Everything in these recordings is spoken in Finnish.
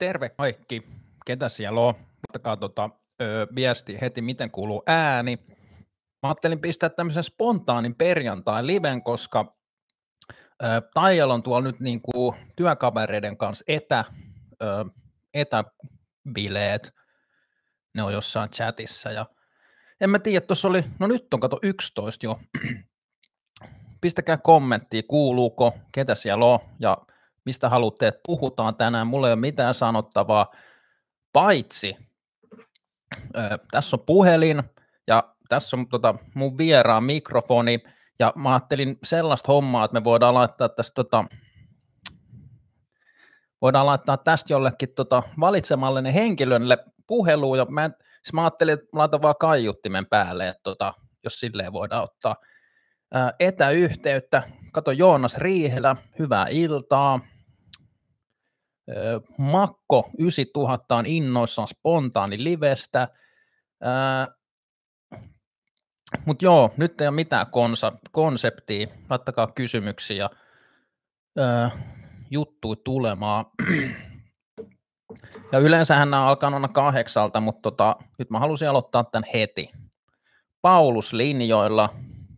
Terve kaikki, ketä siellä on? Laittakaa tota, ö, viesti heti, miten kuuluu ääni. Mä ajattelin pistää tämmöisen spontaanin perjantai liven, koska ö, Taijalla on tuolla nyt niinku työkavereiden kanssa etä, ö, etäbileet. Ne on jossain chatissa ja en mä tiedä, tuossa oli, no nyt on kato 11 jo. Pistäkää kommenttia, kuuluuko, ketä siellä on ja mistä haluatte, että puhutaan tänään. Mulla ei ole mitään sanottavaa, paitsi ö, tässä on puhelin ja tässä on tota, mun vieraan mikrofoni. Ja mä ajattelin sellaista hommaa, että me voidaan laittaa tästä tota, voidaan laittaa tästä jollekin tota, valitsemallinen henkilölle puheluun. Ja mä, siis mä ajattelin, että laitan vaan kaiuttimen päälle, että tota, jos silleen voidaan ottaa etäyhteyttä. Kato Joonas Riihelä, hyvää iltaa. Makko 9000 on innoissaan spontaani livestä. Mutta joo, nyt ei ole mitään konsa, konseptia. Laittakaa kysymyksiä ja juttuja tulemaan. Ja yleensähän nämä alkaa noina kahdeksalta, mutta tota, nyt mä halusin aloittaa tämän heti. Paulus linjoilla.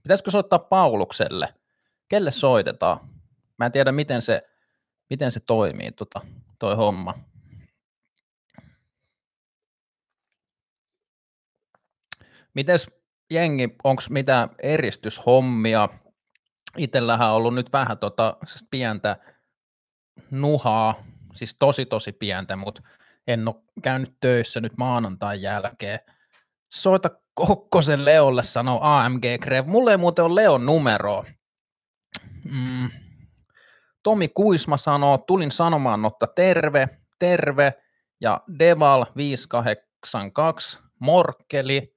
Pitäisikö soittaa Paulukselle? Kelle soitetaan? Mä en tiedä, miten se miten se toimii tota, toi homma. Mites jengi, onko mitä eristyshommia? Itellähän on ollut nyt vähän tota, siis pientä nuhaa, siis tosi tosi pientä, mutta en ole käynyt töissä nyt maanantain jälkeen. Soita Kokkosen Leolle, sanoo AMG Krev. Mulle ei muuten ole Leon numeroa. Mm, Tomi Kuisma sanoo, tulin sanomaan, että terve, terve, ja Deval 582, Morkkeli,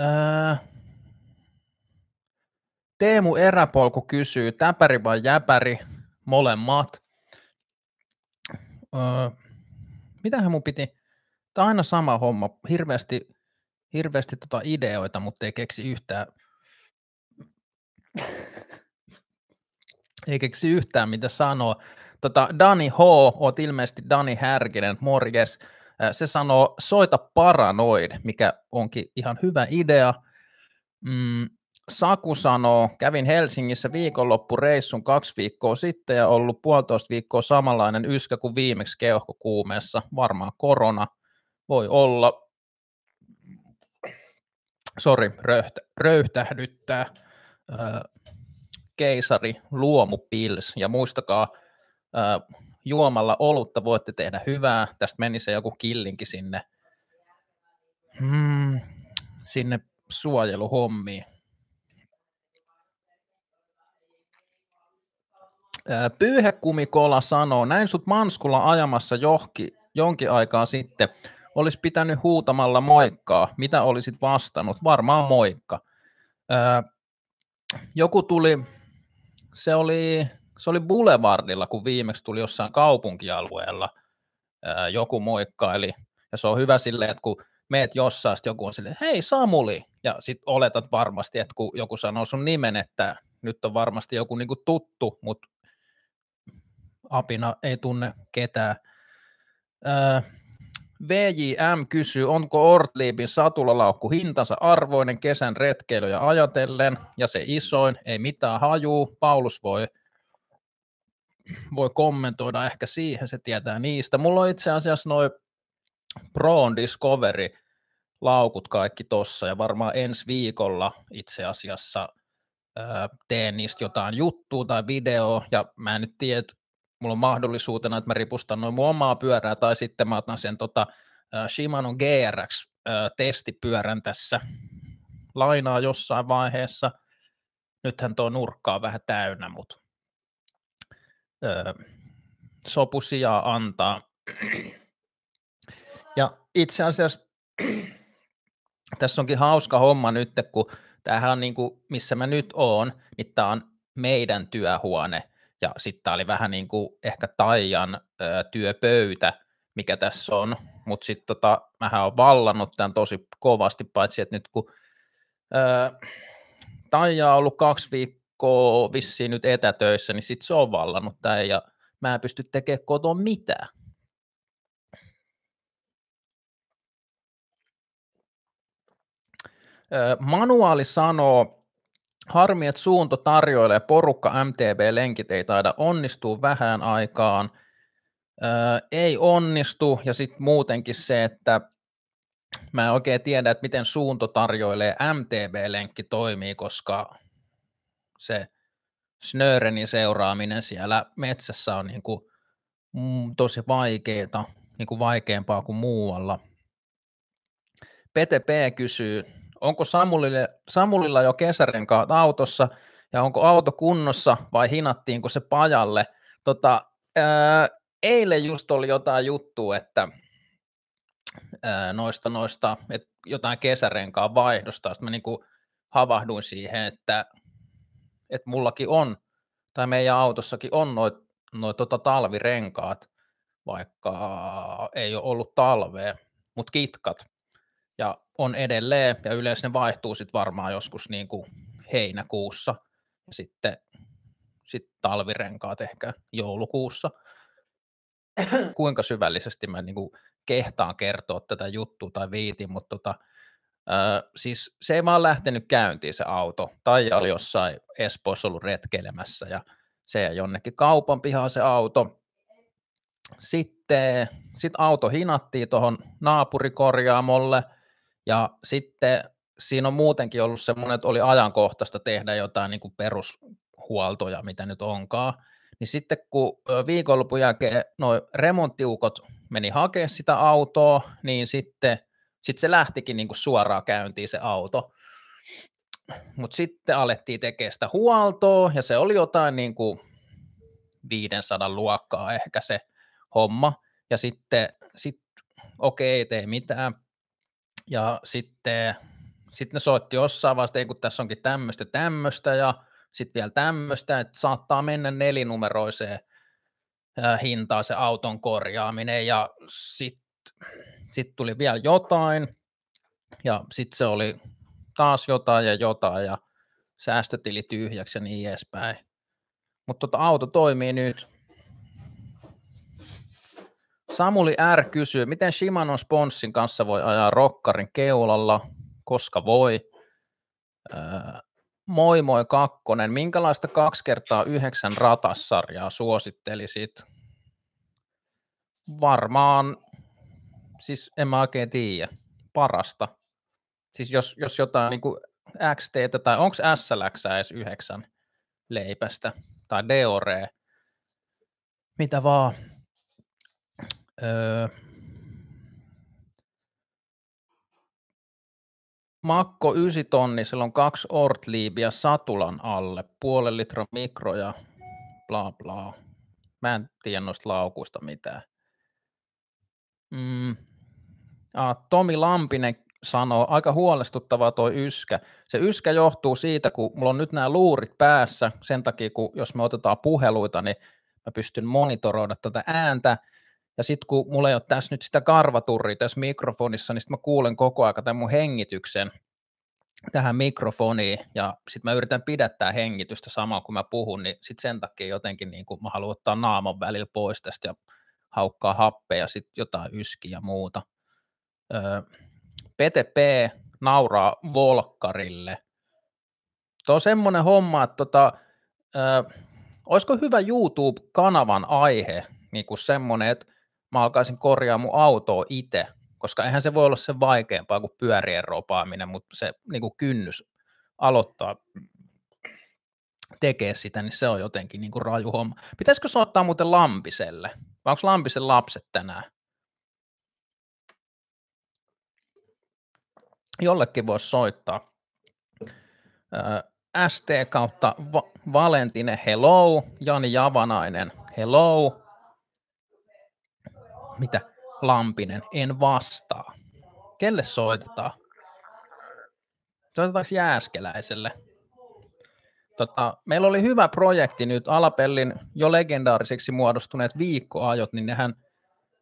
öö, Teemu Eräpolku kysyy, täpäri vai jäpäri, molemmat. Öö, mitähän mun piti, tämä on aina sama homma, hirveästi, hirveästi tota ideoita, mutta ei keksi yhtään ei keksi yhtään mitä sanoa. Tota, Dani H, oot ilmeisesti Dani Härkinen, morjes. Se sanoo, soita paranoid, mikä onkin ihan hyvä idea. Mm, Saku sanoo, kävin Helsingissä viikonloppureissun kaksi viikkoa sitten ja ollut puolitoista viikkoa samanlainen yskä kuin viimeksi keuhkokuumeessa. Varmaan korona voi olla. Sori, röyhtä, röyhtähdyttää keisari luomupils, ja muistakaa, ää, juomalla olutta voitte tehdä hyvää, tästä meni se joku killinki sinne, hmm, sinne suojeluhommiin. Pyyhekumikola sanoo, näin sut Manskulla ajamassa johki, jonkin aikaa sitten, olisi pitänyt huutamalla moikkaa, mitä olisit vastannut? Varmaan moikka. joku tuli, se oli, se oli Boulevardilla, kun viimeksi tuli jossain kaupunkialueella ää, joku moikkaili. Ja se on hyvä silleen, että kun meet jossain, joku on silleen, hei Samuli, ja sitten oletat varmasti, että kun joku sanoo sun nimen, että nyt on varmasti joku niinku tuttu, mutta apina ei tunne ketään. Ää, VJM kysyy, onko Ortliibin satulalaukku hintansa arvoinen kesän retkeilyjä ajatellen, ja se isoin, ei mitään hajuu, Paulus voi, voi kommentoida ehkä siihen, se tietää niistä. Mulla on itse asiassa noin Pro Discovery laukut kaikki tossa, ja varmaan ensi viikolla itse asiassa teen niistä jotain juttua tai videoa, ja mä en nyt tiedä, mulla on mahdollisuutena, että mä ripustan noin mun omaa pyörää, tai sitten mä otan sen tota, Shimano GRX-testipyörän tässä lainaa jossain vaiheessa. Nythän tuo nurkkaa vähän täynnä, mutta sopu sijaa antaa. Ja itse asiassa tässä onkin hauska homma nyt, kun tämähän on niin kuin, missä mä nyt oon, niin tämä on meidän työhuone, ja sitten tämä oli vähän niin kuin ehkä Taijan ö, työpöytä, mikä tässä on. Mutta sitten tota, mähän on vallannut tämän tosi kovasti, paitsi että nyt kun ö, Taija on ollut kaksi viikkoa vissiin nyt etätöissä, niin sitten se on vallannut tämän ja mä en pysty tekemään kotoa mitään. Manuaali sanoo, harmi, että suunto tarjoilee porukka MTB-lenkit ei taida onnistua vähän aikaan. Ei onnistu, ja sitten muutenkin se, että mä en oikein tiedä, että miten suunto tarjoilee MTB-lenkki toimii, koska se Snörenin seuraaminen siellä metsässä on niin kuin mm, tosi vaikeaa, niin kuin vaikeampaa kuin muualla. PTP kysyy, onko Samulille, Samulilla jo kesärenkaat autossa ja onko auto kunnossa vai hinattiinko se pajalle? Tota, ää, eilen just oli jotain juttua, että ää, noista, noista että jotain kesärenkaan vaihdosta, sitten mä niin kuin havahduin siihen, että, että mullakin on, tai meidän autossakin on noit, noit tota talvirenkaat, vaikka ei ole ollut talvea, mutta kitkat, ja on edelleen, ja yleensä ne vaihtuu sitten varmaan joskus niin kuin heinäkuussa, ja sitten sit talvirenkaat ehkä joulukuussa. Kuinka syvällisesti mä niin kuin kehtaan kertoa tätä juttua tai viitin, mutta tota, äh, siis se ei vaan lähtenyt käyntiin se auto. Tai oli jossain Espoossa ollut retkeilemässä ja se ja jonnekin kaupan pihaan se auto. Sitten sit auto hinattiin tuohon naapurikorjaamolle ja sitten siinä on muutenkin ollut semmoinen, että oli ajankohtaista tehdä jotain niin kuin perushuoltoja, mitä nyt onkaan. Niin sitten kun viikonlopun jälkeen noin remonttiukot meni hakemaan sitä autoa, niin sitten sit se lähtikin niin kuin suoraan käyntiin se auto. Mutta sitten alettiin tekemään sitä huoltoa, ja se oli jotain niin kuin 500 luokkaa ehkä se homma. Ja sitten sit, okei, ei tee mitään. Ja sitten sit ne soitti jossain vaiheessa, kun tässä onkin tämmöistä tämmöistä, ja sitten vielä tämmöistä, että saattaa mennä nelinumeroiseen hintaa se auton korjaaminen ja sitten sit tuli vielä jotain ja sitten se oli taas jotain ja jotain ja säästötili tyhjäksi ja niin edespäin. Mutta tota auto toimii nyt. Samuli R kysyy, miten Shimano Sponsin kanssa voi ajaa rokkarin keulalla, koska voi. Öö, moi moi kakkonen, minkälaista kaksi kertaa yhdeksän ratassarjaa suosittelisit? Varmaan, siis en mä oikein tiedä, parasta. Siis jos, jos jotain niin kuin XT tai onko SLX edes yhdeksän leipästä tai Deore, mitä vaan. Öö, Makko 9 tonni, sillä on kaksi Ortliibia satulan alle, puolen litran mikro ja bla bla. Mä en tiedä noista laukuista mitään. Mm. Ah, Tomi Lampinen sanoo, aika huolestuttavaa toi yskä. Se yskä johtuu siitä, kun mulla on nyt nämä luurit päässä, sen takia kun jos me otetaan puheluita, niin mä pystyn monitoroida tätä ääntä, ja sitten kun mulla ei ole tässä nyt sitä karvaturria tässä mikrofonissa, niin sitten mä kuulen koko ajan tämän mun hengityksen tähän mikrofoniin, ja sitten mä yritän pidättää hengitystä samaa kun mä puhun, niin sitten sen takia jotenkin niin kun mä haluan ottaa naaman välillä pois tästä ja haukkaa happea ja sitten jotain yskiä ja muuta. Öö, PTP nauraa Volkkarille. Tuo on semmoinen homma, että tota, öö, olisiko hyvä YouTube-kanavan aihe, niin kuin semmoinen, että mä alkaisin korjaa mun autoa itse, koska eihän se voi olla se vaikeampaa kuin pyörien ropaaminen, mutta se niin kuin kynnys aloittaa tekee sitä, niin se on jotenkin niin kuin raju homma. Pitäisikö soittaa muuten Lampiselle? Vai onko Lampisen lapset tänään? Jollekin voisi soittaa. ST kautta Va- Valentine, hello. Jani Javanainen, hello. Mitä? Lampinen, en vastaa. Kelle soitetaan? Soitetaanko Jääskeläiselle? Tota, meillä oli hyvä projekti nyt, Alapellin jo legendaariseksi muodostuneet viikkoajot, niin nehän,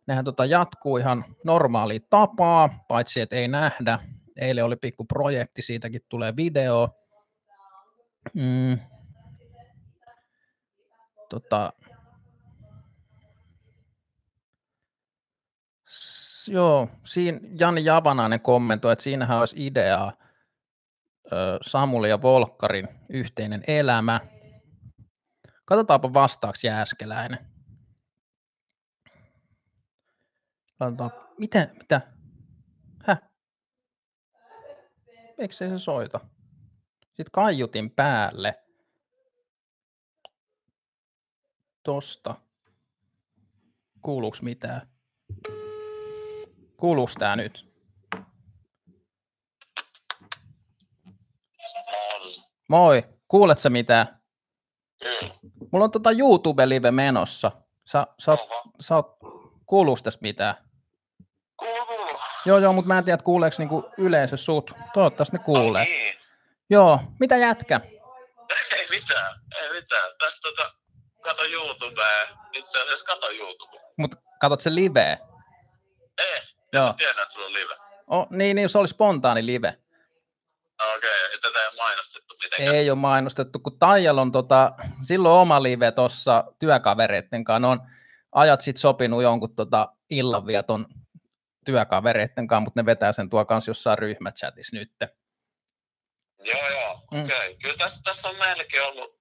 nehän tota jatkuu ihan normaali tapaa, paitsi että ei nähdä. Eilen oli pikku projekti, siitäkin tulee video. Mm. Tota, joo, siinä Jani Javanainen kommentoi, että siinähän olisi ideaa, Samuli ja Volkkarin yhteinen elämä. Katsotaanpa vastaaksi Jääskeläinen. Katsotaan, miten, mitä? Häh? Eikö se soita? Sitten kaiutin päälle. Tosta. Kuuluuks mitään? Kuuluuks tää nyt? Moi, kuulet sä mitään? Kyllä. Mulla on tota YouTube-live menossa. Sä, sä, sä oot, kuuluuks tästä mitään? Kuuluu. Joo, joo, mutta mä en tiedä, kuuleeko niinku yleisö sut. Toivottavasti ne kuulee. Niin. Joo, mitä jätkä? Ei mitään, ei mitään. Tässä tota, kato YouTubea. Itse asiassa kato YouTube. Mut katot se live? Ei, Joo. en tiedä, että sulla on live. Oh, niin, niin, se oli spontaani live. Okei, okay, tätä ei ole mainostettu mitenkään. Ei ole mainostettu, kun Taijalla on tota, silloin oma live tuossa työkavereitten kanssa. On ajat sitten sopinut jonkun tota illanvieton työkavereitten kanssa, mutta ne vetää sen tuo kanssa jossain ryhmächatissa nyt. Joo, joo, Mm. okei. Okay. Kyllä tässä, tässä on meilläkin ollut,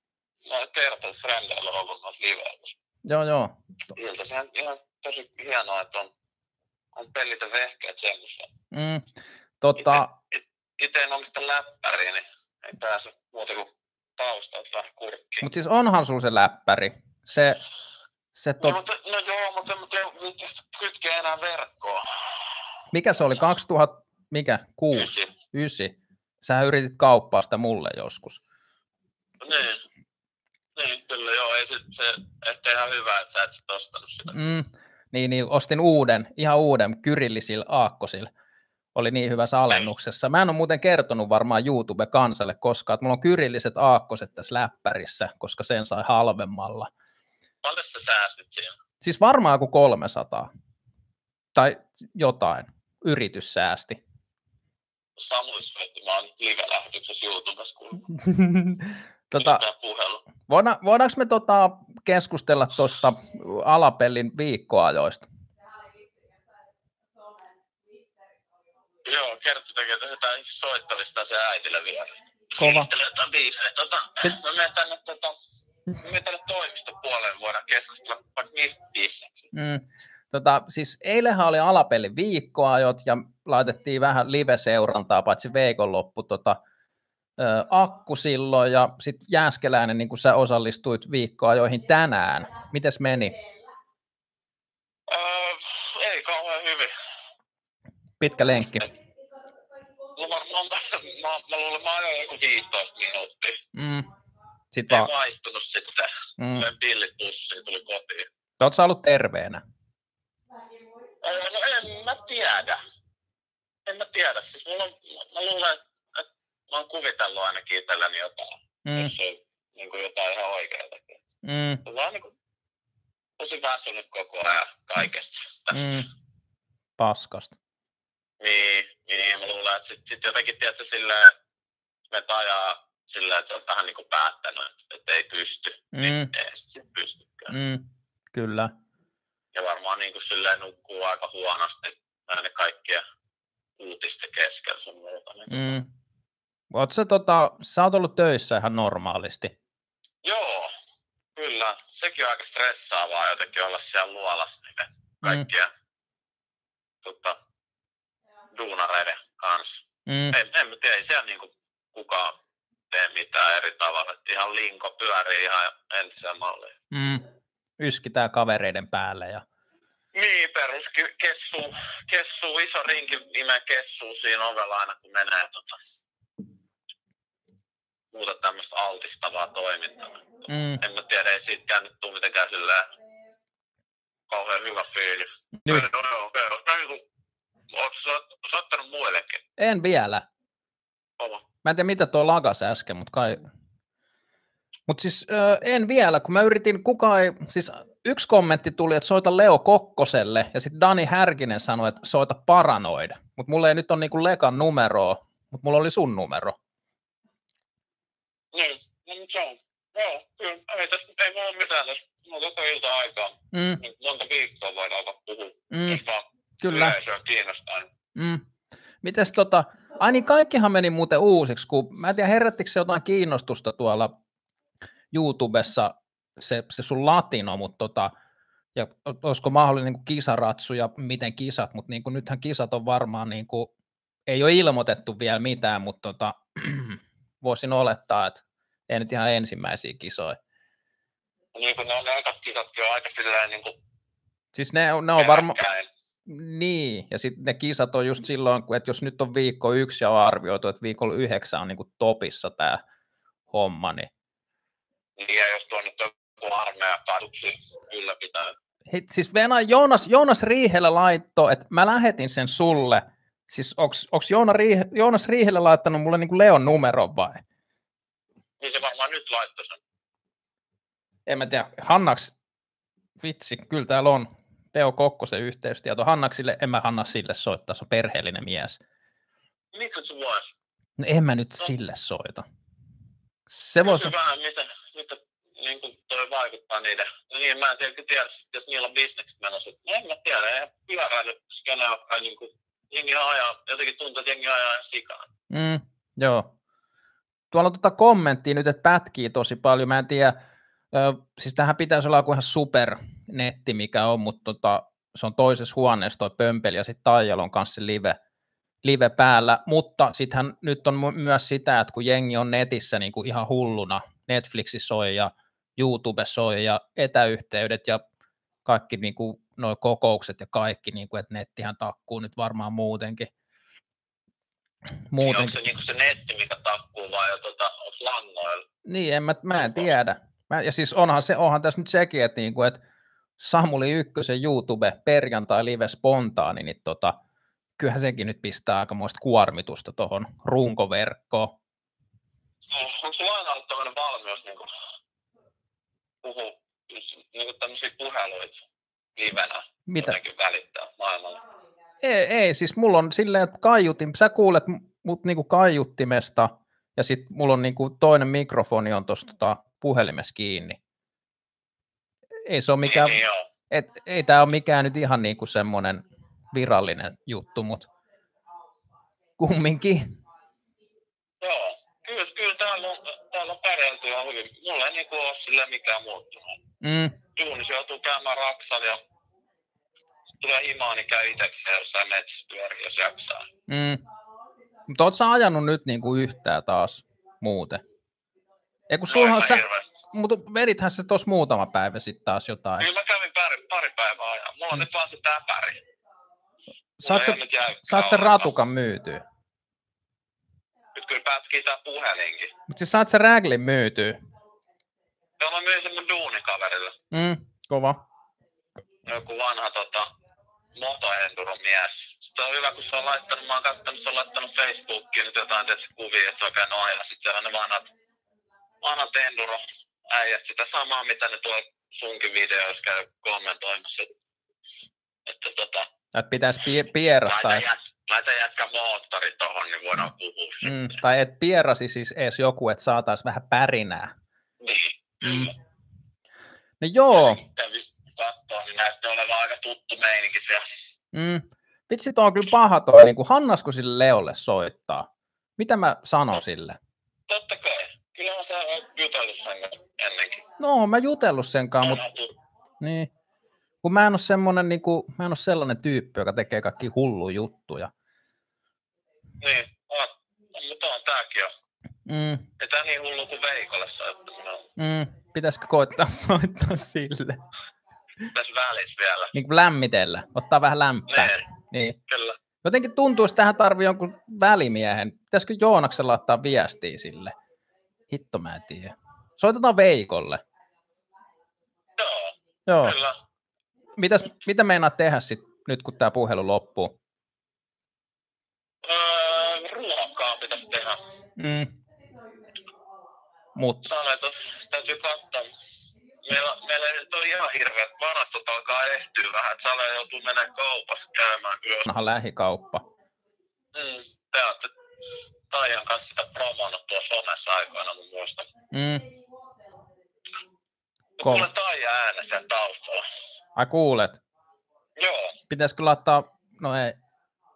mä oon kertonut frendeillä ollut noissa liveissä. Joo, joo. Ilta se on ihan tosi hienoa, että on, on pelit ja vehkeet semmoisia. Mm, tota, Itse en omista läppäriä, niin ei pääse muuta kuin taustalta vähän kurkkiin. mutta siis onhan sulla se läppäri. Se, se No, tot, mutta, no joo, mutta en viittistä kytkeä enää verkkoa. mikä se oli, 2000, mikä, 6, Ysi. 9? Sähän yritit kauppaa sitä mulle joskus. Niin. Niin, kyllä joo, ei se, se ehkä ihan hyvä, että sä et sit ostanut sitä. Mm, niin, niin, ostin uuden, ihan uuden kyrillisillä aakkosilla. Oli niin hyvässä alennuksessa. Mä en ole muuten kertonut varmaan YouTube-kansalle koskaan, että mulla on kyrilliset aakkoset tässä läppärissä, koska sen sai halvemmalla. Paljon sä säästit siinä? Siis varmaan kuin 300. Tai jotain. Yritys säästi. Samuli soitti, mä oon live-lähetyksessä YouTubessa, tota, voida, voidaanko me tota keskustella tuosta alapellin viikkoajoista? Joo, kertoo tekee jotain soittamista se äitille vielä. Kova. Fiilistelee jotain biisejä. Tota, Pit- menen tänne, tota, menen tänne toimistopuolelle, voidaan keskustella vaikka niistä biiseistä. Mm. Tota, siis eilenhän oli alapellin viikkoajot ja laitettiin vähän live-seurantaa, paitsi viikonloppu tota, ö, akku silloin ja sitten Jääskeläinen, niin kuin sä osallistuit viikkoajoihin tänään. Mites meni? Öö, ei kauhean hyvin. Pitkä lenkki. No varmaan, mä, mä luulen, mä ajoin joku 15 minuuttia. Mm. Sitten Ei vaan, maistunut sitten. mm. Pillit pussiin, tuli kotiin. Oletko sä ollut terveenä? No en mä tiedä. En mä tiedä. Siis mulla on, mä luulen, että mä oon kuvitellut ainakin itselläni jotain. Mm. Jos ei niin kuin jotain ihan oikeatakin. Mm. Se vaan niin kuin, tosi väsynyt koko ajan kaikesta tästä. Mm. Paskasta. Niin, niin, mä luulen, että sit, sit jotenkin, tiedätkö, silleen, me ajaa silleen, että on vähän niin kuin päättänyt, että, ei pysty, niin Mm. ei sit pystykään. Mm. Kyllä. Ja varmaan niin kuin silleen nukkuu aika huonosti näiden kaikkien uutisten keskellä sun muuta. Niin. Mm. Oot sä, tota, sä oot ollut töissä ihan normaalisti. Joo, kyllä. Sekin on aika stressaavaa jotenkin olla siellä luolassa niiden kaikkien tota, duunareiden kanssa. Mm. En, en tiedä, ei siellä niinku kukaan tee mitään eri tavalla. Et ihan linko pyörii ihan entiseen malliin. Mm. Yskitää kavereiden päälle ja Niin, perus ke- kessu, kessu, iso rinki imee kessuu siinä ovella aina kun menee tota, muuta tämmöistä altistavaa toimintaa. mm. En mä tiedä, ei siitä nyt tuu mitenkään silleen kauhean hyvä fiilis. Nyt. No, okei. Okay. Niinku, sä soittanut muillekin? en vielä. Oma. Mä en tiedä mitä tuo lagas äsken, mutta kai... Mutta siis ö, en vielä, kun mä yritin, kuka ei, siis yksi kommentti tuli, että soita Leo Kokkoselle, ja sitten Dani Härkinen sanoi, että soita paranoida. Mutta mulla ei nyt ole niinku Lekan numeroa, mutta mulla oli sun numero. Niin, no mutta se on. Joo, kyllä. Ei, tässä, ei mulla ole mitään tässä. Mulla on koko ilta aikaa. Mm, Niin monta viikkoa voidaan alkaa puhua. mm, Jos vaan kyllä. yleisöä kiinnostaa. niin Mm. Mites tota, Ai niin, kaikkihan meni muuten uusiksi, kun mä en tiedä, herättikö se jotain kiinnostusta tuolla YouTubessa, se, se sun latino, mutta tota, ja olisiko mahdollinen niin kisaratsu ja miten kisat, mutta niin kuin, nythän kisat on varmaan, niin kuin, ei ole ilmoitettu vielä mitään, mutta tota, voisin olettaa, että ei nyt ihan ensimmäisiä kisoja. Niin kuin ne, on, ne ekat kisatkin on aika silleen niin kuin Siis ne, ne on varmaan... Niin, ja sitten ne kisat on just silloin, että jos nyt on viikko yksi ja on arvioitu, että viikolla yhdeksän on niin kuin topissa tämä homma, niin... Niin, ja jos tuo nyt on armeija kaduksi ylläpitää. Hei, siis Venä, Joonas, Joonas Riihelä laitto, että mä lähetin sen sulle. Siis onks Joona Riihe, Joonas Riihelä laittanut mulle niin Leon numeron vai? Niin se varmaan nyt laittoi sen. En mä tiedä, Hannaks, vitsi, kyllä täällä on Teo Kokkosen yhteystieto. Hannaksille, en mä Hanna sille soittaa, se on perheellinen mies. Miksi se vois? No en mä nyt no. sille soita. Se voisi... vähän, miten, miten niin kuin toi vaikuttaa niiden. No niin, mä en tiedä, tiedä jos niillä on bisnekset menossa. No en mä tiedä, ei pyöräily skene ole niin kuin, jengi ajaa, jotenkin tuntuu, että jengi ajaa sikaan. Mm, joo. Tuolla on tuota kommenttia nyt, että pätkii tosi paljon. Mä en tiedä, ö, siis tähän pitäisi olla joku ihan super netti, mikä on, mutta tota, se on toisessa huoneessa toi pömpeli ja sitten Taijalon kanssa live, live päällä, mutta sittenhän nyt on myös sitä, että kun jengi on netissä niin kuin ihan hulluna, Netflixi soi ja YouTube soi ja etäyhteydet ja kaikki niin kuin nuo kokoukset ja kaikki, niin kuin, että nettihän takkuu nyt varmaan muutenkin. muutenkin. Niin onko se, niin kuin se netti, mikä takkuu vai tuota, onko langoilla? Niin, en mä, mä en tiedä. Mä, ja siis onhan, se, onhan tässä nyt sekin, että, niin kuin, että Samuli Ykkösen YouTube perjantai live spontaani, niin tota, kyllähän sekin nyt pistää aikamoista kuormitusta tuohon runkoverkkoon. No, onko sulla aina ollut tämmöinen valmius niin puhua niin kuin tämmöisiä puheluita livenä Mitä? välittää maailmalle? Ei, ei, siis mulla on silleen, että kaiutin, sä kuulet mut niinku kaiuttimesta, ja sitten mulla on niinku toinen mikrofoni on tuossa tota puhelimessa kiinni ei se ole mikään, niin, et, ei tämä ole mikään nyt ihan niin kuin semmoinen virallinen juttu, mutta kumminkin. Joo, kyllä, kyllä täällä on, täällä on pärjälty ihan hyvin. Mulla ei niinku ole sille mikään muuttunut. Mm. Duunissa joutuu käymään raksan ja tulee himaa, niin käy itsekseen jossain metsässä pyörii, jos jaksaa. Mm. Mutta ootko sä ajanut nyt niinku yhtään taas muuten? Ei kun no, sä, mutta vedithän se tuossa muutama päivä sitten taas jotain. Kyllä mä kävin pari, pari päivää ajan. Mulla on mm. nyt vaan se täpäri. Saatko se, saat se ratukan myytyä? Nyt kyllä pätkii tää puhelinkin. Mutta siis saat se räglin myytyä? Joo, mä myin sen mun duunikaverille. Mm, kova. Joku vanha tota, motoenduro mies. Sitten on hyvä, kun se on laittanut, mä oon kattanut, se on laittanut Facebookiin nyt jotain tietysti kuvia, että se on käynyt ajaa. Sitten siellä on ne vanhat, vanhat enduro äijät sitä samaa, mitä ne tuo sunkin videoissa käy kommentoimassa. Että, että tota, että pitäisi pie- pierasta. Laita, jät, laita jätkä moottori tuohon, niin voidaan puhua mm, Tai et pierasi siis edes joku, että saataisiin vähän pärinää. Niin. Mm. No joo. Katsoa, niin näyttää olevan aika tuttu meininki siellä. Mm. Vitsi, on kyllä paha toi, niin kuin Hannasko sille Leolle soittaa? Mitä mä sanon sille? Totta kai. Kyllähän sä oot jutellut sen ennenkin. No, mä jutellut sen kanssa, mutta... Niin. Kun mä en ole semmonen, niin kuin, mä en ole sellainen tyyppi, joka tekee kaikki hullu juttuja. Niin, on. mutta on tääkin jo. Mm. Ei tää niin hullu kuin Veikolle soittaminen Mm. Pitäisikö koittaa soittaa sille? Tässä välissä vielä. Niin kuin lämmitellä, ottaa vähän lämpää. Niin, niin. kyllä. Jotenkin tuntuu, että tähän tarvii jonkun välimiehen. Pitäisikö Joonaksella ottaa viestiä sille? Hitto mä en tiedä. Soitetaan Veikolle. Joo, Joo. kyllä. Mitäs, mitä meinaat tehdä sit, nyt, kun tämä puhelu loppuu? Öö, ruokaa pitäisi tehdä. Mm. Mut. Sale tos, täytyy katsoa. Meillä, meillä ei ole ihan hirveät varastot alkaa ehtyä vähän, että Sale joutuu menemään kaupassa käymään yössä. Onhan lähikauppa. Mm, te olette Taijan kanssa sitä promonnut tuossa somessa aikoina, mun muistan. Mm. Kuule Taija sen taustalla. Ai kuulet? Joo. Pitäisikö laittaa, no ei.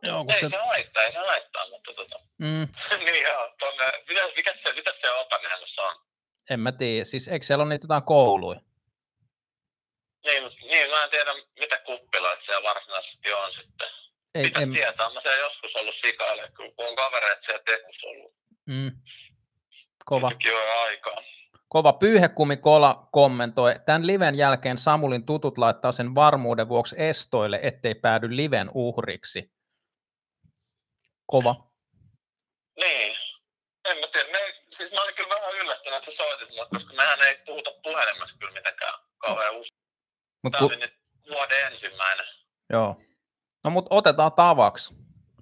Joo, ei se... se haittaa, ei se haittaa, mutta tota. Mm, niin joo, tonne, mitä, mikä se, mitä se Otaniemessä on? en mä tiedä, siis eikö siellä ole niitä jotain kouluja? Niin, niin, mä en tiedä mitä kuppiloita siellä varsinaisesti on sitten. Ei, Pitäis en, tietää, mä siellä joskus ollut sikaille, kun on kavereita siellä tekus ollut. mm, kova. Aikaa. Kova pyyhekumi Kola kommentoi, tämän liven jälkeen Samulin tutut laittaa sen varmuuden vuoksi estoille, ettei päädy liven uhriksi. Kova. Niin. En mä tiedä. Me, siis mä olin kyllä vähän yllättynyt, että sä soitit mulle, koska mehän ei puhuta puhelimessa kyllä mitenkään kauhean usein. Mut Tämä ku, oli nyt vuoden ensimmäinen. joo. No mut otetaan tavaksi.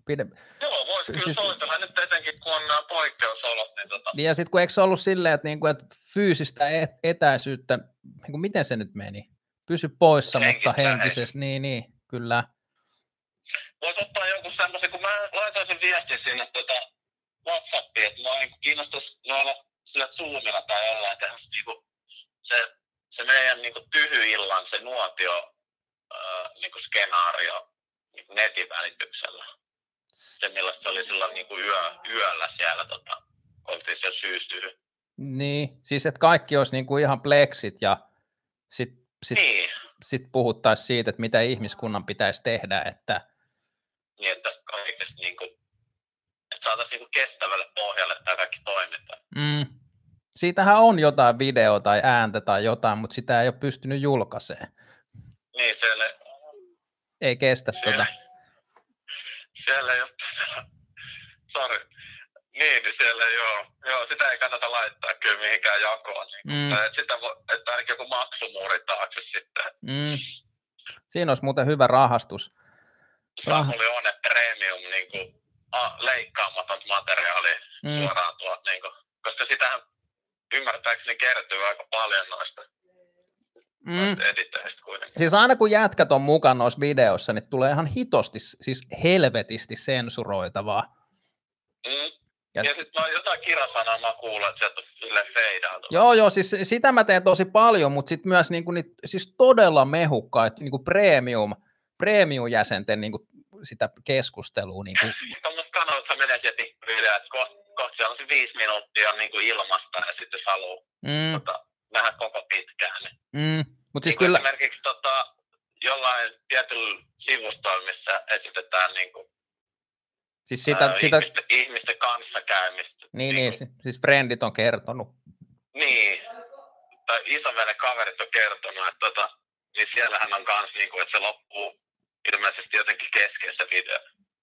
Pide, Joo, vois kyllä Siis- soitella nyt etenkin, kun on nämä poikkeusolot, niin tota, Niin ja sitten kun eikö se ollut silleen, että, niinku, että fyysistä et- etäisyyttä, niinku, miten se nyt meni? Pysy poissa, Henkistä mutta henkisesti, niin, niin, kyllä. Vois ottaa joku semmoisen, kun mä laitoin sen viestin sinne tota Whatsappiin, että mua niinku kiinnostaisi noilla sillä Zoomilla tai jollain tehdä se niinku, se, se meidän niinku tyhyillan, se nuotio, äh, niinku skenaario niinku netin välityksellä. Se millaista se oli silloin niinku yö, yöllä siellä, tota, oltiin siellä syystyhy. Niin, siis että kaikki olisi niinku ihan pleksit ja sitten sit, Niin, sit puhuttaisiin siitä, että mitä ihmiskunnan pitäisi tehdä, että niin että tästä kaikesta niinku, että saataisiin niinku kestävälle pohjalle tämä kaikki toiminta. mm, siitähän on jotain videoa tai ääntä tai jotain, mutta sitä ei ole pystynyt julkaisemaan. Niin, siellä, Ei kestä siellä, tota. siellä ei ole, sorry. Niin, niin siellä ole. Joo, sitä ei kannata laittaa kyllä mihinkään jakoon. Niin. Mm, että, sitä, vo- että ainakin joku maksumuuri taakse sitten. mm. Siinä olisi muuten hyvä rahastus. Samuli on, premium niin kuin, a, leikkaamaton materiaali Mm, suoraan tuolta. Niin kuin, koska sitähän ymmärtääkseni kertyy aika paljon noista, mm. Siis aina kun jätkät on mukana noissa videoissa, niin tulee ihan hitosti, siis helvetisti sensuroitavaa. Mm. Ja- Ja, sitten jotain kirasanaa mä kuulen, että sieltä on silleen feidautunut. Joo, joo, siis sitä mä teen tosi paljon, mutta sitten myös niinku, niit, siis todella mehukkaita niinku premium, premium-jäsenten niinku, sitä keskustelua. Niinku. Tuommoiset kanavathan menee siellä pikkuhiljaa, että kohta koht siellä on se viisi minuuttia niin kuin ilmasta ja sitten jos haluaa Mm, tota, nähdä koko pitkään. Niin, mm. Mutta siis niin kuin kyllä, Esimerkiksi tota, jollain tietyllä sivustoilla, missä esitetään niin kuin, siis sitä, ää, sitä ihmisten, ihmisten kanssakäymistä. niin, niin, si- siis friendit on kertonut. Niin. Tai isovelen kaverit on kertonut, että tota, niin siellähän on kans, niin kuin, että se loppuu ilmeisesti jotenkin kesken se video.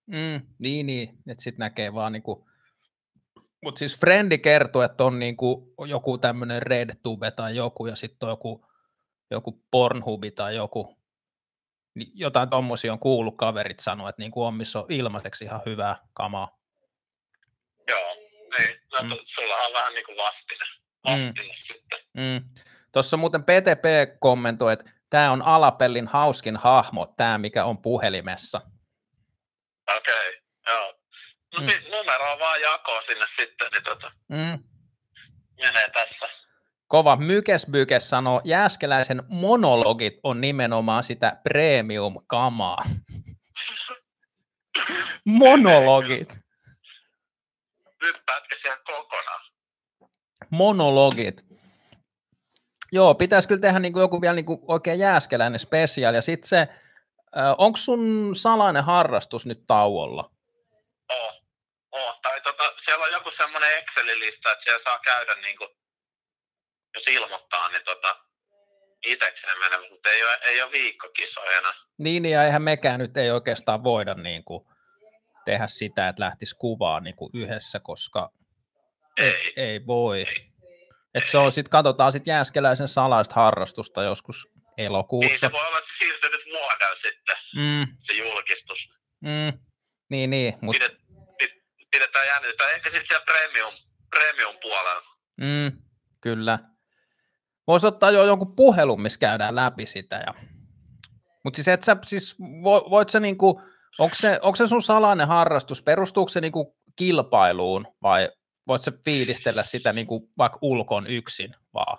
Mm, niin, niin, että sitten näkee vaan niinku, mutta siis Frendi kertoo, että on niinku joku tämmöinen RedTube tai joku, ja sitten on joku, joku Pornhubi tai joku, niin jotain tommosia on kuullut kaverit sanoa, että niinku on, missä on ilmaiseksi ihan hyvää kamaa. Joo, niin. No, Mm. mm. sulla on vähän niin kuin vastine. Vastine sitten. Mm. Tuossa muuten PTP kommentoi, että tämä on Alapellin hauskin hahmo, tämä mikä on puhelimessa. Okei, okay, joo. No Mm. numero on vaan jakoa sinne sitten, niin tota, Mm. menee tässä. Kova mykesbykes sanoo, Jääskeläisen monologit on nimenomaan sitä premium-kamaa. monologit. Nyt pätkäsi ihan kokonaan. Monologit. Joo, pitäisi kyllä tehdä niin kuin joku vielä niin kuin oikein jääskeläinen spesiaali. Ja sitten se, onko sun salainen harrastus nyt tauolla? Oh. Oh. Tai tota, siellä on joku semmoinen Excel-lista, että siellä saa käydä niin kuin, jos ilmoittaa, niin tota, itekseen menee, mutta ei ole, ei ole viikkokisoja enää. Niin, ja eihän mekään nyt ei oikeastaan voida niin kuin tehdä sitä, että lähtisi kuvaa niin kuin yhdessä, koska Ei. ei voi. Et se on sitten, katsotaan sitten Jääskeläisen salaista harrastusta joskus Niin elokuussa. se voi olla, että se siirtyy nyt vuodella sitten, Mm, se julkistus. mm, niin, niin, mutta Pidet, pid, pidetään jännitystä. Ehkä sitten siellä premium, premium puolella. mm, kyllä. Voisi ottaa jo jonkun puhelun, missä käydään läpi sitä. Ja... Mutta siis, et sä, siis vo- voit sä niinku, onko se, onko se sun salainen harrastus, perustuuko se niinku kilpailuun vai voit sä fiilistellä sitä niinku vaikka ulkon yksin vaan?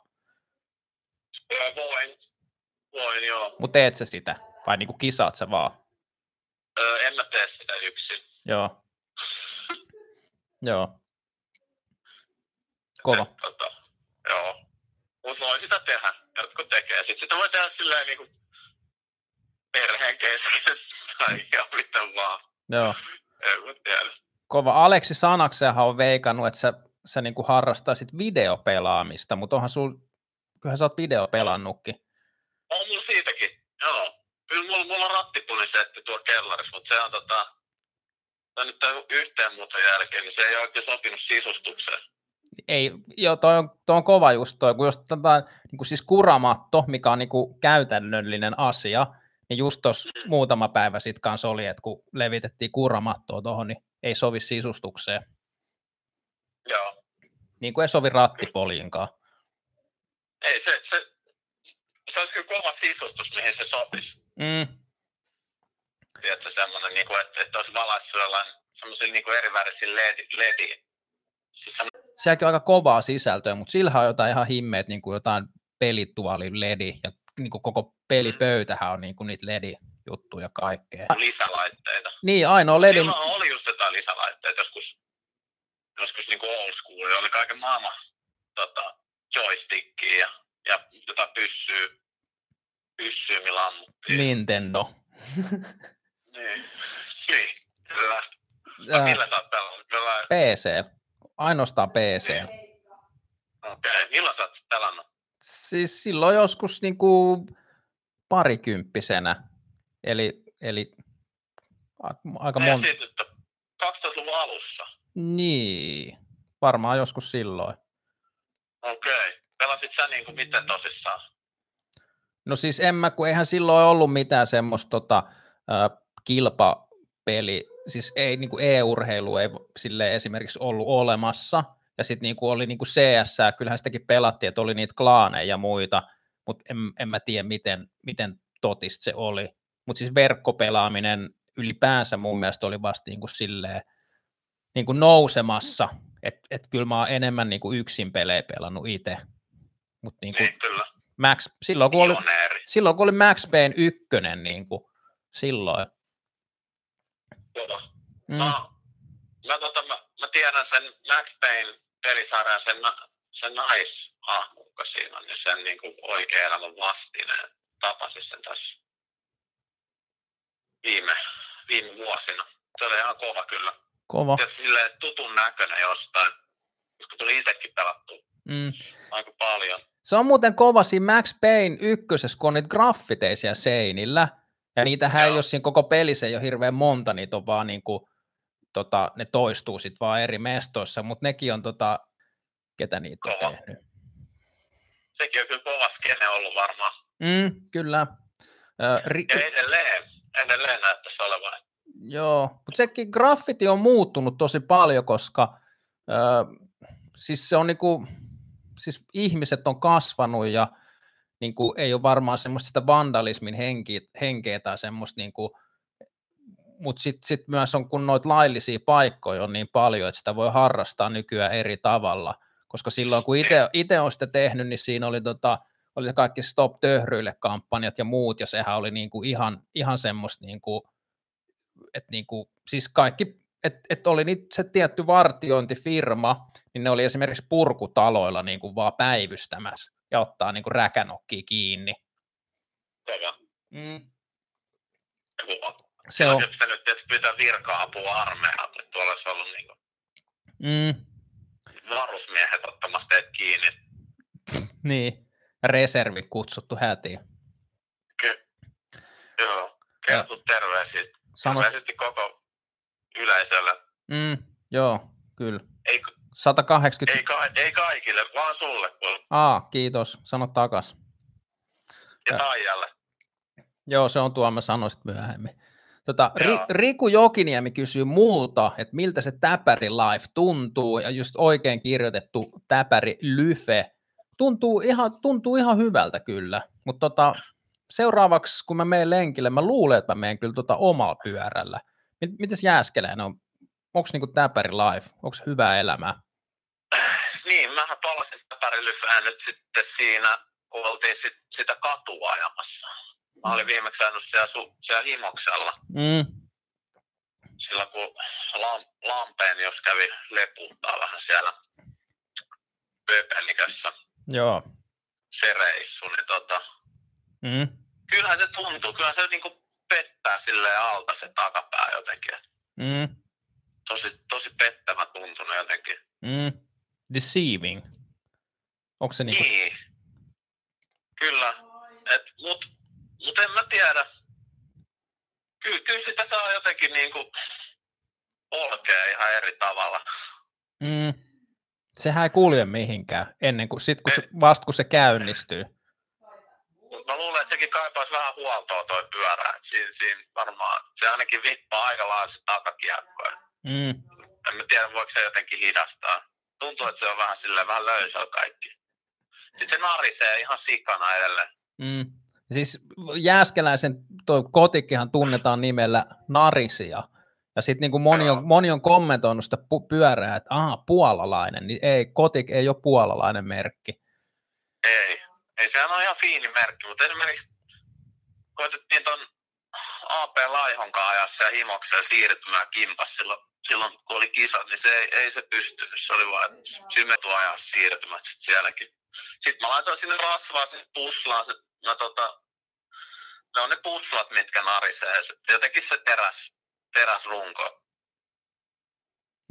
Öö, voin. Voin, joo. Mutta teet sä sitä vai niinku kisaat sä vaan? Öö, en mä tee sitä yksin. Joo. Joo. Kova. Et, tota, joo. Mutta voi sitä tehdä. Jotkut tekee. Sitten sitä voi tehdä silleen niinku perheen kesken tai ihan miten vaan. Joo. En mä tiedä. Kova. Aleksi Sanakseahan on veikannut, että sä, sä niinku harrastaisit videopelaamista, mutta onhan sul, kyllähän sä oot videopelannutkin. On mulla siitäkin. Joo. Kyllä mulla, mulla on rattipunisetti tuo kellarissa, mutta se on tota... Tai nyt tämän yhteenmuuton jälkeen, niin se ei oikein sopinut sisustukseen. Ei, joo, toi on, toi on kova just toi, kun jos tätä, niin kuin siis kuramatto, mikä on niin kuin käytännöllinen asia, niin just tuossa muutama päivä sitten kanssa oli, että kun levitettiin kuramattoa tuohon, niin ei sovi sisustukseen. Joo. Niin kuin ei sovi rattipoliinkaan. Ei, se, se, se olisi kyllä kova sisustus, mihin se sopisi. Mm, Tiedätkö, semmoinen, niin kuin, että, että olisi valaissut jollain semmoisilla niin erivärisiä ledi, ledi. Siis semmoinen, sielläkin on aika kovaa sisältöä, mutta sillä on jotain ihan himmeet, niin kuin jotain pelituoli, ledi, ja niin kuin koko pelipöytähän on niin kuin niitä ledi-juttuja kaikkea. lisälaitteita. Niin, ainoa ledi, Silloin oli just jotain lisälaitteita joskus, joskus niin kuin old school, oli kaiken maailman tota, joystickia ja, ja jotain pyssyä, pyssyä millä ammuttiin. Nintendo. Niin. niin. Kyllä. Ää, Millä sä oot pelannut? Millä... PC. Ainoastaan PC. Okei. Okay. Millä sä oot pelannut? Siis silloin joskus niin kuin parikymppisenä. Eli, eli aika monta. siitä nyt 2000-luvun alussa. Niin, varmaan joskus silloin. Okei. Okay. Pelasit sä niin kuin miten tosissaan? No siis en mä, kun eihän silloin ollut mitään semmoista tota, äh, kilpapeli, siis ei niin kuin e-urheilu ei sille esimerkiksi ollut olemassa, ja sitten niin oli niin kuin CS, kyllähän sitäkin pelattiin, että oli niitä klaaneja ja muita, mutta en, en mä tiedä, miten, miten totista se oli. Mutta siis verkkopelaaminen ylipäänsä mun mielestä oli vasta niin kuin silleen, niin kuin nousemassa, että et kyllä mä oon enemmän niin kuin yksin pelejä pelannut itse. Mutta niin kuin Niin, kyllä. Max, silloin kun oli, silloin kun oli Max Payne ykkönen, niin kuin, silloin. Kova. Mm. No, mä, tota, mä, mä, tiedän sen Max Payne pelisarjan, sen, sen naishahmo, joka siinä on, niin sen niin kuin oikean elämän vastineen. Tapasin sen tässä viime, viime vuosina. Se oli ihan kova kyllä. Kova. Tietysti silleen tutun näköinen jostain, koska tuli itsekin pelattu Mm. aika paljon. Se on muuten kova siinä Max Payne ykkösessä, kun on niitä graffiteisia seinillä, ja niitähän ei Joo. ole siinä koko pelissä ei ole hirveän monta, niitä on vaan niin kuin, tota, ne toistuu sitten vaan eri mestoissa, mutta nekin on tota, ketä niitä on Kova. tehnyt. Sekin on kyllä kova skene ollut varmaan. Mm, kyllä. Ö, ri, Ja edelleen, edelleen näyttäisi olevan. Joo, mutta sekin graffiti on muuttunut tosi paljon, koska ö, siis se on niinku, siis ihmiset on kasvanut ja niinku, ei ole varmaan semmoista sitä vandalismin henki, henkeä tai semmoista, niinku, mutta sitten sit myös on, kun noita laillisia paikkoja on niin paljon, että sitä voi harrastaa nykyään eri tavalla, koska silloin kun itse on sitä tehnyt, niin siinä oli, tota, oli se kaikki Stop Töhryille kampanjat ja muut, ja sehän oli niinku ihan, ihan semmoista niinku, että niinku, siis kaikki, että et oli niitä, se tietty vartiointifirma, niin ne oli esimerkiksi purkutaloilla niinku vaan päivystämässä ja ottaa niinku räkänokkia kiinni. Kova. Mm. Se on, Se nyt tietysti pyytää virka-apua armeijalta, että tuolla olisi ollut niin mm, varusmiehet ottamassa teet kiinni. niin, reservi kutsuttu hätiin. Ky- joo, kertoo terveisiä. Sano, Terveisesti koko yleisölle. mm, joo, kyllä. Ei, 180, ei, ka- ei kaikille, vaan sulle kun- aa, kiitos, sano takas. ja Ja. Taijalle. Joo, se on tuo, mä sanoin sit myöhemmin. Tota, Ri. Riku Jokiniemi kysyy multa, että miltä se täpäri live tuntuu, ja just oikein kirjoitettu täpäri lyfe. Tuntuu ihan, tuntuu ihan hyvältä kyllä, mutta tota, seuraavaksi kun mä menen lenkille, mä luulen, että mä menen kyllä tota omalla pyörällä. Mit, mites Jääskeläinen on? Onko niinku täpäri live? Onko hyvää elämää? Niin, mähän palasin täpärilyfään nyt sitten siinä, kun oltiin sit, sitä katua ajamassa. Mä olin viimeksi ajanut siellä, su- siellä himoksella. Mm, silloin kun Lam, Lampeen, jos kävi leputtaa vähän siellä Pöpelikössä Joo. se reissu, niin tota, Mm. kyllähän se tuntuu, kyllähän se niinku pettää silleen alta se takapää jotenkin. Mm. Tosi, tosi pettävä tuntunut jotenkin. Mm. Deceiving. Onko se niinku... Niin. Kyllä. Et, mut, mut en mä tiedä. Ky, kyllä sitä saa jotenkin niinku polkea ihan eri tavalla. Mm. Sehän ei kulje mihinkään ennen kuin, sit kun se, vasta kun se käynnistyy. Mä luulen, että sekin kaipaisi vähän huoltoa toi pyörä. Et siinä, siinä varmaan, se ainakin vippaa aika se takakiekkoja. Mm. En mä tiedä, voiko se jotenkin hidastaa. Tuntuu, että se on vähän silleen vähän löysää kaikki. Sitten se narisee ihan sikana edelleen. Mm. Siis Jääskeläisen toi kotikkihan tunnetaan nimellä Narisia. Ja sitten niin moni, on, moni on kommentoinut sitä pu- pyörää, että aha, puolalainen, niin ei, kotik ei ole puolalainen merkki. Ei. Ei sehän on ihan fiini merkki, mutta esimerkiksi koitettiin ton AP Laihon ajassa ja himokseen siirtymään kimpas silloin, silloin kun oli kisat, niin se ei, ei se pystynyt. Se oli vaan, tuo ajaa siirtymät sit sielläkin. Sitten mä laitoin sinne rasvaa sinne puslaan. Se, no tota, ne on ne puslat, mitkä narisee. Se, jotenkin se teräs, teräsrunko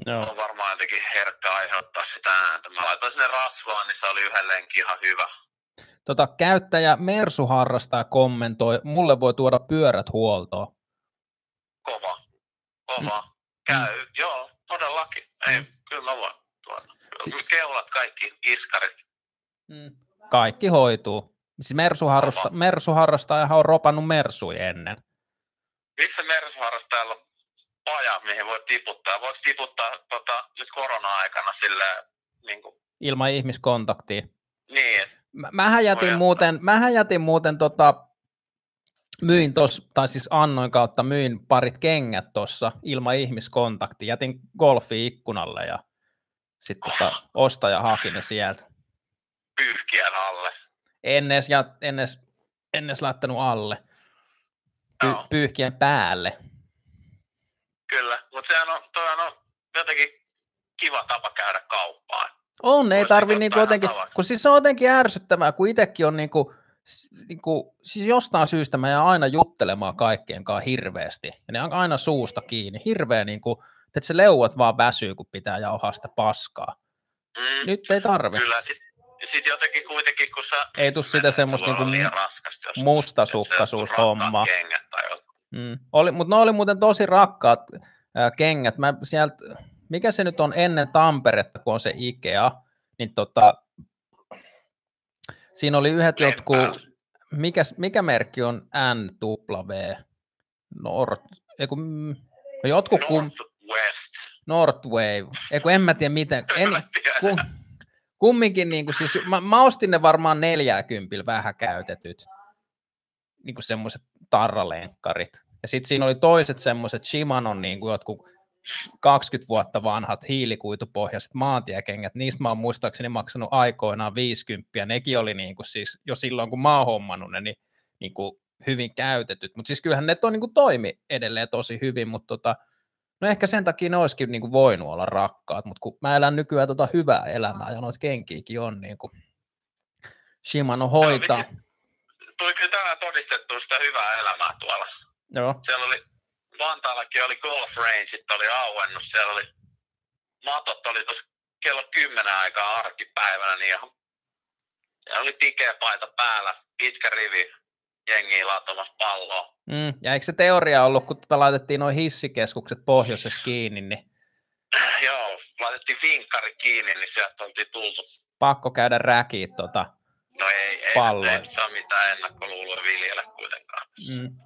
Joo. on varmaan jotenkin herkkä aiheuttaa sitä ääntä. Mä laitoin sinne rasvaa, niin se oli yhden lenkin ihan hyvä. Tota, käyttäjä Mersu harrastaa kommentoi, mulle voi tuoda pyörät huoltoon. Kova. Kova. Käy. Joo, todellakin. Ei, Mm. kyllä mä voin tuoda. Siis- Keulat kaikki, iskarit. Mm. Kaikki hoituu. Siis Mersu, harrasta. Mersu harrastajahan on ropannut Mersuja ennen. Missä Mersu-harrastajalla on paja, mihin voi tiputtaa? Voiko tiputtaa tota, nyt korona-aikana silleen, niin, kuin, ilman ihmiskontaktia. niin Mä, mähän jätin Voi muuten, mähän jätin muuten tota, myin tos, tai siis annoin kautta myin parit kengät tuossa ilman ihmiskontaktia. Jätin golfi ikkunalle ja sitten tota, ostaja haki ne sieltä. pyyhkien alle. En edes, ja, en edes, en edes laittanut alle. Py, Joo. pyyhkien päälle. Kyllä, mutta sehän on, toi on jotenkin kiva tapa käydä kauppaan. On, ei tarvi niinku jotenkin, tavaksi. kun siis se on jotenkin ärsyttävää, kun itsekin on niinku, niinku, siis jostain syystä mä jään aina juttelemaan kaikkien kanssa hirveästi, ja ne on aina suusta kiinni, hirveä niinku, että se leuat vaan väsyy, kun pitää jauhaa sitä paskaa. Mm. Nyt ei tarvi. Kyllä, sit, sit jotenkin kuitenkin, kun sä... Ei tuu sitä semmoista niinku liian raskasta, Mm. Oli, mutta ne oli muuten tosi rakkaat ää, kengät. Mä sieltä, mikä se nyt on ennen Tamperetta, kun on se Ikea, niin tota, siinä oli yhdet jotkut, mikä, mikä merkki on NW? Nord, eiku, mm, no jotkut kum, Northwest. Northwave, eiku, en mä tiedä miten, en, kum, kumminkin, niin kuin, siis, mä, mä, ostin ne varmaan 40 vähän käytetyt, niin kuin semmoiset tarralenkkarit. Ja sitten siinä oli toiset semmoiset Shimanon niin kuin jotkut 20 vuotta vanhat hiilikuitupohjaiset maantiekengät, niistä mä oon muistaakseni maksanut aikoinaan 50, nekin oli niin kuin siis jo silloin, kun mä oon hommannut ne, niin, niin kuin hyvin käytetyt, mutta siis kyllähän ne on niin kuin toimi edelleen tosi hyvin, mutta tota, no ehkä sen takia ne olisikin niin kuin voinut olla rakkaat, mutta kun mä elän nykyään tota hyvää elämää ja noita kenkiäkin on niin kuin Shimano hoitaa. Tuli kyllä tänään todistettu sitä hyvää elämää tuolla. Joo, Siellä oli, Vantaallakin oli golf rangeit, oli auennut, siellä oli, matot oli tuossa kello 10 aikaa arkipäivänä, niin ihan, siellä oli pikeä paita päällä, pitkä rivi, jengiä latomassa palloa. mm, ja eikö se teoria ollut, kun tota laitettiin noin hissikeskukset pohjoisessa kiinni, niin Joo, laitettiin vinkkari kiinni, niin sieltä oltiin tultu. pakko käydä räkiit tota. No ei, ei, Palloja. ei nyt saa mitään ennakkoluuloja viljellä kuitenkaan. Mm.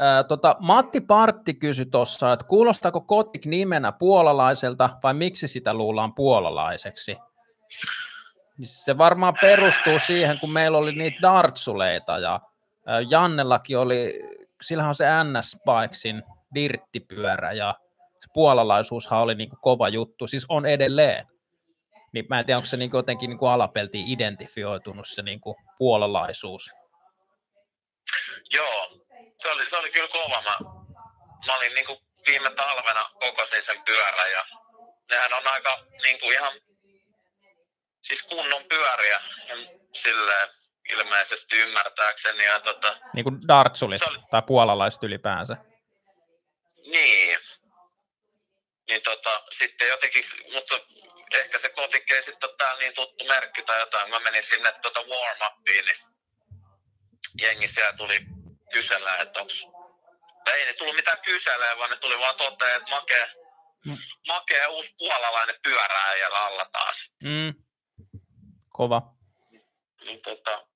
Ö, tota, Matti Partti kysyi tuossa, että kuulostaako Kotik nimenä puolalaiselta vai miksi sitä luullaan puolalaiseksi? Niin Se varmaan perustuu siihen, kun meillä oli niitä dartsuleita ja Jannellakin oli, sillähän on se NS Spikesin dirttipyörä ja se puolalaisuushan oli niinku kova juttu, siis on edelleen. Niin mä en tiedä, onko se niinku jotenkin niinku alapeltiin identifioitunut se niinku puolalaisuus. Joo, se oli, se oli kyllä kova. Mä, mä olin niinku viime talvena kokosin sen pyörän ja nehän on aika niin kuin ihan siis kunnon pyöriä silleen ilmeisesti ymmärtääkseni. Ja tota, niin kuin dartsulit oli, tai puolalaiset ylipäänsä. Niin. Niin tota, sitten jotenkin, mutta ehkä se kotik ei sitten ole täällä niin tuttu merkki tai jotain. Mä menin sinne tota warm-upiin, niin jengi siellä tuli kysellä, että onks... Tai ei ne tullut mitään kyselee, vaan ne tuli vaan toteen, että makee, mm. makee uusi puolalainen pyöräjällä alla taas. Mm. Kova. Niin tota,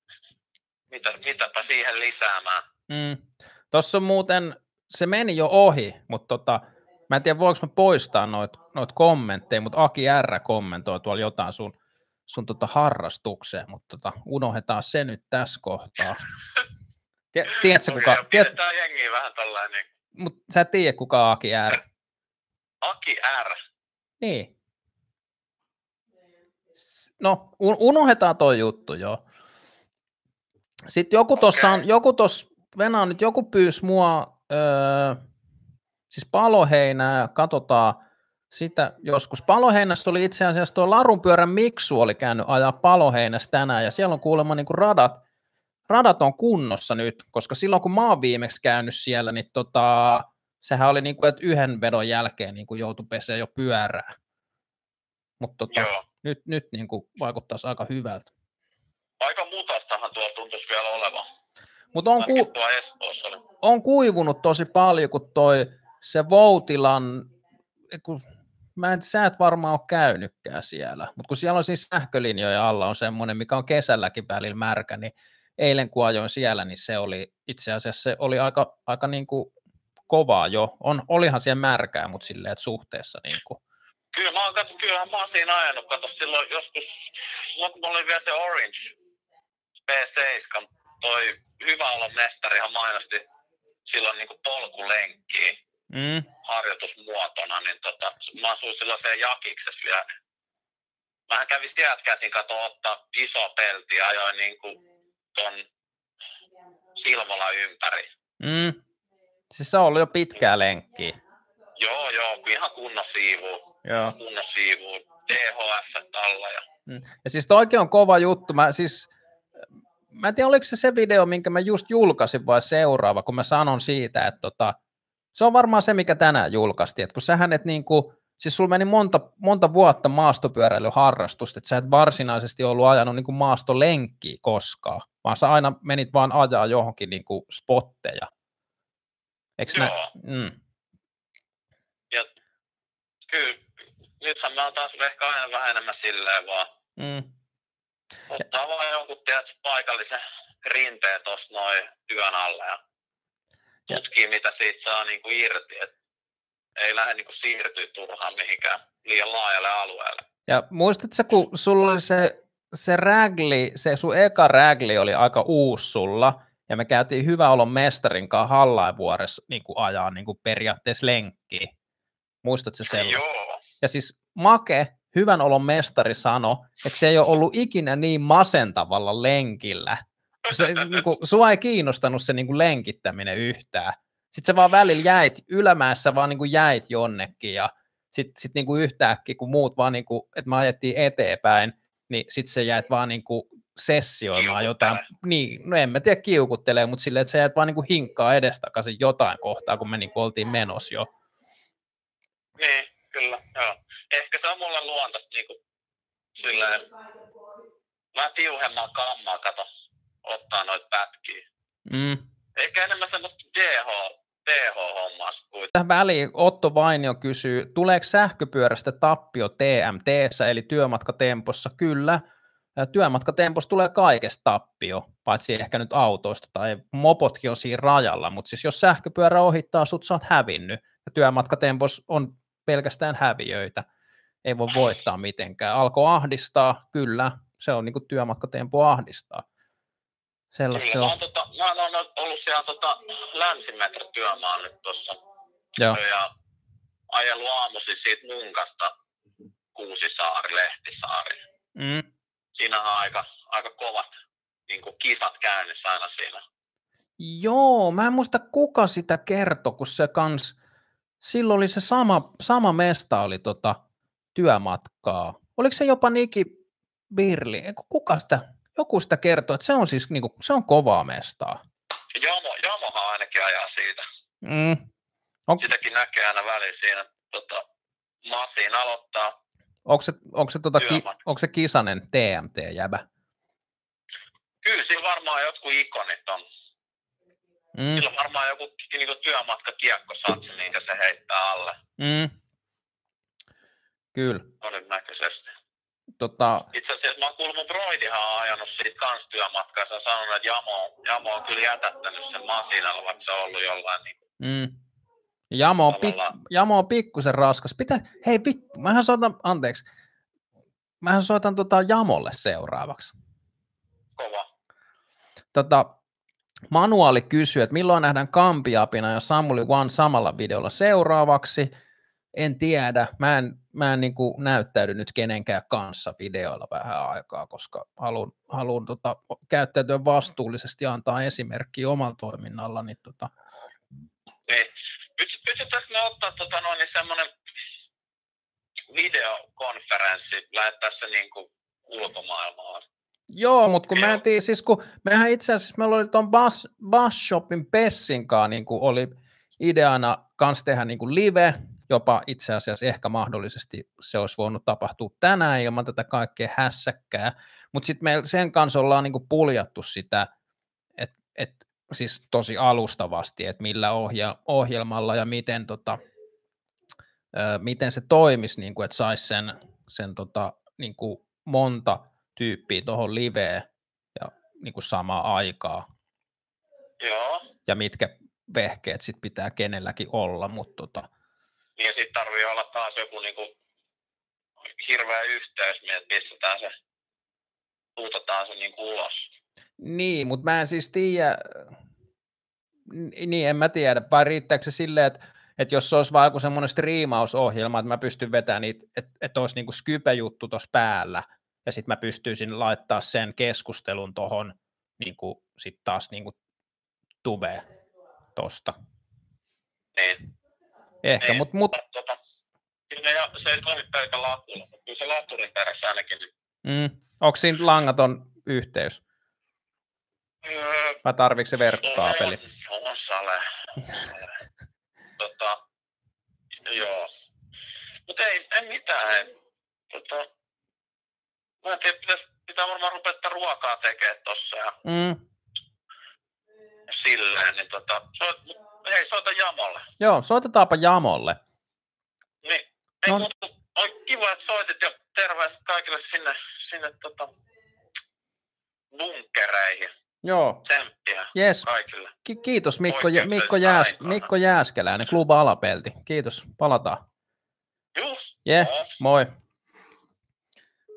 mitä, mitäpä siihen lisäämään. Mm. Tuossa on muuten, se meni jo ohi, mutta tota, mä en tiedä voiko mä poistaa noita noit kommentteja, mutta Aki R kommentoi tuolla jotain sun, sun tota harrastukseen, mutta tota, unohdetaan se nyt tässä kohtaa. Tiedätkö kuka? Pidetään jengiä vähän tällainen. Niin... Mutta sä et tiedä kuka Aki R. Aki R? Niin. No, unohdetaan toi juttu, joo. Sitten joku tuossa okay. on, joku tuossa, Venä nyt joku pyysi mua, öö, siis paloheinää, katsotaan sitä joskus. Paloheinässä oli itse asiassa tuo larunpyörän Miksu oli käynyt ajaa paloheinässä tänään, ja siellä on kuulemma niin kuin radat, radat on kunnossa nyt, koska silloin kun mä oon viimeksi käynyt siellä, niin tota, sehän oli niin kuin, että yhden vedon jälkeen niin kuin joutui pesee jo pyörää. Mutta tota, nyt, nyt niin kuin vaikuttaisi aika hyvältä. Aika mutastahan tuo tuntuisi vielä olevan. Mutta on, ku... on kuivunut tosi paljon, kun toi se Voutilan, kun mä en, sä et varmaan ole käynytkään siellä, mutta kun siellä on siis sähkölinjoja alla on semmoinen, mikä on kesälläkin välillä märkä, niin eilen kun ajoin siellä, niin se oli itse asiassa se oli aika, aika niin kuin kovaa jo. On, olihan siellä märkää, mutta silleen, että suhteessa niin kuin. Kyllä mä oon, katso, kyllähän mä oon siinä ajanut, kato silloin joskus, mulla oli vielä se Orange P7, toi hyvä olla mestarihan mainosti silloin niin polkulenkkiä mm. harjoitusmuotona, niin tota, mä asuin silloin se jakiksessa vielä. Mähän kävin käsin kato ottaa iso pelti ja ajoin niin kuin ton Silvola ympäri. Mm. Siis se on ollut jo pitkää lenkkiä. Joo, joo, ihan kunnon siivu. Joo. Kunnon siivu. DHF alla. Ja... Mm. ja siis toikin on kova juttu. Mä siis mä en tiedä, oliko se se video, minkä mä just julkaisin vai seuraava, kun mä sanon siitä, että tota, se on varmaan se, mikä tänään julkaistiin, että kun sähän et niin kuin, siis sulla meni monta, monta vuotta maastopyöräilyharrastusta, että sä et varsinaisesti ollut ajanut niin kuin maastolenkkiä koskaan, vaan sä aina menit vaan ajaa johonkin niin kuin spotteja. Eikö Joo. Nä? Mm. Ja kyllä, nythän mä oon taas ehkä aina vähän enemmän silleen vaan, mm Ottaa vaan jonkun tiedät, paikallisen rinteen tuossa noin työn alle ja tutkii, mitä siitä saa niin kuin irti. Et ei lähde niin kuin siirtyä turhaan mihinkään liian laajalle alueelle. Ja muistatko, kun sulla oli se, se ragli, se sun eka ragli oli aika uusi sulla, ja me käytiin hyvä olon mestarin kanssa Hallaivuoressa niin kuin ajaa niin kuin periaatteessa lenkkiä. Muistatko se sellaista? Joo. Ja siis Make hyvän olon mestari sanoi, että se ei ole ollut ikinä niin masentavalla lenkillä. Se, niin kuin, sua ei kiinnostanut se niin kuin lenkittäminen yhtään. Sitten se vaan välillä jäit, ylämäessä vaan niin kuin jäit jonnekin ja sitten sit niin kuin yhtäkkiä, kun muut vaan, niin kuin, että me ajettiin eteenpäin, niin sitten se jäit vaan niin kuin sessioimaan jotain, niin, no en mä tiedä kiukuttelee, mutta silleen, että sä jäät vaan niin kuin hinkkaa edestakaisin jotain kohtaa, kun me niin kuin oltiin menossa jo. Niin, kyllä, joo. Ehkä se on mulle luontaista niin kuin, silleen, mä tiuhemman kammaa, kato, ottaa noita pätkiä. Mm. Eikä enemmän semmoista DH, DH-hommaa kuin. Tähän väliin Otto Vainio kysyy, tuleeko sähköpyörästä tappio TMT, eli työmatkatempossa? Kyllä, työmatkatempossa tulee kaikesta tappio, paitsi ehkä nyt autoista tai mopotkin on siinä rajalla, mutta siis jos sähköpyörä ohittaa sut, sä oot hävinnyt. Ja työmatkatempos on pelkästään häviöitä, ei voi voittaa mitenkään. Alkoi ahdistaa, kyllä, se on niin kuin työmatkatempo ahdistaa. Sellaista kyllä, se on. Mä, oon, tota, mä oon ollut siellä tota, länsimetro työmaan nyt tuossa. Ja ajellut aamuisin siitä Munkasta Kuusisaari, Lehtisaari. Mm. Siinä on aika, aika kovat niin kuin kisat käynnissä aina siinä. Joo, mä en muista kuka sitä kertoi, kun se kans silloin oli se sama, sama mesta oli tota työmatkaa. Oliko se jopa Niki Birli? Kuka sitä, joku sitä kertoo, että se on siis niinku, se on kovaa mestaa. Jamo, Jamohan ainakin ajaa siitä. Mm. On, Sitäkin näkee aina väliin siinä. Tota, Masiin aloittaa. onko, se, onko, se tota, ki, onko se kisanen TMT-jäbä? Kyllä siinä varmaan jotkut ikonit on. Mm. Sillä on varmaan joku niinku työmatka kiekkosatsi, minkä se heittää alle Mm. Kyllä. todennäköisesti. Tota, Itse asiassa mä oon kuullut, mun broidihan on ajanut siitä kans työmatkaa. Se on sanonut, että Jamo, Jamo on kyllä jätättänyt sen masinalla, vaikka se on ollut jollain niin mm. Jamo, on pik, Jamo on pikkusen raskas. Pitää, hei vittu, mähän soitan, anteeksi, mähän soitan tota Jamolle seuraavaksi. kova. Tota, Manuaali kysyy, että milloin nähdään Kampiapina ja Samuli One samalla videolla seuraavaksi. En tiedä, mä en, mä en niin kuin näyttäydy nyt kenenkään kanssa videoilla vähän aikaa, koska haluan, haluan tota, käyttäytyä vastuullisesti ja antaa esimerkkiä omalla toiminnalla. Niin tota, Niin. Pyst- Pystytäänkö me ottaa tota noin, niin semmoinen videokonferenssi, lähettää se niin kuin ulkomaailmaan? Joo, mutta kun mä en Joo. tiedä, siis kun mehän itse asiassa, meillä oli tuon Bass, Bass Shopin Pessinkaan niin kuin oli ideana kans tehdä niin kuin live, jopa itse asiassa ehkä mahdollisesti se olisi voinut tapahtua tänään ilman tätä kaikkea hässäkkää, mutta sitten meillä sen kanssa ollaan niin kuin puljattu sitä, että et, siis tosi alustavasti, että millä ohja, ohjelmalla ja miten, tota, ö, miten se toimisi, niin kuin, että saisi sen, sen tota, niin kuin monta tyyppiä tuohon liveen ja niin kuin samaa aikaa Joo. ja mitkä vehkeet sit pitää kenelläkin olla, mutta tota, Niin sitten tarvii olla taas joku niin kuin hirveä yhteys, että pistetään se, puutetaan se niin kuin ulos. niin, mutta mä en siis tiedä, Ni- niin en mä tiedä, vai riittääkö se silleen, että, että jos se olisi vaan joku semmoinen striimausohjelma, että mä pystyn vetämään niitä, että, että olisi niinku Skype-juttu tuossa päällä, ja sitten mä pystyisin laittaa sen keskustelun tuohon niinku, sitten taas niinku tubeen tosta. Niin. Ehkä, Niin. mutta mut, Tota, kyllä ja se ei toimi pelkä latulla, mutta kyllä se laturin perässä ainakin. mm, onko siinä langaton yhteys? Öö, Vai tarviiko se verkkokaapeli? On, on sale. tota, joo. Mutta ei, ei mitään. Ei. Tota, mä en tiedä, pitäis, pitää varmaan rupea ruokaa tekemään tossa ja Mm, silleen, niin tota, soit, hei, soita Jamolle. joo, soitetaanpa Jamolle. Niin, ei No. muuta, oi kiva, että soitit ja terveiset kaikille sinne, sinne tota, bunkkereihin. Joo, Tsemppiä jes. kaikille. Ki- kiitos Mikko, Poikkeuksellista Mikko, Jääs. Mikko Jääskeläinen, Klub Alapelti. Kiitos, palataan. Je, joo. moi.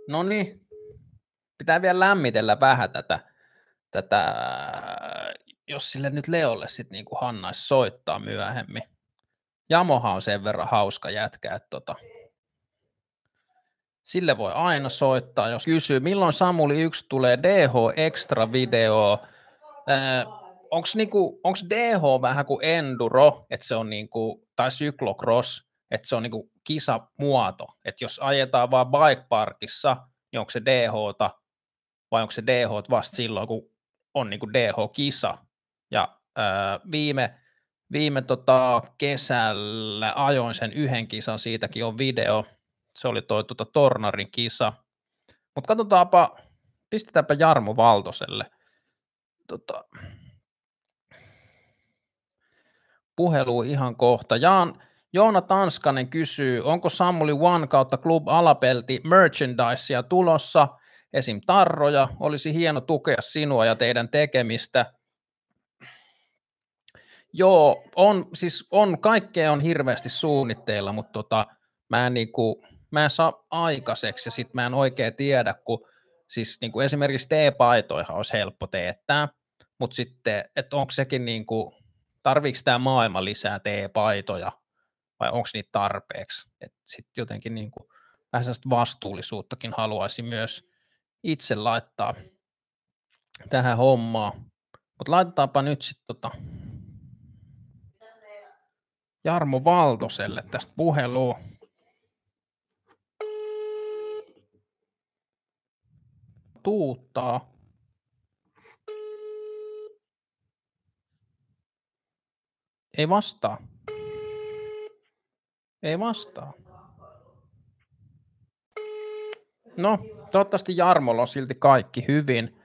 No niin, pitää vielä lämmitellä vähän tätä, tätä jos sille nyt Leolle sitten niinku Hannais soittaa myöhemmin. Jamohan on sen verran hauska jätkä, että tota, sille voi aina soittaa, jos kysyy, milloin Samuli 1 tulee DH Extra video. Onko niinku, onks DH vähän kuin enduro, että se on niinku, tai cyclocross, että se on niinku kisamuoto, että jos ajetaan vaan bike parkissa, niin onko se DH vai onko se DH vasta silloin, kun on niinku DH-kisa. Viime, viime tota kesällä ajoin sen yhden kisan, siitäkin on video. Se oli toi tota Tornarin kisa. Mutta katsotaanpa, pistetäänpä Jarmo Valtoselle. Tota, puhelu ihan kohta. Jaan, Joona Tanskanen kysyy, onko Samuli One kautta Club Alapelti merchandisea tulossa, esim. tarroja, olisi hieno tukea sinua ja teidän tekemistä. Joo, on, siis on, kaikkea on hirveästi suunnitteilla, mutta tota, mä, en niinku, mä en saa aikaiseksi ja sitten mä en oikein tiedä, kun siis niinku esimerkiksi T-paitoihan olisi helppo teettää, mutta sitten, että onko sekin niinku, tarviiko tämä maailma lisää T-paitoja vai onko niitä tarpeeksi. Sitten jotenkin niin kuin, vähän sellaista vastuullisuuttakin haluaisin myös itse laittaa tähän hommaan. Mutta laitetaanpa nyt sitten tota Jarmo Valtoselle tästä puhelua. Tuuttaa. Ei vastaa. Ei vastaa. No, toivottavasti Jarmolla on silti kaikki hyvin.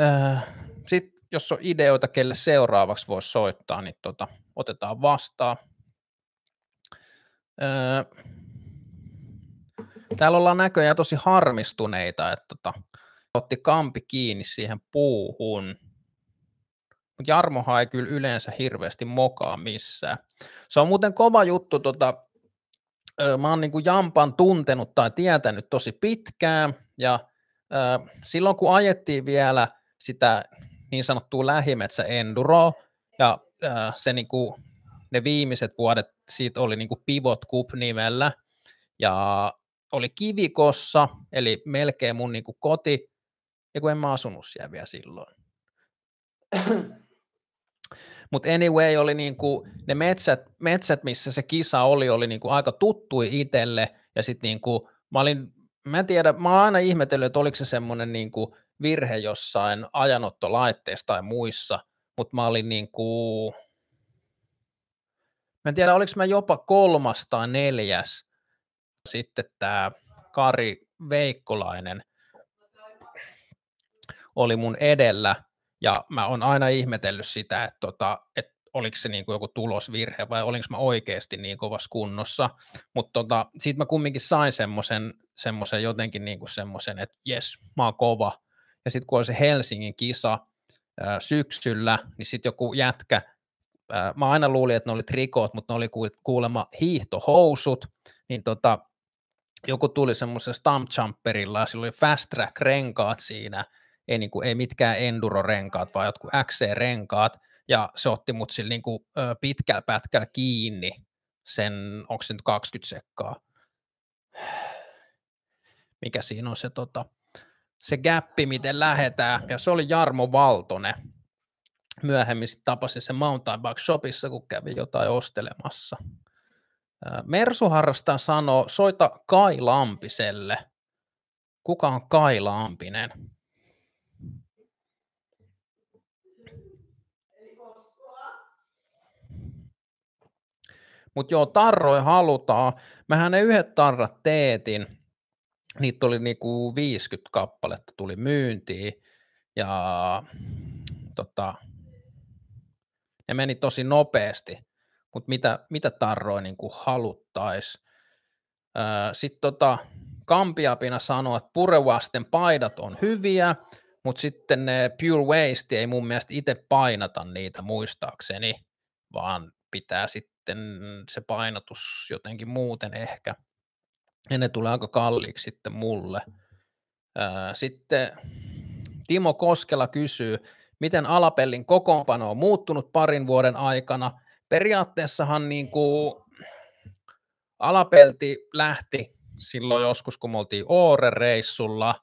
Öö, jos on ideoita, kelle seuraavaksi voisi soittaa, niin tota, otetaan vastaan. Öö, täällä ollaan näköjään tosi harmistuneita, että tota, otti kampi kiinni siihen puuhun. Mutta Jarmohan ei kyllä yleensä hirveästi mokaa missään. Se on muuten kova juttu, tota, mä oon niin kuin Jampan tuntenut tai tietänyt tosi pitkään, ja ö, silloin kun ajettiin vielä sitä niin sanottua lähimetsä enduroa, ja ö, se niin kuin, ne viimeiset vuodet siitä oli niin kuin Pivot Cup nimellä, ja oli Kivikossa, eli melkein mun niin kuin koti, ja kun en mä asunut siellä vielä silloin. Mutta anyway, oli niinku, ne metsät, metsät, missä se kisa oli, oli niinku aika tuttui itselle, ja sitten niinku, mä olin, mä en tiedä, mä oon aina ihmetellyt, että oliko se semmoinen niinku virhe jossain ajanottolaitteessa tai muissa, mutta mä olin niinku, mä en tiedä, oliko mä jopa kolmas tai neljäs, sitten tämä Kari Veikkolainen oli mun edellä, ja mä oon aina ihmetellyt sitä, että, tota, että oliko se niin kuin joku tulosvirhe vai olinko mä oikeasti niin kovassa kunnossa, mutta tota, siitä mä kumminkin sain semmoisen jotenkin niin kuin semmoisen, että jes, mä oon kova. Ja sitten kun oli se Helsingin kisa ää, syksyllä, niin sitten joku jätkä, ää, mä aina luulin, että ne oli trikot, mutta ne oli kuulemma hiihtohousut, niin tota, joku tuli semmoisen stump jumperilla ja sillä oli fast track renkaat siinä, ei, niin kuin, ei mitkään enduro-renkaat, vaan jotkut XC-renkaat, ja se otti mut sillä niin kuin, pitkällä pätkällä kiinni sen, onko se nyt 20 sekkaa, mikä siinä on se, tota, se gappi, miten lähetään, ja se oli Jarmo Valtonen. Myöhemmin sitten tapasin sen Mountain Bike Shopissa, kun kävi jotain ostelemassa. Mersu harrastaa sanoo, soita Kai Lampiselle. Kuka on Kai Lampinen? Mutta joo, tarroja halutaan. Mähän ne yhdet tarrat teetin. Niitä oli niinku 50 kappaletta tuli myyntiin. Ja tota, ne meni tosi nopeasti. Mutta mitä, mitä tarroja niinku haluttais? Sitten tota, Kampiapina sanoi, että purevasten paidat on hyviä, mutta sitten ne Pure Waste ei mun mielestä itse painata niitä muistaakseni, vaan pitää sitten se painotus jotenkin muuten ehkä. Ja ne tulee aika kalliiksi sitten mulle. Sitten Timo Koskela kysyy, miten Alapellin kokoonpano on muuttunut parin vuoden aikana. Periaatteessahan niin kuin Alapelti lähti silloin joskus, kun me oltiin Oore-reissulla,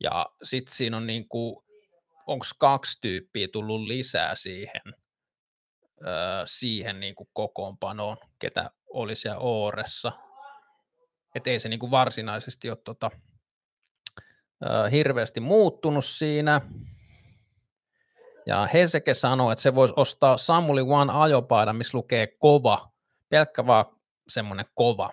ja sitten siinä on niin kuin, onko kaksi tyyppiä tullut lisää siihen, siihen niin kuin kokoonpanoon, ketä oli siellä Ooressa. Että ei se niin kuin varsinaisesti ole tota, öö, hirveästi muuttunut siinä. Ja Heseke sanoi, että se voisi ostaa Samuli One ajopaidan, missä lukee kova, pelkkä vaan semmoinen kova.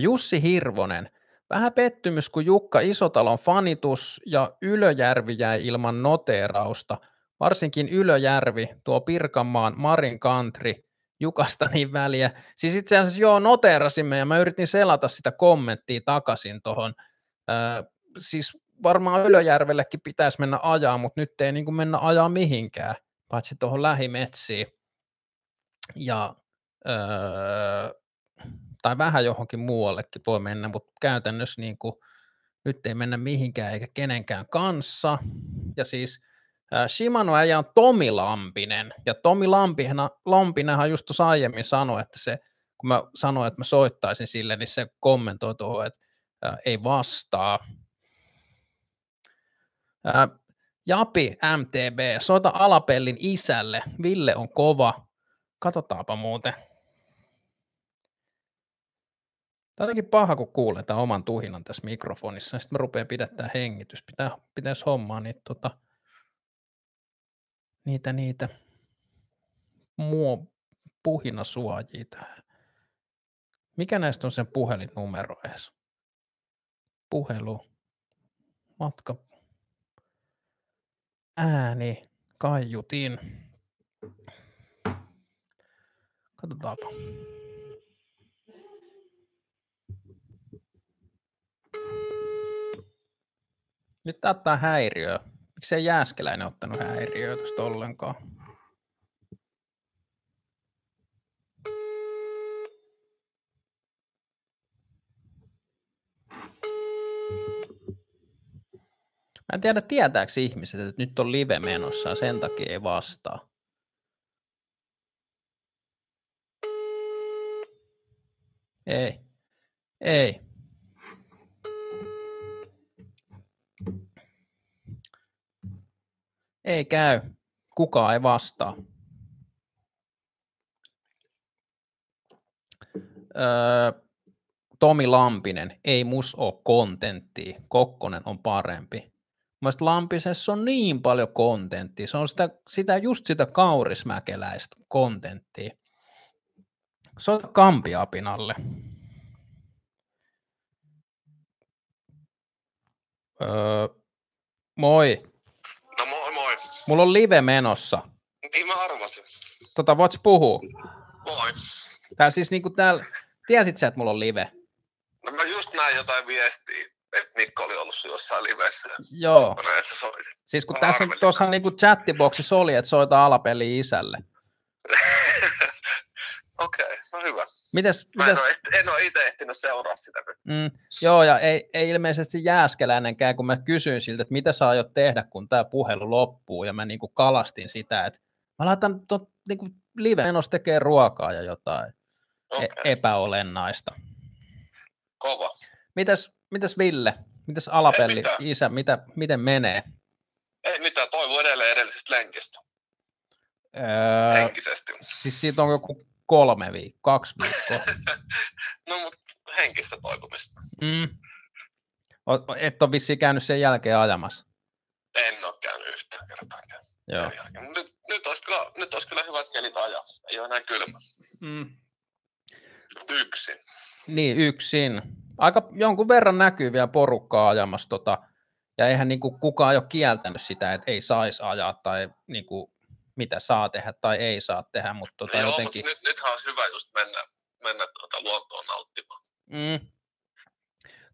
Jussi Hirvonen. Vähän pettymys, kun Jukka Isotalon fanitus ja Ylöjärvi jäi ilman noteerausta. Varsinkin Ylöjärvi, tuo Pirkanmaan Marin Kantri, Jukasta niin väliä. Siis itse asiassa joo, noteerasimme ja mä yritin selata sitä kommenttia takaisin tuohon. Äh, siis varmaan Ylöjärvellekin pitäisi mennä ajaa, mutta nyt ei niin kuin mennä ajaa mihinkään, paitsi tuohon lähimetsiin. Ja öö, tai vähän johonkin muuallekin voi mennä, mutta käytännössä niin kuin, nyt ei mennä mihinkään eikä kenenkään kanssa. Ja siis äh, Shimano äijä on Tomi Lampinen, ja Tomi Lampinen, Lampinenhan just tuossa aiemmin sanoi, että se, kun mä sanoin, että mä soittaisin sille, niin se kommentoi tuohon, että ei vastaa. Japi MTB, soita alapellin isälle. Ville on kova. Katsotaanpa muuten. Tämä on paha, kun kuulee tämän oman tuhinan tässä mikrofonissa. Sitten mä rupean pidättää hengitys. Pitää, pitäisi hommaa niitä, tota, niitä, niitä muo puhinasuojia tähän. Mikä näistä on sen puhelinnumero edes? Puhelu, matka, ääni, kaiutin. Katsotaanpa. Nyt täyttää häiriö. Miksei Jääskeläinen ottanut häiriöä tästä ollenkaan? Mä en tiedä, tietääkö ihmiset, että nyt on live menossa ja sen takia ei vastaa. Ei. Ei. Ei käy. Kukaan ei vastaa. Öö, Tomi Lampinen, ei mus oo kontenttia, Kokkonen on parempi. Mielestäni Lampisessa on niin paljon kontenttia, se on sitä, sitä just sitä kaurismäkeläistä kontenttia. Soita Kampiapinalle. Öö, moi. Mulla on live menossa. Niin mä arvasin. Tota, voits puhua? Moi. Tää siis niinku täällä, tiesit sä, että mulla on live? No mä just näin jotain viestiä, että Mikko oli ollut sun jossain livessä. Joo. Siis kun Mä tässä tuossa niinku chattiboksissa oli, että soita alapeli isälle. Okei, okay, no hyvä. Mites, Mä en mites, en ole itse ehtinyt seuraa sitä nyt. mm, joo, ja ei, ei ilmeisesti jääskeläinenkään, kun mä kysyin siltä, että mitä sä aiot tehdä, kun tämä puhelu loppuu, ja mä niinku kalastin sitä, että mä laitan ton, niinku live menossa tekee ruokaa ja jotain Okei, e- okay. epäolennaista. kova. Mitäs, mitäs Ville, mitäs alapelli mitään. isä, mitä, miten menee? Ei mitään, toivon edelleen edellisestä lenkistä. Öö, Henkisesti. siis siitä on joku kolme viikkoa, kaksi viikkoa. No mut henkistä toipumista. Mm. Et ole vissiin käynyt sen jälkeen ajamassa. En ole käynyt yhtään kertaakaan. Joo. Nyt, nyt, olisi kyllä, nyt olisi kyllä hyvät kelit ajaa. Ei ole enää kylmä. Mm. Yksin. Niin, yksin. Aika jonkun verran näkyy vielä porukkaa ajamassa tota, ja eihän niinku kukaan ole kieltänyt sitä, että ei saisi ajaa tai niinku, mitä saa tehdä tai ei saa tehdä, mutta tota, Joo, jotenkin... mutta nyt, nythän olisi hyvä just mennä, mennä tuota luontoon nauttimaan. Mm.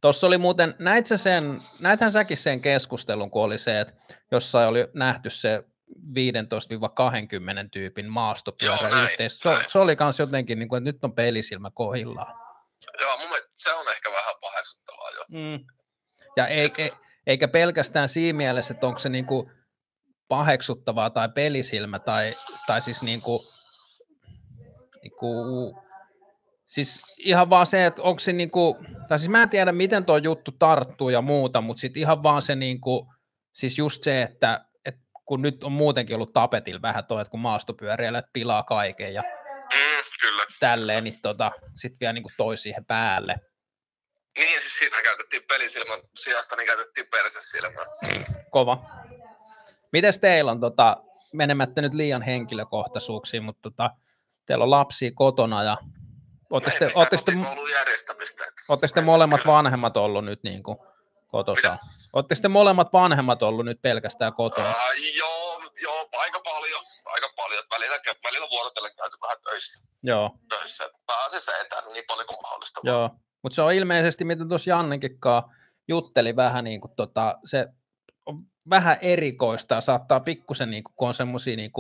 Tuossa oli muuten, näit sä sen, näithän säkin sen keskustelun, kun oli se, että jossain oli nähty se 15-20 tyypin maastopyörä Joo, näin. Se, näin. se oli myös jotenkin, niin kuin, että nyt on pelisilmä kohillaan. Joo, mun mielestä se on ehkä vähän paheksuttavaa jo. Mm. Ja ei, ei, eikä pelkästään siinä mielessä, että onko se niinku paheksuttavaa tai pelisilmä tai, tai siis niinku, niinku, siis ihan vaan se, että onko se niinku, tai siis mä en tiedä miten tuo juttu tarttuu ja muuta, mutta sitten ihan vaan se niinku, siis just se, että, että kun nyt on muutenkin ollut tapetilla vähän toi, että kun maastopyöräilijät pilaa kaiken ja Mm, kyllä. tälleen, niin tota, sitten vielä niinku toi siihen päälle. Niin, siis siinä käytettiin pelisilmän sijasta, niin käytettiin persesilmää. Kova. Mites teillä on, tota, menemättä nyt liian henkilökohtaisuuksiin, mutta tota, teillä on lapsia kotona ja Ei te, ootte te, molemmat vanhemmat ollut nyt niin kuin kotossa? Mitä? Ootte te molemmat vanhemmat ollut nyt pelkästään kotona? Aa, joo, joo, aika paljon. Aika paljon. Välillä, välillä vuorotellen käyty vähän töissä. Joo, töissä. Pääasiassa etänä niin paljon kuin mahdollista. joo. Mutta se on ilmeisesti, mitä tuossa Jannenkin kanssa jutteli vähän niin kuin tota, se vähän erikoista ja saattaa pikkusen, niin kuin, kun on semmoisia niin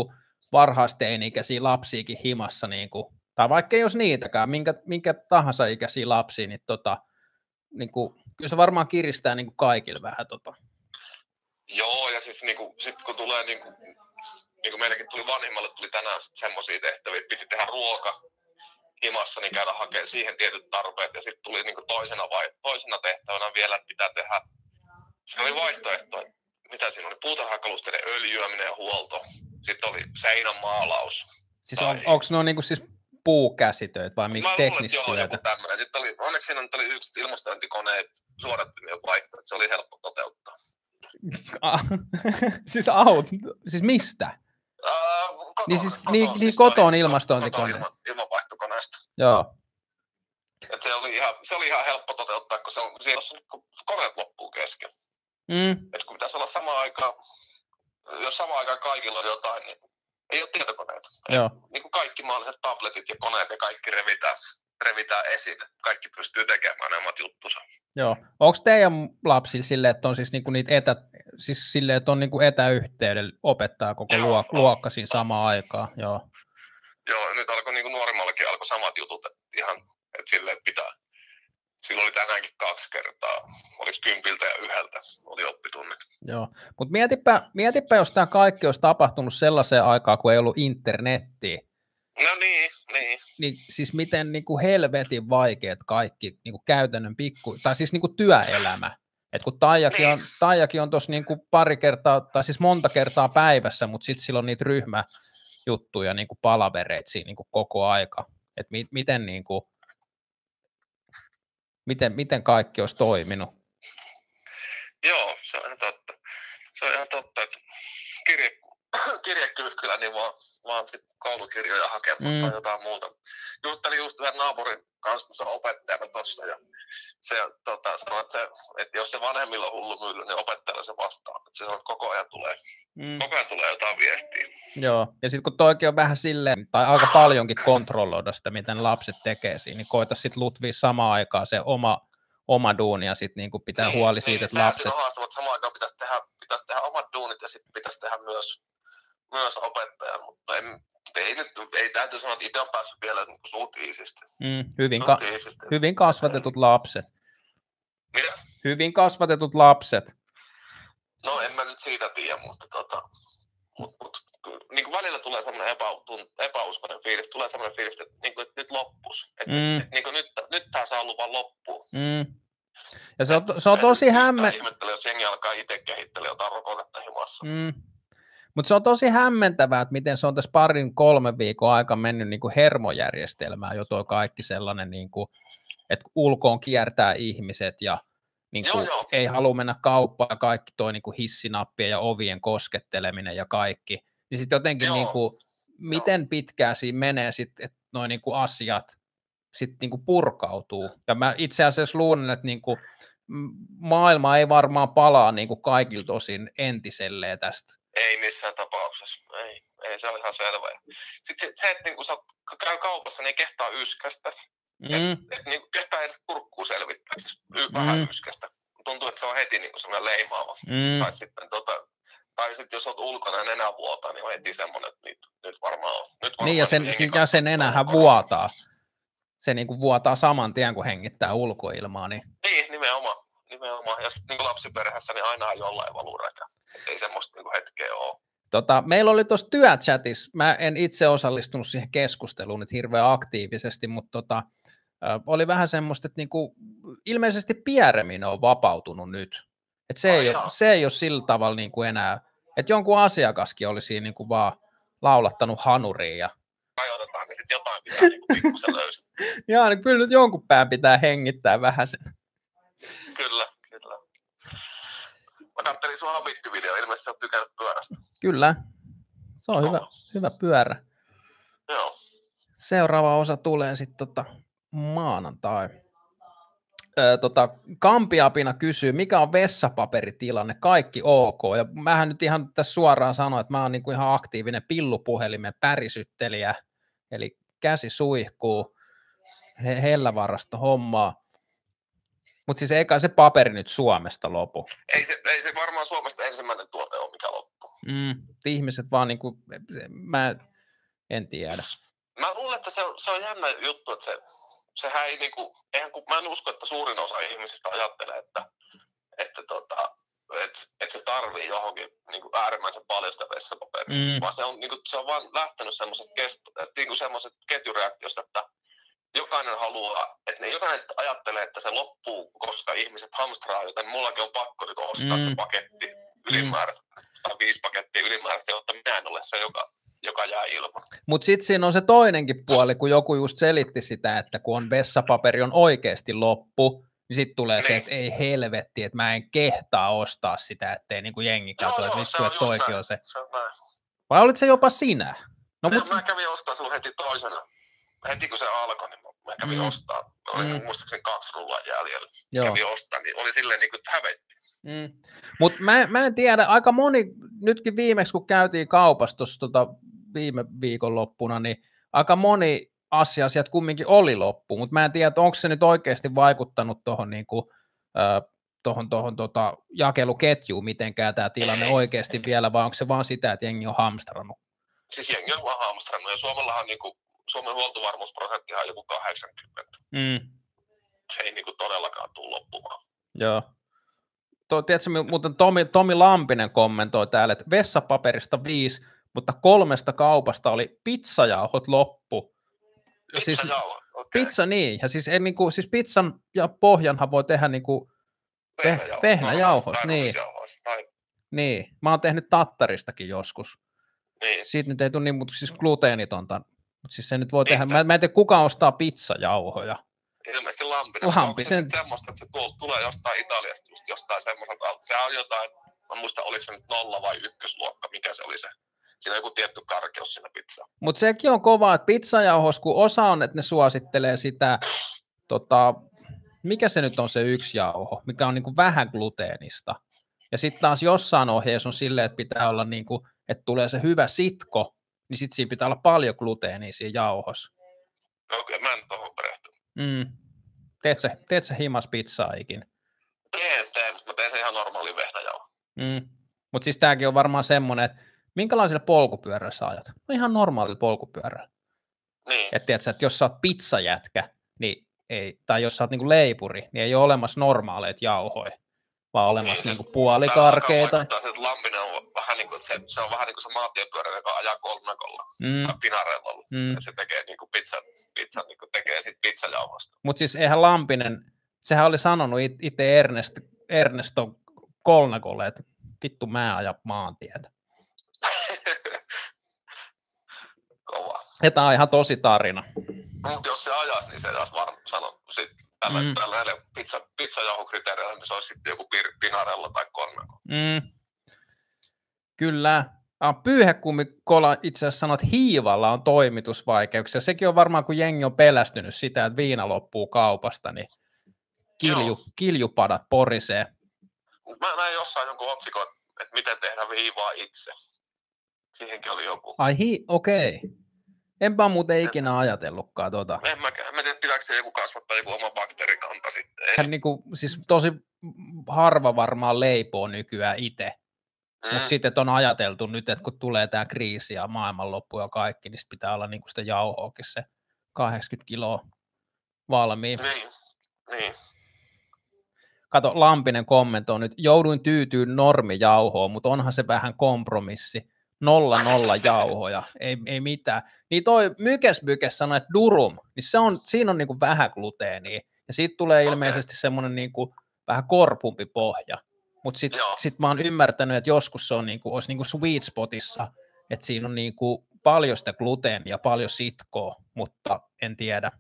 varhaisteini-ikäisiä lapsiakin himassa, niin kuin, tai vaikka olisi niitäkään, minkä, minkä tahansa ikäisiä lapsia, niin, tota, niin kuin, kyllä se varmaan kiristää niin kuin kaikille vähän. Tota. Joo, ja siis niinku, sit kun tulee niinku, niinku meillekin tuli vanhimmalle tuli tänään semmoisia tehtäviä, piti tehdä ruoka himassa, niin käydä hakemaan siihen tietyt tarpeet, ja sitten tuli niinku toisena, vai, toisena tehtävänä vielä, että pitää tehdä, se oli vaihtoehto, että mitä siinä oli, puutarhakka työkalusteiden öljyäminen ja huolto. Sitten oli seinänmaalaus. Siis on, onko ne niinku siis puukäsitöitä vai miksi teknistyötä? tämmöinen. Sitten oli, onneksi siinä oli yksi ilmastointikoneet suodattimien vaihto, että se oli helppo toteuttaa. siis aut, siis mistä? Uh, koton, niin siis koton, niin, niin siis koton ilmastointikone. Ilma, ilmanvaihtokoneesta. Joo. Et se, oli ihan, se oli ihan helppo toteuttaa, kun se on, siinä kun koneet loppuu kesken. Mm. Et kun pitäisi olla sama aika, jos sama aikaan kaikilla on jotain, niin ei ole tietokoneita. Joo. niin kuin kaikki mahdolliset tabletit ja koneet ja kaikki revitään, revitään esiin. Kaikki pystyy tekemään nämä juttusa. Joo. Onko teidän lapsilla silleen, että on siis niinku niitä etä, siis silleen, että on niinku etäyhteydellä opettaa koko Joo, luok- luokka siinä samaan aikaan? Joo. Joo, nyt alkoi niin kuin nuorimmallakin alkoi samat jutut, että ihan että silleen, että pitää. Silloin oli tänäänkin kaksi kertaa, oliko kympiltä ja yhdeltä, oli oppitunnit. Joo, mutta mietipä, mietipä, jos tämä kaikki olisi tapahtunut sellaiseen aikaan, kun ei ollut internettiä. No niin, niin. Niin siis miten niin kuin helvetin vaikeat kaikki niin kuin käytännön pikku, tai siis niin kuin työelämä. Et kun Taijakin niin. on, Taijakin on tuossa niin pari kertaa, tai siis monta kertaa päivässä, mutta sitten sillä on niitä ryhmäjuttuja, niin kuin palavereita siinä niin kuin koko aika. Että mi, miten niin kuin, miten, miten kaikki olisi toiminut. Joo, se on ihan totta. Se on ihan totta, että kirje, kirjekyyhkylä, niin vaan, vaan sit koulukirjoja hakemaan mm. tai jotain muuta. Juttelin just yhden naapurin kanssa, kun se on opettajana tuossa, ja se tota, sanoi, että, se, että jos se vanhemmilla on hullu mylly, niin opettajalla se vastaa. Että se on, koko ajan tulee, mm. koko ajan tulee jotain viestiä. Joo, ja sitten kun toikin on vähän silleen, tai aika paljonkin kontrolloida sitä, miten lapset tekee siinä, niin koita sitten Lutvia samaan aikaan se oma, oma duuni ja sitten niinku pitää niin, huoli siitä, niin, että lapset... on haastava, että samaan aikaan pitäisi tehdä, pitäisi tehdä omat duunit ja sitten pitäisi tehdä myös, myös opettaja, mutta ei, ei, nyt, ei täytyy sanoa, että itse on päässyt vielä niin suut iisisti. Mm, hyvin, ka- hyvin kasvatetut lapset. Mitä? Hyvin kasvatetut lapset. No en mä nyt siitä tiedä, mutta tota, mut, mut, niin kuin välillä tulee semmoinen epäuskoinen fiilis, tulee semmoinen fiilis, että, niin kuin, että nyt loppus. Että, mm. että, niin kuin nyt, nyt tämä saa ollut vaan loppuun. Mm. Ja se on, se on tosi hämmen... Ihmettelen, jos jengi alkaa itse kehittää jotain rokotetta himassa. Mm. Mutta se on tosi hämmentävää, että miten se on tässä parin kolme viikon aika mennyt niin kuin hermojärjestelmään jo tuo kaikki sellainen, niin kuin, että ulkoon kiertää ihmiset ja niin kuin, joo, joo. ei halua mennä kauppaan ja kaikki tuo niin hissinappia ja ovien kosketteleminen ja kaikki. Niin sitten jotenkin, niin kuin, miten pitkään siinä menee sitten, että noin niin kuin asiat sitten niin kuin purkautuu. Ja mä itse asiassa luulen, että niin kuin, maailma ei varmaan palaa niin kuin kaikilta osin entiselleen tästä ei missään tapauksessa. Ei, ei se on ihan selvä. Sitten se, se että niin kun sä käy kaupassa, niin kehtaa yskästä. Mm. Et, et, niin kehtaa edes kurkkuun selvittää, siis y- vähän mm. yskästä. Tuntuu, että se on heti niin semmoinen leimaava. Mm. Tai sitten tota, tai sitten jos olet ulkona nenä vuotaa, niin on heti semmoinen, että nyt, nyt varmaan on. Nyt varmaan niin, ja sen, ja sen nenähän vuotaa. Se niin kuin vuotaa saman tien, kun hengittää ulkoilmaa. Niin, niin nimenomaan nimenomaan. Ja sitten niin lapsiperheessä niin aina jollain valuu räkä. ei semmoista niin hetkeä ole. Tota, meillä oli tuossa työchatissa, mä en itse osallistunut siihen keskusteluun nyt hirveän aktiivisesti, mutta tota, oli vähän semmoista, että niinku, ilmeisesti Piereminen on vapautunut nyt. Et se, ei ole, se ei ole sillä tavalla niinku enää, että jonkun asiakaskin oli siinä niinku vaan laulattanut hanuriin ja rajoitetaan, niin sitten jotain pitää niinku pikkusen löysiä. Joo, niin kyllä nyt jonkun pään pitää hengittää vähän sen. Kyllä, kyllä. Mä katselin sun Habitty-video, ilmeisesti sä oot tykännyt pyörästä. Kyllä, se on hyvä, hyvä pyörä. Joo. Seuraava osa tulee sitten tota maanantai. Öö, tota, Kampiapina kysyy, mikä on vessapaperitilanne, kaikki ok. Ja mähän nyt ihan tässä suoraan sanoin, että mä oon niinku ihan aktiivinen pillupuhelimen pärisyttelijä, eli käsi suihkuu, he, hellävarasto hommaa. Mutta siis eikä se paperi nyt Suomesta lopu. Ei se, ei se varmaan Suomesta ensimmäinen tuote ole, mikä loppuu. Mm, ihmiset vaan niinku, mä en tiedä. Mä luulen, että se on, se on jännä juttu, että se, sehän ei niinku, eihän kun, mä en usko, että suurin osa ihmisistä ajattelee, että, että tota, että et se tarvii johonkin niin kuin äärimmäisen paljon sitä vessapaperia, mm. vaan se on, niin kuin, se on vaan lähtenyt semmoisesta niin semmoisesta ketjureaktiosta, että jokainen haluaa, että ne jokainen ajattelee, että se loppuu, koska ihmiset hamstraa, joten mullakin on pakko nyt ostaa mm. se paketti ylimääräistä. Mm. tai viisi pakettia ylimääräistä, jotta minä en ole se, joka, joka jää ilman. Mutta sitten siinä on se toinenkin puoli, kun joku just selitti sitä, että kun on vessapaperi on oikeasti loppu, niin sitten tulee niin. se, että ei helvetti, että mä en kehtaa ostaa sitä, ettei niinku jengi katso, että vittu, että toikin on se. se on näin. Vai olit se jopa sinä? No, mut... Mä kävin ostaa silloin heti toisena. Heti kun se alkoi, niin mä kävin mm. ostaa. Oli mm. muistaakseni kaksi rullaa jäljellä. Joo. Kävin ostaa, niin oli silleen niin kuin, hävetti. Mm. Mutta mä, mä en tiedä, aika moni, nytkin viimeksi kun käytiin kaupassa tuossa tota, viime viikonloppuna, niin aika moni asia sieltä kumminkin oli loppu, mutta mä en tiedä, onko se nyt oikeasti vaikuttanut tuohon niin kuin, äh, tohon, tohon, tota, jakeluketjuun mitenkään tämä tilanne ei, oikeasti ei. vielä, vai onko se vaan sitä, että jengi on hamstrannut? Siis jengi on vaan hamstrannut, ja Suomellahan niin kuin, Suomen huoltovarmuusprosentti on joku 80. Mm. Se ei niin kuin, todellakaan tule loppumaan. Joo. To, tiedätkö, muuten Tomi, Tomi Lampinen kommentoi täällä, että vessapaperista viisi, mutta kolmesta kaupasta oli pizzajauhot loppu. Pizzajauhot, siis, okay. Pizza niin, ja siis, ei, niin kuin, siis pizzan ja pohjanhan voi tehdä niin kuin, Vehnäjauhos. Vehnäjauhos, niin. Tai... Niin, mä oon tehnyt tattaristakin joskus. Niin. Siitä nyt ei tule niin, mutta siis gluteenitonta. Mutta siis se nyt voi niin, tehdä, mä, mä en tiedä kuka ostaa pizzajauhoja. Ilmeisesti Lampinen. Lampisen. Se semmoista, että se tuo, tulee jostain Italiasta, just jostain semmoiselta, se on jotain, mä muista oliko se nyt nolla vai ykkösluokka, mikä se oli se. Siinä on joku tietty karkeus siinä pizza. Mutta sekin on kova, että pizzajauhos, kun osa on, että ne suosittelee sitä, tota, mikä se nyt on se yksi jauho, mikä on niinku vähän gluteenista. Ja sitten taas jossain ohjeessa on silleen, että pitää olla, niinku, että tulee se hyvä sitko, niin sitten siinä pitää olla paljon gluteenia siinä jauhossa. Okei, okay, mä en tuohon perehtynyt. Mm. Teet sä, teet sä himas pizzaa ikin? Teen, teen. Mä teen se ihan normaali vehnäjauho. Mm. Mutta siis tämäkin on varmaan semmoinen, että minkälaisilla polkupyörällä sä ajat? No ihan normaalilla polkupyörällä. Niin. Että tiedätkö, että jos sä oot pizzajätkä, niin ei, tai jos sä oot niinku leipuri, niin ei ole olemassa normaaleita jauhoja, vaan olemassa niin, niinku puolikarkeita. Tämä että Lampinen on vähän niin kuin, se, se on vähän niin kuin se maantiepyörä, joka ajaa kolmekolla mm. tai pinarellalla. Mm. Ja se tekee niin kuin pizzan, pizzan niin kuin tekee sit pizzajauhosta. Mutta siis eihän Lampinen, sehän oli sanonut itse Ernest, Ernesto Kolnakolle, että vittu mä aja maantietä. Kova. Ja tämä on ihan tosi tarina. Mutta jos se ajaisi, niin se taas varmaan sano, sit tällä, mm. tällä pizza, pizzajauhokriteereillä, niin se olisi sitten joku pir, pinarella tai kornako. Mm. Kyllä. Pyyhekummi Kola itse asiassa sanoi, että hiivalla on toimitusvaikeuksia. Sekin on varmaan, kun jengi on pelästynyt sitä, että viina loppuu kaupasta, niin kilju, kiljupadat porisee. Mä näin jossain jonkun otsikon, että miten tehdä viivaa itse. Siihenkin oli joku. Ai hi, okei. Okay. Enpä muuten ikinä ajatellutkaan tota. En mäkään. Mä tiedä, pitääkö se joku kasvattaa joku oma bakteerikanta sitten. Hän niin kuin, siis tosi harva varmaan leipoo nykyään itse. Mm. Mutta sitten on ajateltu nyt, että kun tulee tämä kriisi ja maailmanloppu ja kaikki, niin pitää olla niin kuin sitä jauhoakin se 80 kiloa valmiin. Niin, niin. Kato, Lampinen kommentoi nyt, jouduin tyytyyn normijauhoon, mutta onhan se vähän kompromissi nolla nolla jauhoja, ei, ei mitään. Niin toi Mykes Mykes sanoi, että durum, niin se on, siinä on niinku vähän gluteenia, ja siitä tulee ilmeisesti okay. semmoinen niinku vähän korpumpi pohja. Mutta sitten sit mä oon ymmärtänyt, että joskus se on niinku, olisi niinku sweet spotissa, että siinä on niinku paljon sitä gluteenia, paljon sitkoa, mutta en tiedä.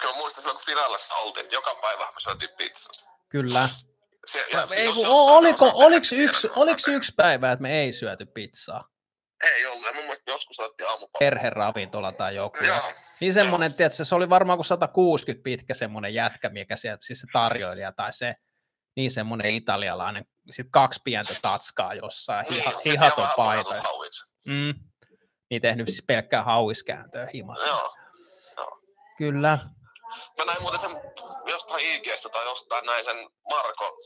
Kyllä muistan silloin, kun Finalassa oltiin, joka päivä me syötiin pizzaa. Kyllä. Se, ja, ei, jos, oliko, oliko, yksi, oliko yksi päivä, että me ei syöty pizzaa? Ei ollut, ja mun mielestä joskus otettiin aamupalaa. Perheravintola tai joku. Joo. Niin semmoinen, tiedätkö, se oli varmaan kuin 160 pitkä semmoinen jätkä, mikä sieltä, siis se tarjoilija tai se, niin semmoinen italialainen, sitten kaksi pientä tatskaa jossain, niin, hiha, hihaton paita. Mm. Niin tehnyt siis pelkkää hauiskääntöä himassa. Joo. Joo. Kyllä. Mä näin muuten sen jostain IGstä tai jostain näin sen Marko,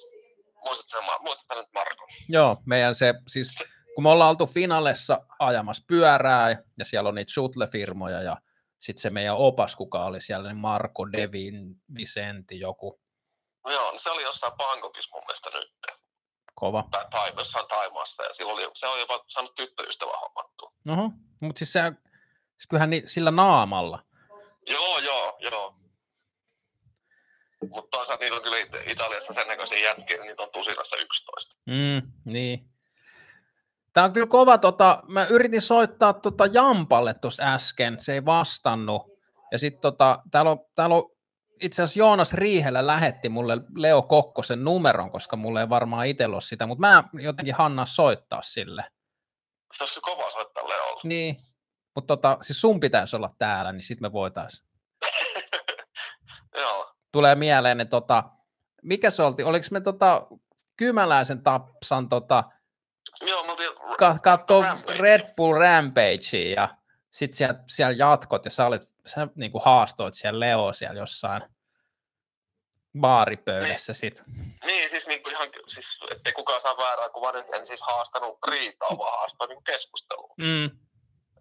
muistatko, muistatko nyt Marko? Joo, meidän se, siis kun me ollaan oltu finalessa ajamassa pyörää ja siellä on niitä shuttle-firmoja ja sitten se meidän opas, kuka oli siellä, niin Marko, Devin, Vicenti, joku. No joo, se oli jossain Bangkokissa mun mielestä nyt. Kova. Tai, tai jossain Taimaassa ja silloin oli, se on jopa saanut tyttöystävä hommattua. Oho, mutta siis, se, siis kyllähän ni, sillä naamalla. Joo, joo, joo. Mutta toisaalta niitä on kyllä It- Italiassa sen näköisiä jätkiä, niin niitä on tusinassa 11. Mm, niin. Tämä on kyllä kova, tota, mä yritin soittaa tota Jampalle tuossa äsken, se ei vastannut. Ja sitten tota, täällä on, täällä on itse asiassa Joonas Riihelä lähetti mulle Leo Kokkosen numeron, koska mulle ei varmaan itsellä ole sitä, mutta mä jotenkin Hanna soittaa sille. Se olisi kyllä kova soittaa Leolle. Niin, mutta tota, siis sun pitäisi olla täällä, niin sitten me voitaisiin. Tulee mieleen, että tota, mikä se oltiin, oliko me tota Kymäläisen Tapsan tota, Joo, ka- Rampage. Red Bull Rampagea ja sitten siellä, siellä jatkot ja sä, olit, sä niin kuin haastoit siellä Leo siellä jossain baaripöydässä sit. Niin, siis niinku ihan, siis ettei kukaan saa väärää kuvaa, että en siis haastanut riitaa, vaan haastoin niinku keskustelua. Mm,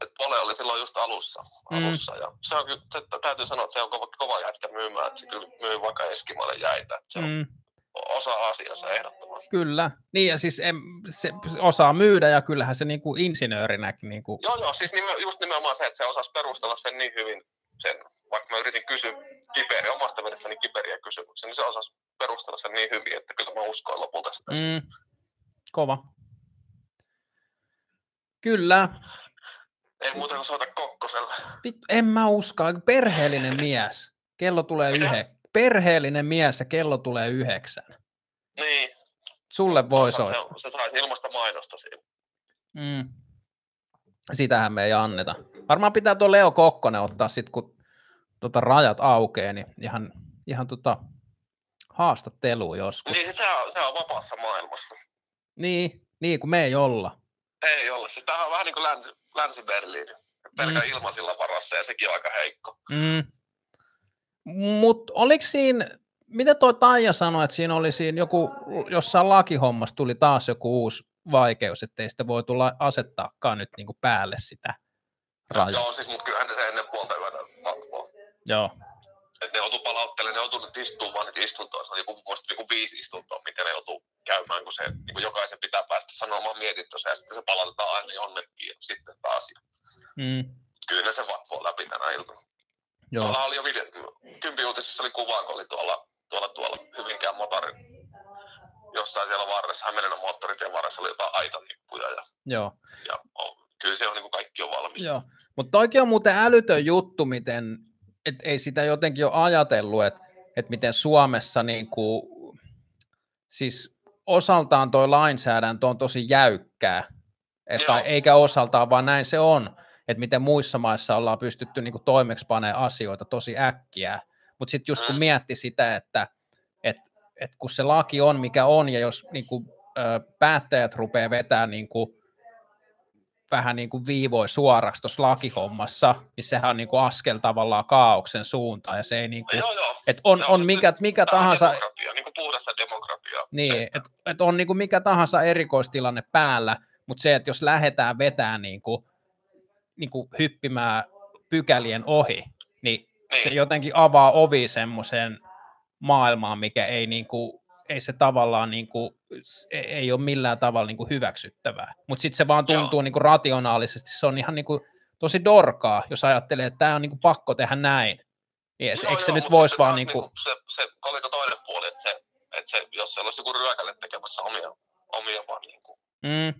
Et Pole oli silloin just alussa, Mm. alussa ja se on kyllä, se, täytyy sanoa, että se on kova, kova jätkä myymään, että se kyllä myy vaikka Eskimoille jäitä, että se on mm, osa asiassa ehdottomasti. kyllä. Niin ja siis em, se, se osaa myydä ja kyllähän se niin kuin insinöörinäkin niin kuin, Joo, joo, siis nime, just nimenomaan se, että se osasi perustella sen niin hyvin, sen, vaikka mä yritin kysyä kiperi, omasta mielestäni kiperiä kysymyksiä, niin se osasi perustella sen niin hyvin, että kyllä mä uskoin lopulta sitä. Mm. mm, kova. Kyllä. Ei muuta kuin soita Kokkoselle. Vittu, en mä usko. Perheellinen mies. Kello tulee yhdeksän. Perheellinen mies ja kello tulee yhdeksän. Niin, Sulle voi soittaa. se, se saisi ilmasta mainosta siinä. Mm. Sitähän me ei anneta. Varmaan pitää tuo Leo Kokkonen ottaa sitten, kun tota rajat aukeaa, niin ihan, ihan tota haastattelua joskus. Niin, se on, se on vapaassa maailmassa. Niin, niin kun me ei olla. Ei ole. Siis tämähän on vähän niin kuin Länsi, Länsi-Berliini. Pelkä Mm. ilmaisilla varassa ja sekin on aika heikko. Mm. Mutta oliko siinä, mitä toi Taija sanoi, että siinä oli siinä joku, jossain lakihommassa tuli taas joku uusi vaikeus, ettei sitä voi tulla asettaakaan nyt niinku päälle sitä rajaa. Joo, siis mut kyllähän ne se ennen puolta yötä. Joo. Et ne joutuu palauttelemaan, nyt istumaan niitä istuntoja. Se on joku, joku viisi istuntoa, mitä ne joutuu käymään, kun se, niin kuin jokaisen pitää päästä sanomaan mietintönsä ja sitten se palautetaan aina jonnekin ja sitten taas. Mm. kyllä se vatvoo läpi tänä iltana. Joo. Tuolla oli jo video, kympiuutisissa oli kuva, kun oli tuolla, tuolla, tuolla Hyvinkään motorin jossain siellä varressa, Hämeenlinnan moottoritien varressa oli jotain aitanippuja ja, Joo. ja on, kyllä se on niin kuin kaikki on valmis. Joo. Mutta toikin on muuten älytön juttu, miten, et ei sitä jotenkin ole ajatellut, että et miten Suomessa niinku, siis osaltaan toi lainsäädäntö on tosi jäykkää, et, tai Joo. eikä osaltaan, vaan näin se on, että miten muissa maissa ollaan pystytty niinku toimeksipanemaan asioita tosi äkkiä, mutta sitten just kun Mm. mietti sitä, että et, et kun se laki on mikä on, ja jos niinku, ö, päättäjät rupeaa vetämään niinku, vähän niin kuin viivoi suoraksi tuossa lakihommassa, niin sehän on niin kuin askel tavallaan kaauksen suuntaan, ja se ei niin kuin, Joo, joo. et on, on mikä, mikä tahansa, Demokratia, niin kuin puhdasta demokratiaa. niin, Se, et, on niin kuin mikä tahansa erikoistilanne päällä, mutta se, että jos lähdetään vetämään niin kuin, niin kuin hyppimään pykälien ohi, niin se Niin. jotenkin avaa ovi semmoiseen maailmaan, mikä ei niin kuin, ei se tavallaan niin kuin, ei ole millään tavalla niin kuin hyväksyttävää. Mutta sitten se vaan tuntuu Joo. niin kuin rationaalisesti, se on ihan niin kuin tosi dorkaa, jos ajattelee, että tämä on niin kuin pakko tehdä näin. Niin, et, Joo, eikö se joo, nyt voisi vaan niin kuin, niinku Se, se koliko toinen puoli, että, se, että se, jos siellä olisi joku ryökälle tekemässä omia, omia vaan niin kuin, mm,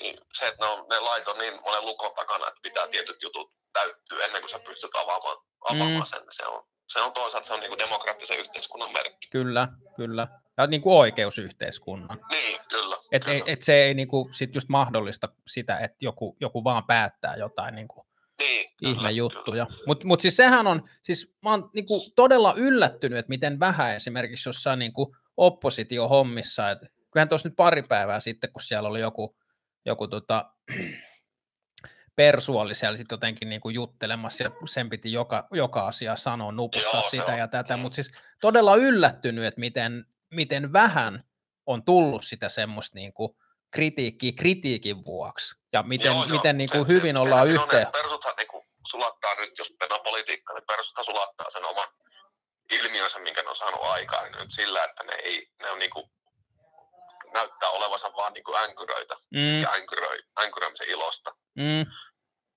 niin se, että ne, on, ne lait on niin monen lukon takana, että pitää tietyt jutut täyttyä ennen kuin sä pystyt avaamaan, avaamaan Mm. mm. sen. Se on, se on toisaalta se on niin kuin demokraattisen yhteiskunnan merkki. kyllä, kyllä. Ja niin kuin oikeusyhteiskunnan. Niin, kyllä. Et, kyllä. ei, et se ei niin kuin, sit just mahdollista sitä, että joku, joku vaan päättää jotain niin kuin, niin, ihme juttuja. Mutta mut siis sehän on, siis mä oon niinku todella yllättynyt, että miten vähän esimerkiksi jossain niinku oppositiohommissa, että kyllähän tuossa nyt pari päivää sitten, kun siellä oli joku, joku tota, Persu oli siellä sitten jotenkin niinku juttelemassa ja sen piti joka, joka asia sanoa, nuputtaa Joo, sitä on. ja tätä, Mm. mutta siis todella yllättynyt, että miten, miten vähän on tullut sitä semmoista niinku kritiikkiä kritiikin vuoksi ja miten, Joo, joo. miten niinku Se- hyvin se- ollaan on, yhteen. että Persuthan niinku sulattaa nyt, jos mennään politiikkaan, niin persuthan sulattaa sen oman ilmiönsä, minkä ne on saanut aikaan, niin nyt sillä, että ne, ei, ne on niinku, näyttää olevansa vaan niinku änkyröitä Mm, ja änkyröi, änkyröimisen ilosta. mm,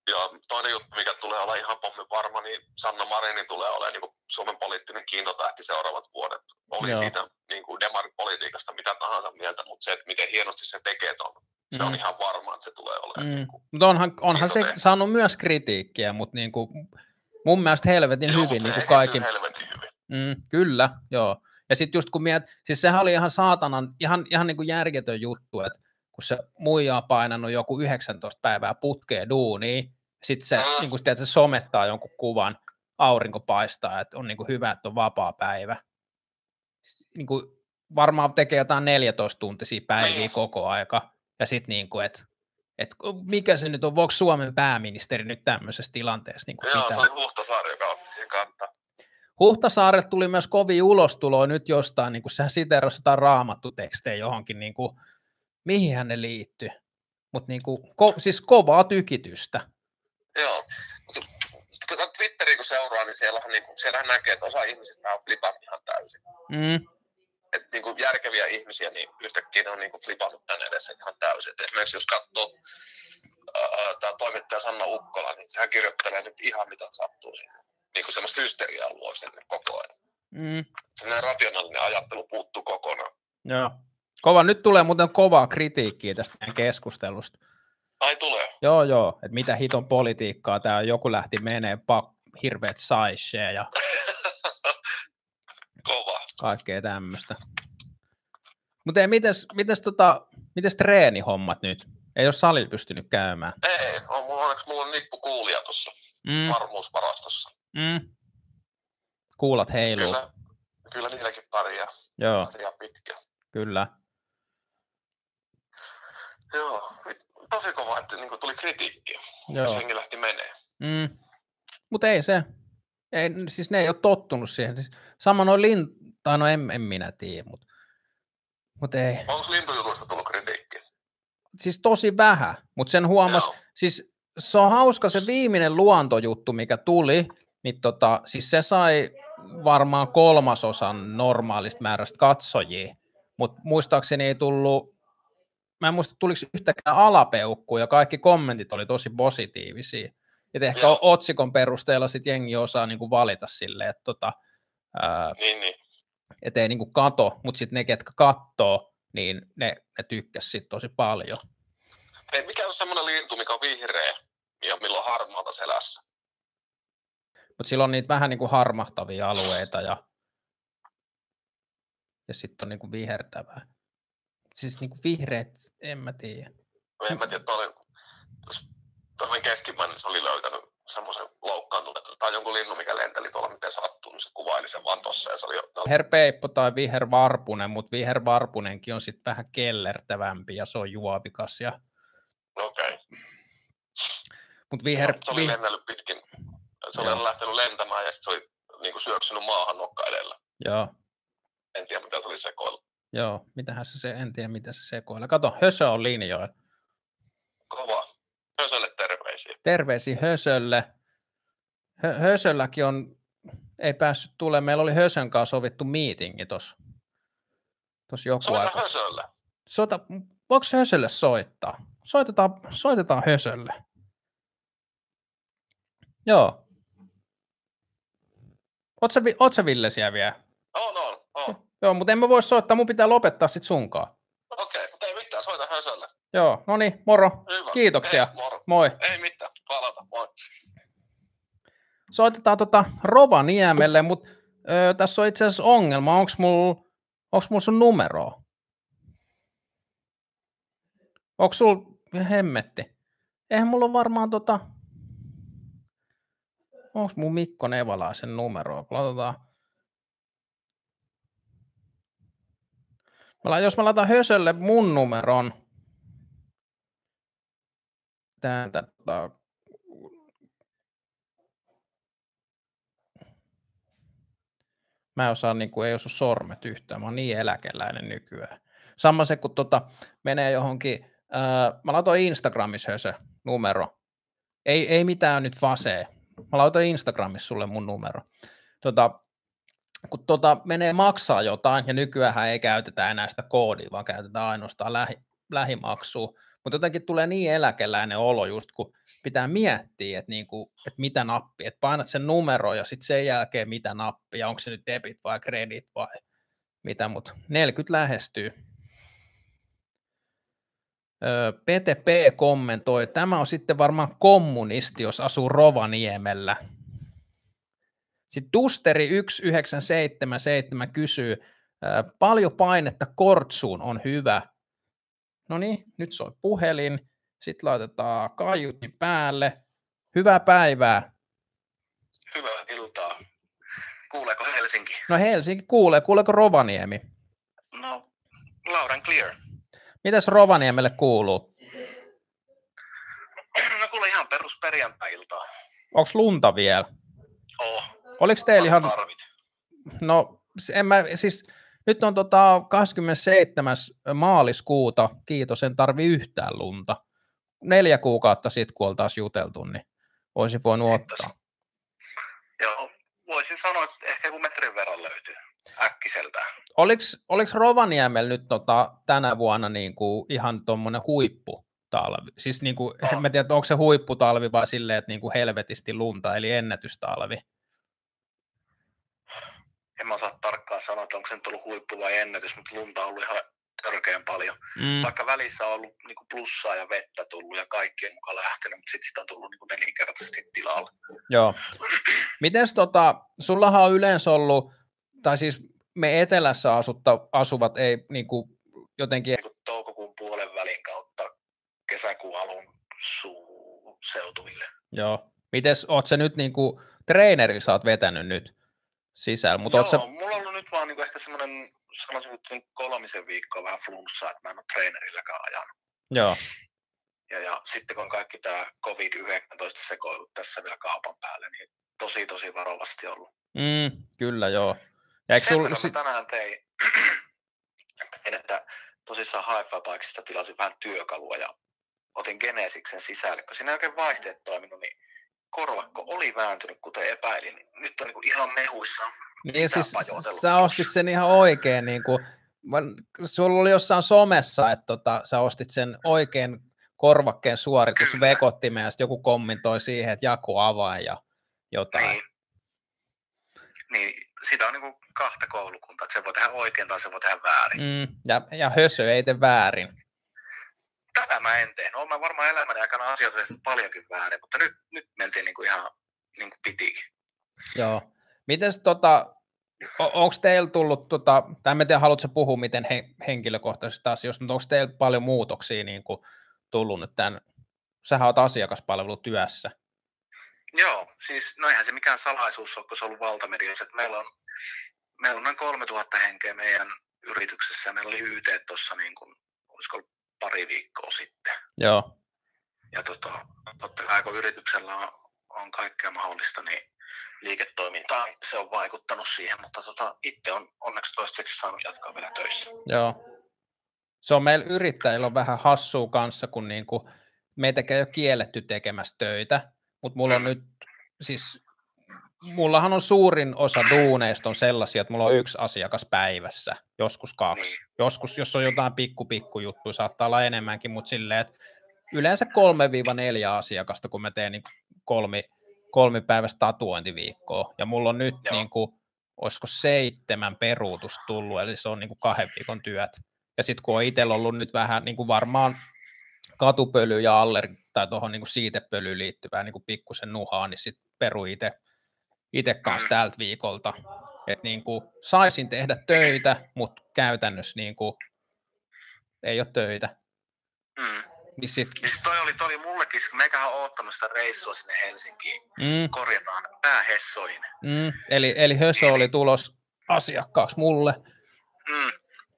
Ja toinen juttu, mikä tulee olla ihan pommin varma, niin Sanna Marini tulee olemaan niin kuin Suomen poliittinen kiintotähti seuraavat vuodet. Oli Joo. siitä niin kuin demaripolitiikasta mitä tahansa mieltä, mutta se, että miten hienosti se tekee ton, se Mm. on ihan varma, että se tulee olemaan. Mm. Niin kuin, Mutta onhan, onhan se saanut myös kritiikkiä, mutta niinku, mun mielestä helvetin Joo, hyvin niin kuin kaikin. helvetin hyvin. Mm, kyllä, joo. Ja sitten just kun miet, siis sehän oli ihan saatanan, ihan, ihan niin kuin järjetön juttu, että kun se muija on painanut joku 19 päivää putkeen duuniin, sitten se, Mm. niin kuin se somettaa jonkun kuvan, aurinko paistaa, että on niin kuin hyvä, että on vapaa päivä. Niin kuin varmaan tekee jotain 14 tuntisia päiviä Niin. koko aika. Ja sitten niin kuin, että et mikä se nyt on, voiko Suomen pääministeri nyt tämmöisessä tilanteessa niin kuin Joo, pitää? se oli Huhtasaari, joka otti siihen kantaa. Huhtasaarelta tuli myös kovin ulostuloa nyt jostain, niin kuin sehän siterasi jotain raamattutekstejä johonkin, niin kuin, mihin hän ne liittyy. Mutta niin kuin, ko, siis kovaa tykitystä. Joo. Mutta kun Twitteriä kun seuraa, niin siellähän, niin kuin, siellähän näkee, että osa ihmisistä on flipannut ihan täysin. Mm, että niin kuin järkeviä ihmisiä, niin yhtäkkiä ne on niin kuin flipannut tänne edessä ihan täysin. Et esimerkiksi jos katsoo tämä toimittaja Sanna Ukkola, niin sehän kirjoittelee nyt ihan mitä sattuu sinne. Niin kuin semmoista hysteriaa luo sinne koko ajan. mm, Sellainen rationaalinen ajattelu puuttuu kokonaan. joo. Kova, nyt tulee muuten kovaa kritiikkiä tästä keskustelusta. Ai tulee. Joo, joo, että mitä hiton politiikkaa tämä joku lähti menee, pak, hirveät saisee ja Kova. kaikkea tämmöistä. Mutta ei, mites, mites, tota, mites treenihommat nyt? Ei ole sali pystynyt käymään. Ei, on, mulla, onneksi mulla on nippu kuulia tuossa Mm, varmuusvarastossa. mm. Kuulat heiluu. Kyllä, kyllä niilläkin pärjää, Joo, pärjää pitkä. kyllä. Joo, tosi kova, että niin tuli kritiikkiä. Joo. Senkin lähti menee. Mm. Mutta ei se. Ei, siis ne ei ole tottunut siihen. Siis sama noin lin... Tai no en, en minä tiedä, mutta mut ei. Onko lintujutuista tullut kritiikkiä? Siis tosi vähän, mutta sen huomas, Joo. siis se on hauska se viimeinen luontojuttu, mikä tuli, niin tota, siis se sai varmaan kolmasosan normaalista määrästä katsojia, mutta muistaakseni ei tullut, mä en muista tuliko yhtäkään alapeukkua ja kaikki kommentit oli tosi positiivisia. Et ehkä Joo. otsikon perusteella sitten jengi osaa niinku valita silleen, että tota, ää, Niin, niin. et ei niinku kato, mutta sitten ne, ketkä kattoo, niin ne, ne tykkäs sit tosi paljon. Hei, mikä on semmoinen lintu, mikä on vihreä ja milloin on harmaata selässä? Mutta sillä on niitä vähän niin kuin harmahtavia alueita ja, ja sitten on niin kuin vihertävää. Siis niin kuin vihreät, en mä tiedä. En mä tiedä, oli, toi keskimmäinen se oli löytänyt semmoisen loukkaantuneen, tai jonkun linnun, mikä lenteli tuolla, miten sattuu, niin se kuvaili sen vaan tossa, ja se oli jo, no, Viherpeippo tai vihervarpunen, mutta vihervarpunenkin on sitten vähän kellertävämpi ja se on juovikas. Ja, okei. Okay. mutta viher, se oli lennellyt pitkin, se Joo. oli lähtenyt lentämään, ja sitten se oli niin kuin syöksynyt maahan nokka edellä. joo, En tiedä, mitä se oli sekoilla. Joo, mitähän se, se, en tiedä mitä se sekoilee. Kato, Hösö on linjoilla. Kova. Hösölle terveisiä. terveisiä Hösölle. Hö, Hösölläkin on, ei päässyt tulemaan, meillä oli Hösön kanssa sovittu miitingi tuossa tos joku Soita aika. Hösölle. Soita, voiko Hösölle soittaa? Soitetaan, soitetaan Hösölle. Joo. Oot sä, vi- oot sä Ville siellä vielä? On, on, on. Joo, mutta en mä voi soittaa, mun pitää lopettaa sit sunkaan. Okei, mutta ei mitään, soita Hösölle. Joo, no niin, moro. Hyvä. Kiitoksia. Ei, moro. Moi. Ei mitään, palata, moi. soitetaan tota Rovaniemelle, mutta öö, tässä on itse asiassa ongelma. Onko mulla onks mul sun numeroa? Onko sul hemmetti? Eihän mulla ole varmaan tota... Onko mun Mikko Nevalaisen numeroa? Laitetaan. Mä, jos mä laitan Hösölle mun numeron, täältä tota, Mä en osaa, niin kuin, ei osu sormet yhtään, mä oon niin eläkeläinen nykyään. Sama se, kun tota, menee johonkin, ää, mä laitoin Instagramissa hösö numero. Ei, ei mitään nyt fasee. Mä laitoin Instagramissa sulle mun numero. Tota, kun tota, menee maksaa jotain, ja nykyään ei käytetä enää sitä koodia, vaan käytetään ainoastaan lähi, lähimaksua. Mutta jotenkin tulee niin eläkeläinen olo just, kun pitää miettiä, että, niinku, että mitä nappi, että painat sen numero ja sitten sen jälkeen mitä nappia, onko se nyt debit vai credit vai mitä, mutta 40 lähestyy. PTP kommentoi, tämä on sitten varmaan kommunisti, jos asuu Rovaniemellä. Sitten Dusteri 1977 kysyy, paljon painetta kortsuun on hyvä. No niin, nyt soi puhelin. Sitten laitetaan kaiutin päälle. Hyvää päivää. Hyvää iltaa. Kuuleeko Helsinki? No Helsinki kuulee. Kuuleeko Rovaniemi? No, loud and clear. Mitäs Rovaniemelle kuuluu? No kuule ihan perus perjantai-iltaa. Onko lunta vielä? Oh. Oliko teillä ihan... Tarvit. No, en mä, siis nyt on tota 27. maaliskuuta, kiitos, en tarvi yhtään lunta. Neljä kuukautta sitten, kun oltaisiin juteltu, niin olisin voinut Sitten. ottaa. Joo, voisin sanoa, että ehkä joku metrin verran löytyy äkkiseltä. Oliko, oliko Rovaniemellä nyt tota, tänä vuonna niin kuin ihan tuommoinen huipputalvi? Siis niin kuin, On. en mä tiedä, onko se huipputalvi vai silleen, että niin kuin helvetisti lunta, eli ennätystalvi. En mä osaa tarkkaan sanoa, että onko se nyt ollut huippu vai ennätys, mutta lunta on ollut ihan törkeän paljon. Mm. Vaikka välissä on ollut niin plussaa ja vettä tullut ja kaikkien mukaan lähtenyt, mutta sitten sitä on tullut niin nelinkertaisesti tilalle. Joo. Mites tota, sullahan on yleensä ollut, tai siis me etelässä asutta, asuvat ei niin kuin jotenkin, Niin toukokuun puolen välin kautta kesäkuun alun suu seutuville. joo. Mites, oot sä nyt niin kuin, treenerillä sä oot vetänyt nyt sisällä, mutta Joo, sä, mulla on ollut nyt vaan niinku ehkä semmoinen, sanoisin, että kolmisen viikkoa vähän flunssaa, että mä en ole treenerilläkään ajanut. joo, Ja, ja sitten kun kaikki tämä COVID-19 sekoilut tässä vielä kaupan päälle, niin tosi tosi varovasti ollut. mm, kyllä joo. Ja eikö Sen sul, si- tänään tein, tein, että tosissaan Hi-Fi tilasin vähän työkalua ja otin Genesiksen sisälle, kun siinä ei oikein vaihteet toiminut, niin korvakko oli vääntynyt, kuten epäilin. Nyt on niin ihan mehuissa. Niin siis sä ostit sen ihan oikein, niin kuin, sulla oli jossain somessa, että tota, sä ostit sen oikein korvakkeen suoritusvekottimen ja sitten joku kommentoi siihen, että Jaku avain ja jotain. Niin, niin sitä on niin kahta koulukuntaa, että se voi tehdä oikein tai se voi tehdä väärin. Mm. Ja, ja hössö ei tee väärin. Tätä mä en tehnyt. Olen mä varmaan elämäni aikana asioita tehnyt paljonkin väärin, mutta nyt, nyt mentiin niin kuin ihan niin kuin pitikin. Joo. Mites tota, onko teillä tullut, tota, tai en tiedä, haluatko puhua miten he, henkilökohtaisista asioista, mutta onko teillä paljon muutoksia niin kuin, tullut nyt tämän, sähän oot asiakaspalvelutyössä. Joo, siis no eihän se mikään salaisuus ole, kun se on ollut valtamediassa. että Meillä on, meillä on noin 3000 henkeä meidän yrityksessä meillä oli YT tuossa niin kuin, olisiko ollut pari viikkoa sitten. Joo, Ja tota, totta kai kun yrityksellä on, on kaikkea mahdollista, niin liiketoimintaan se on vaikuttanut siihen, mutta tota, itse on onneksi toistaiseksi saanut jatkaa vielä töissä. joo. Se on meillä yrittäjillä on vähän hassua kanssa, kun niinku, meitäkään ei ole kielletty tekemässä töitä, mutta mulla on nyt, siis mullahan on suurin osa duuneista on sellaisia, että mulla on yksi asiakas päivässä, joskus kaksi. Niin. Joskus, jos on jotain pikku pikku juttuja, saattaa olla enemmänkin, mutta silleen, että yleensä 3-4 asiakasta, kun mä teen niin kolmi, kolmipäiväistä tatuointiviikkoa. Ja mulla on nyt, Joo. niin kuin, olisiko seitsemän peruutusta tullut, eli se on niin kuin kahden viikon työt. Ja sitten kun on itsellä ollut nyt vähän niin kuin varmaan katupöly ja aller, tai tuohon niin siitepölyyn liittyvää niin kuin pikkusen nuhaa, niin sitten peru itse itse kanssa tältä viikolta. Että niin kuin saisin tehdä töitä, mutta käytännössä niin kuin ei ole töitä. Mm. Niin sit, Niin sit toi oli, toi oli mullekin, kun meikähän on oottanut sitä reissua sinne Helsinkiin. mm, Korjataan päähessoihin. mm, eli, eli Hösö oli tulos asiakkaaksi mulle. Mm.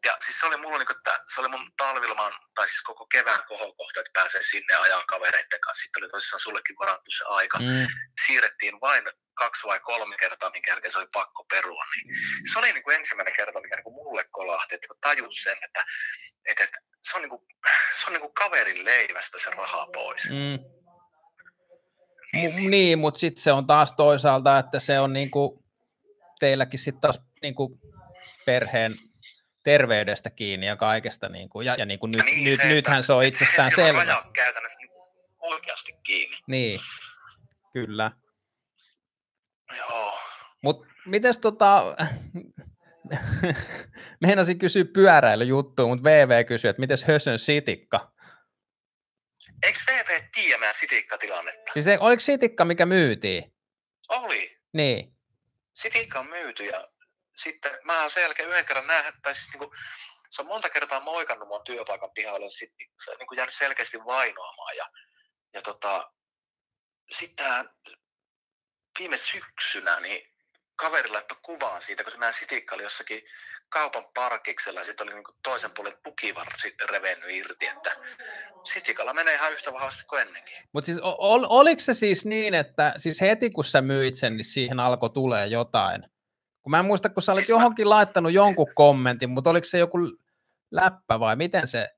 Ja siis se oli mulla niinku, että se oli mun talvilman, tai siis koko kevään kohokohta, että pääsee sinne ajaa kavereiden kanssa. Sitten oli tosissaan sullekin varattu se aika. Mm, Siirrettiin vain kaksi vai kolme kertaa, minkä jälkeen se oli pakko perua. Niin se oli niinku ensimmäinen kerta, mikä niinku mulle kolahti, että tajus sen, että, että, että se on, niinku, se on niinku kaverin leivästä se raha pois. mm. M- niin, mutta sitten se on taas toisaalta, että se on niinku, teilläkin sitten taas niinku perheen terveydestä kiinni ja kaikesta. Niin kuin, ja, ja niin kuin nyt, niin, nyt, se, nythän se on itsestään se selvä. käytännössä niin oikeasti kiinni. Niin, kyllä. Joo. Mutta mites tota, meinasin kysyä pyöräilyjuttua, mutta VV kysyi, että mites Hösön sitikka? Eikö VV tiedä meidän sitikkatilannetta? Siis oliko sitikka, mikä myytiin? Oli. Niin, Sitikka on myyty ja sitten mä sen jälkeen yhden kerran nähnyt, tai siis niinku, se on monta kertaa moikannut mun työpaikan pihalle, sitten se on niinku jäänyt selkeästi vainoamaan ja, ja tota, sitten viime syksynä niin kaveri laittoi kuvaan siitä, kun se meidän sitikka oli jossakin kaupan parkiksella ja sitten oli niinku toisen puolen tukivarsi revennyt irti, että sitikalla menee ihan yhtä vahvasti kuin ennenkin. mutta siis ol, oliko se siis niin, että siis heti kun sä myit sen, niin siihen alkoi tulee jotain? Kun mä en muista, kun sä olit johonkin laittanut jonkun kommentin, mutta oliko se joku läppä vai miten se?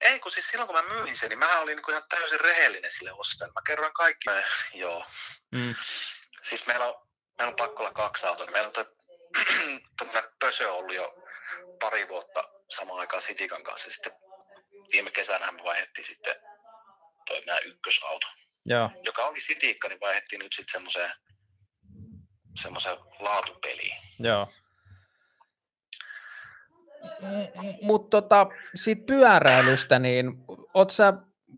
Ei, kun siis silloin kun mä myin sen, niin mä olin niin ihan täysin rehellinen sille ostajalle. Mä kerroin kaikki. Mä, joo. Mm, Siis meillä on, meillä on pakko olla kaksi autoa. Meillä on toi, tämmönen pösö ollut jo pari vuotta samaan aikaan Sitikan kanssa. Sitten viime kesänä me vaihdettiin sitten toi meidän ykkösauto, joo, joka oli Sitikka, niin vaihdettiin nyt sitten semmoiseen semmoiseen laatupeliin. joo. Mutta tota, siitä pyöräilystä, niin oot sä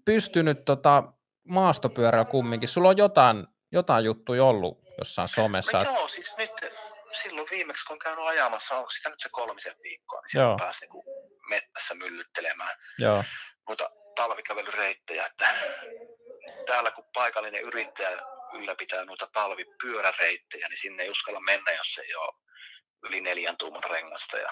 pystynyt tota maastopyörällä kumminkin? Sulla on jotain, jotain juttuja ollut jossain somessa. No joo, siis nyt silloin viimeksi kun on käynyt ajamassa, onko sitä nyt se kolmisen viikkoa, niin Joo. silloin pääsi niinku mettässä myllyttelemään. Joo, noita talvikävelyreittejä, että täällä kun paikallinen yrittäjä ylläpitää noita talvipyöräreittejä, niin sinne ei uskalla mennä, jos ei ole yli neljän tuuman rengasta ja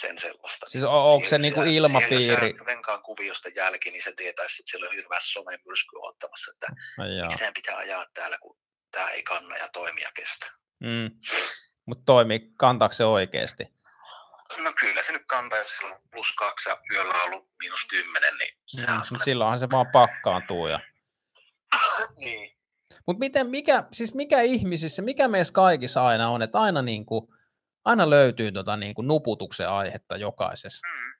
sen sellaista. siis on, onko se niinku ilmapiiri? Jos renkaan kuviosta jälki, niin se tietäisi, että siellä on hirveä somemyrsky ottamassa, että joo. miksi pitää ajaa täällä, kun tämä ei kanna ja toimia kestä. Mm. Mutta toimii, kantaako se oikeasti? No kyllä se nyt kantaa, jos sillä on plus kaksi ja yöllä on ollut miinus kymmenen, niin sehän on Mm. semmoinen- Silloinhan se vaan pakkaantuu. Ja... niin. Mutta miten, mikä, siis mikä ihmisissä, mikä meissä kaikissa aina on, että aina, niinku, aina löytyy tota niinku nuputuksen aihetta jokaisessa. Mm.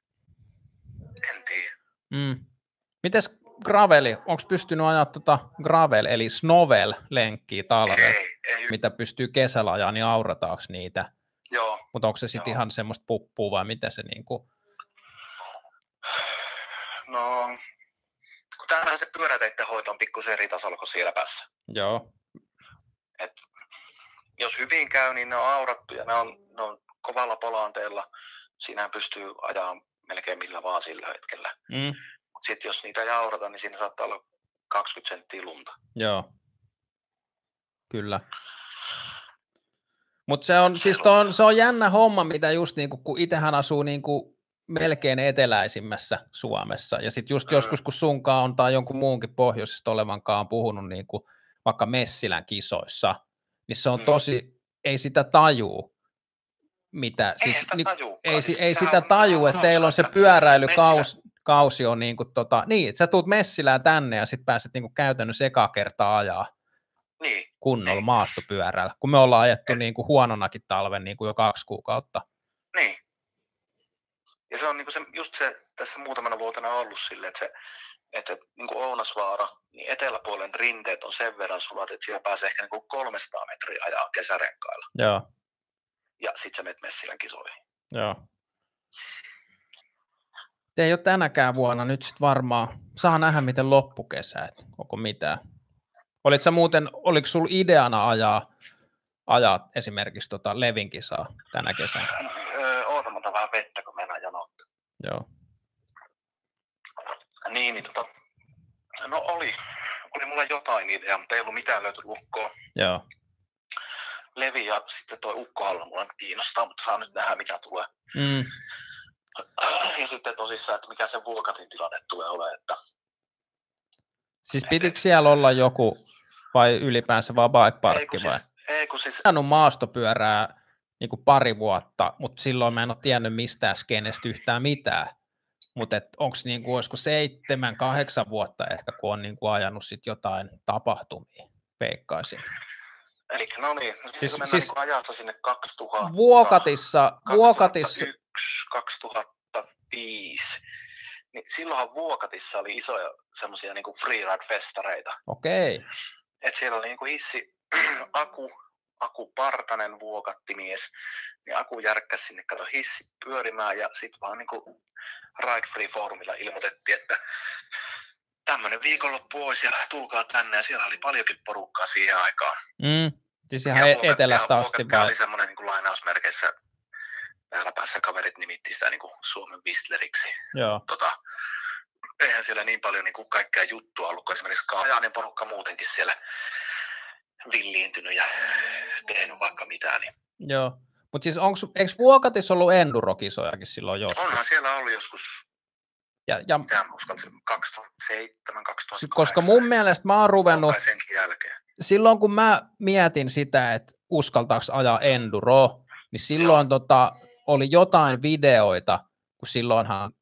En tiedä. Mm. Mites graveli, onko pystynyt ajaa tota gravel, eli snovel-lenkkiä talvella, Ei, ei, mitä pystyy kesällä ajaa, niin aurataanko niitä? joo. Mutta onko se sitten ihan semmoista puppua vai mitä se niinku, No, tämähän se pyöräteiden hoito on pikkusen eri tasolla kuin siellä päässä. joo, Jos hyvin käy, niin ne on aurattu ja ne on, ne on kovalla polanteella. Siinähän pystyy ajaa melkein millä vaan sillä hetkellä. mm, sitten jos niitä ei aurata, niin siinä saattaa olla 20 senttiä lunta. joo, kyllä. Mutta se on, siis on, se on jännä homma, mitä just niinku, kun itsehän asuu niinku melkein eteläisimmässä Suomessa, ja sitten just Mm. joskus, kun sunkaan on tai jonkun muunkin pohjoisesta olevankaan on puhunut niinku vaikka Messilän kisoissa, niin se on Mm. tosi, ei sitä tajuu, mitä, Ei siis, sitä ni- tajuukaan. ei, Siis si- ei sitä taju, että teillä on se pyöräilykausi kausi on niin kuin tota, niin, että sä tuut Messilään tänne ja sitten pääset niin kuin käytännössä eka kertaa ajaa Niin, kunnolla Niin. maastopyörällä, kun me ollaan ajettu Et- niin kuin huononakin talven niin kuin jo kaksi kuukautta. niin. Ja se on niinku se, just se tässä muutamana vuotena ollut silleen, että se että niin kuin Ounasvaara, niin eteläpuolen rinteet on sen verran sulat, että siellä pääsee ehkä niin kuin 300 metriä ajaa kesärenkailla. Joo, Ja sit sä menet Messilän kisoihin. joo. Te ei ole tänäkään vuonna nyt sitten varmaan, saa nähdä miten loppukesä, että onko mitään. Olit sä muuten, oliko sulla ideana ajaa, ajaa esimerkiksi tota Levin kisaa tänä kesänä? Otan vähän vettä, kun mennään janottu. Joo, Niin, niin tota, no oli, oli mulla jotain ideaa, mutta ei ollut mitään löyty lukkoa. joo, Levi ja sitten toi ukkohalla mulla nyt kiinnostaa, mutta saa nyt nähdä mitä tulee. mm, Ja sitten tosissaan, että mikä se Vuokatin tilanne tulee olemaan, että Siis pitikö siellä olla joku vai ylipäänsä vaan bike ei parkki kun, vai? siis, ei kun siis, ajanut maastopyörää niin kuin pari vuotta, mutta silloin mä en ole tiennyt mistään skenestä yhtään mitään. Mutta onko niin kuin, olisiko seitsemän, kahdeksan vuotta ehkä, kun on niin kuin ajanut sit jotain tapahtumia, veikkaisin. eli no niin, no Siis- siis, siis- niin ajassa sinne 2000. Vuokatissa, Vuokatissa, 2005, niin silloinhan Vuokatissa oli isoja semmoisia niin freeride-festareita. Okei. Et siellä oli niin kuin hissi, Aku, Aku Partanen vuokattimies, niin Aku järkkäsi sinne kato hissi pyörimään ja sitten vaan niin kuin Ride Free Forumilla ilmoitettiin, että tämmöinen viikonloppu olisi ja tulkaa tänne ja siellä oli paljonkin porukkaa siihen aikaan. Mm. Siis ihan e- etelästä asti vai? oli semmoinen niin kuin lainausmerkeissä täällä päässä kaverit nimitti sitä niin kuin Suomen Whistleriksi. Joo. Tota, eihän siellä niin paljon niin kuin kaikkea juttua ollut, kun esimerkiksi Kaajanin porukka muutenkin siellä villiintynyt ja tehnyt vaikka mitään. Niin Joo. Mutta siis onks, eikö Vuokatissa ollut endurokisojakin silloin joskus? onhan siellä ollut joskus, Ja, ja, mitä uskallisin, 2007, 2008. koska mun mielestä mä oon ruvennut, silloin kun mä mietin sitä, että uskaltaako ajaa enduro, niin silloin tota, oli jotain videoita, kun silloinhan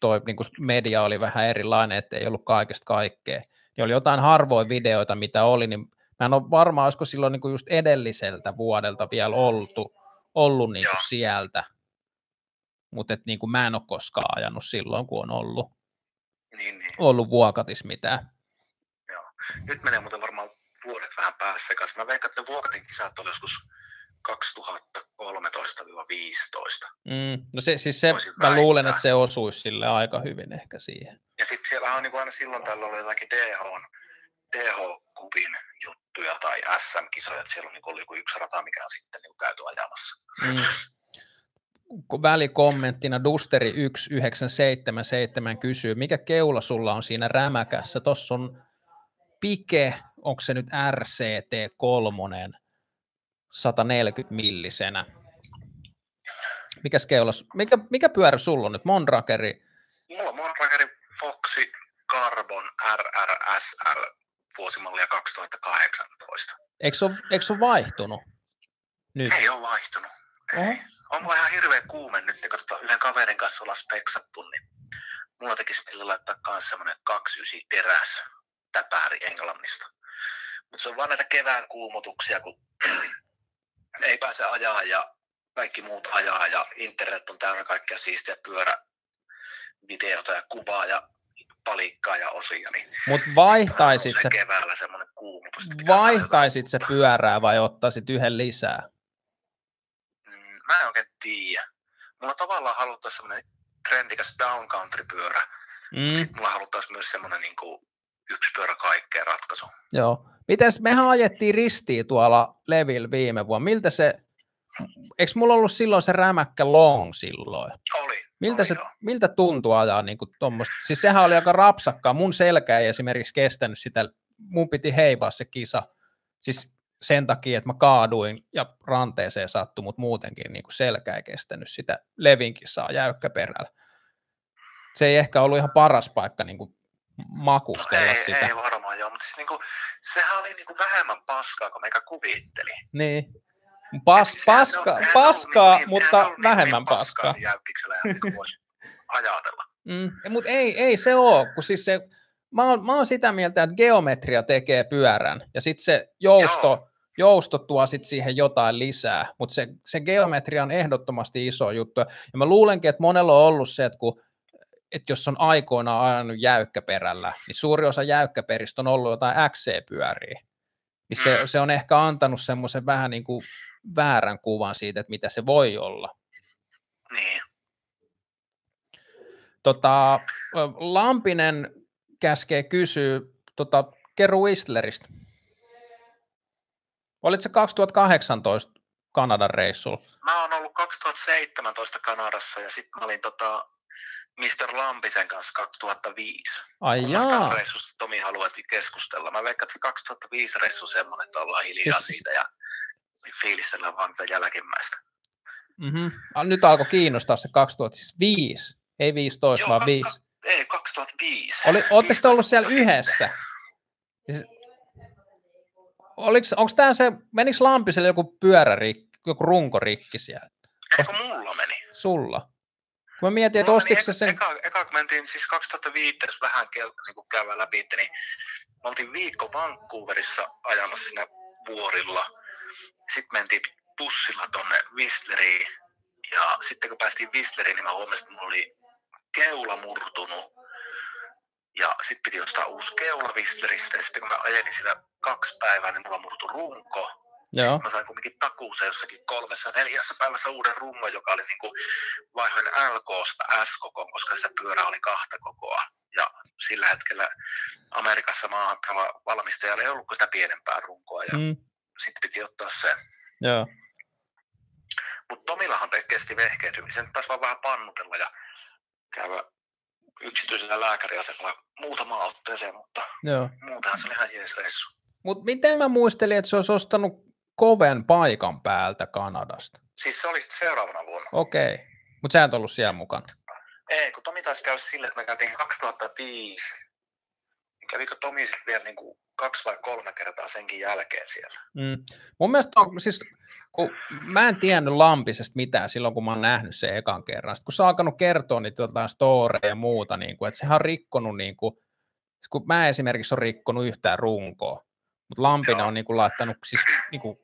toi niin media oli vähän erilainen, että ei ollut kaikesta kaikkea. Niin oli jotain harvoin videoita, mitä oli, niin mä en ole varma, olisiko silloin niin just edelliseltä vuodelta vielä oltu, ollut niin Joo. sieltä. Mutta niin mä en ole koskaan ajanut silloin, kun on ollut, Niin, niin. ollut vuokatis mitään. Nyt menee muuten varmaan vuodet vähän päässä kanssa. Mä veikkaan, että ne Vuokatin kisat oli joskus 2013-15. Mm, no se, siis se, Voisin mä luulen, väittää. että se osuisi sille aika hyvin ehkä siihen. Ja sitten siellä on niin aina silloin tällä oli jotakin DH, SM-kisoja, että siellä on niin oli joku yksi rata, mikä on sitten niin käyty ajamassa. Mm. Välikommenttina Dusteri 1977 kysyy, mikä keula sulla on siinä rämäkässä? Tuossa on Pike, onko se nyt RCT3, 140 millisenä. Mikäs keula, su- mikä, mikä pyörä sulla on nyt? Monrakeri? Mulla on Mondrageri Foxi Carbon RRSL vuosimallia 2018. Eikö se ole, eikö se ole vaihtunut? Nyt. Ei ole vaihtunut. Oho. On mulla ihan hirveä kuume nyt, kun tota yhden kaverin kanssa ollaan speksattu, niin mulla tekisi mieli laittaa kans semmonen 29 teräs täpääri Englannista. Mutta se on vaan näitä kevään kuumotuksia, kun ei pääse ajaa ja kaikki muut ajaa ja internet on täynnä kaikkea siistiä pyörä, videota ja kuvaa ja palikkaa ja osia, niin Mutta vaihtaisit se keväällä semmoinen saada vaihtaisit se pyörää vai ottaisit yhden lisää? Mm, mä en oikein tiedä. Mulla tavallaan haluttaisiin semmoinen trendikäs down country pyörä. Mm. Sitten mulla haluttaisiin myös semmoinen niin kuin yksi pyörä kaikkeen ratkaisu. Joo. Mites, mehän ajettiin ristiin tuolla Levillä viime vuonna. Miltä se, eikö mulla ollut silloin se rämäkkä long silloin? Oli. Miltä, se, miltä tuntui ajaa niin kuin tommoista? Siis sehän oli aika rapsakkaa. Mun selkä ei esimerkiksi kestänyt sitä, mun piti heivaa se kisa. Siis sen takia, että mä kaaduin ja ranteeseen sattui, mutta muutenkin niin kuin selkä ei kestänyt sitä Levin kisaa jäykkäperällä. Se ei ehkä ollut ihan paras paikka niin kuin makustella ei, sitä. ei varmaan joo, mutta siis niinku, sehän oli niinku vähemmän paskaa kuin meikä kuvitteli. Niin. Pas, on- paska, paskaa, niin- mutta niin- vähemmän paskaa. ajatella. Mm, mutta ei, ei se ole, kun siis se, mä oon, mä oon sitä mieltä, että geometria tekee pyörän, ja sitten se jousto, Joo. jousto tuo sit siihen jotain lisää, mutta se, se geometria on ehdottomasti iso juttu, ja mä luulenkin, että monella on ollut se, että kun että jos on aikoinaan ajanut jäykkäperällä, niin suuri osa jäykkäperistä on ollut jotain XC-pyöriä. Niin se, Mm. se on ehkä antanut semmoisen vähän niin kuin väärän kuvan siitä, että mitä se voi olla. Niin. Tota, Lampinen käskee kysyä, tota, kerro Whistleristä. Olitko se 2018 Kanadan reissulla? Mä oon ollut 2017 Kanadassa ja sitten mä olin tota Mr. Lampisen kanssa 2005. Ai jaa. reissusta Tomi haluat keskustella? Mä veikkaan, että se 2005 reissu on semmoinen, että ollaan hiljaa Siis- siitä ja fiilistellään vaan tätä jälkimmäistä. Mm-hmm. Nyt alkoi kiinnostaa se 2005, ei 15 Joo, vaan ka- 5. Ei, 2005. Oli, ootteko te ollut 15 siellä yhdessä? Oliks, onks tää se, menikö Lampiselle joku pyörärikki, joku runkorikki siellä? Eikö mulla meni? Sulla? Kun mä mietin, että ostitko se sen... Eka, eka, kun mentiin siis 2005, jos vähän kel, niin kun käydään läpi, niin me oltiin viikko Vancouverissa ajamassa siinä vuorilla. Sitten mentiin bussilla tonne Whistleriin Ja sitten kun päästiin Whistleriin, niin mä huomasin, että mulla oli keula murtunut. Ja sitten piti ostaa uusi keula Whistleristä. Ja sitten kun mä ajelin sillä kaksi päivää, niin mulla murtu runko. Joo. Mä sain kumminkin takuuseen jossakin kolmessa, neljässä päivässä uuden rungon, joka oli niinku, vaihoin LKsta S-kokoon, koska sitä pyörä oli kahta kokoa. Ja sillä hetkellä Amerikassa maahantava valmistajalla ei ollut sitä pienempää runkoa ja mm. Sitten piti ottaa se. joo. Mutta Tomillahan kesti vehkeet hyvin. Sen taisi vaan vähän pannutella ja käydä yksityisellä lääkäriasemalla muutama otteeseen, mutta joo. muutenhan se oli ihan jees reissu. Mutta miten mä muistelin, että se olisi ostanut koven paikan päältä Kanadasta? Siis se oli seuraavana vuonna. Okei. Okay. Mutta sä et ollut siellä mukana. Ei, kun Tomi taisi käydä silleen, että me käytiin 2005. Kävikö Tomi sitten vielä niin kuin kaksi vai kolme kertaa senkin jälkeen siellä? Mm. Mun mielestä on, siis, kun mä en tiennyt Lampisesta mitään silloin, kun mä oon nähnyt sen ekan kerran. Sitten kun sä oot alkanut kertoa niitä jotain storeja ja muuta, niin kuin, että sehän on rikkonut, niin kuin, kun mä esimerkiksi on rikkonut yhtään runkoa, mutta Lampinen on niin kuin, laittanut, siis, niin kuin,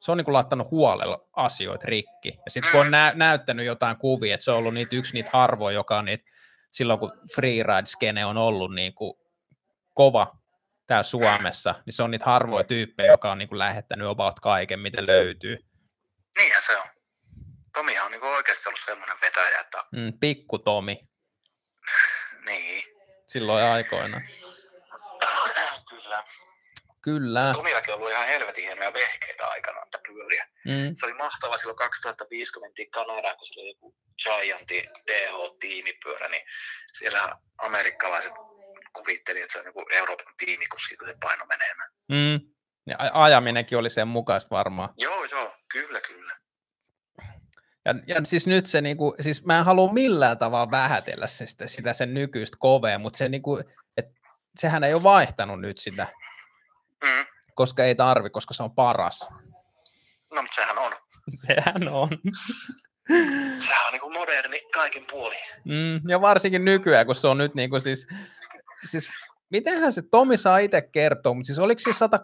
se on niin kuin, laittanut huolella asioita rikki. Ja sitten kun on nä- näyttänyt jotain kuvia, että se on ollut niitä, yksi niitä harvoja, joka on niitä, silloin kun freeride-skene on ollut niin kuin, kova täällä Suomessa, niin se on niitä harvoja tyyppejä, joka on niin kuin lähettänyt about kaiken, mitä löytyy. Niinhän se on. Tomihan on niin kuin oikeasti ollut semmoinen vetäjä, että Mm, pikku Tomi niin. silloin aikoina. Kyllä. Kyllä. Tomillakin on ollut ihan helvetin hienoja vehkeitä aikana, että pyöriä. Mm, Se oli mahtava silloin 2005, kun mentiin Kanadaan, kun siellä oli joku Giantin DH-tiimipyörä, niin siellä amerikkalaiset kuvitteli, että se on joku Euroopan tiimikuski, kun se paino menemään. mm. Ja ajaminenkin oli sen mukaista varmaan. Joo, joo, kyllä, kyllä. Ja, ja siis nyt se, niinku, siis mä en halua millään tavalla vähätellä se, sitä, sitä sen nykyistä kovea, mutta se, niinku, et, sehän ei ole vaihtanut nyt sitä, Mm. koska ei tarvi, koska se on paras. No, mutta sehän on. Sehän on. Sehän on niin kuin moderni kaikin puoli. Mm, ja varsinkin nykyään, kun se on nyt niin kuin siis, siis mitenhän se Tomi saa itse kertoa, mutta siis oliko siis sata,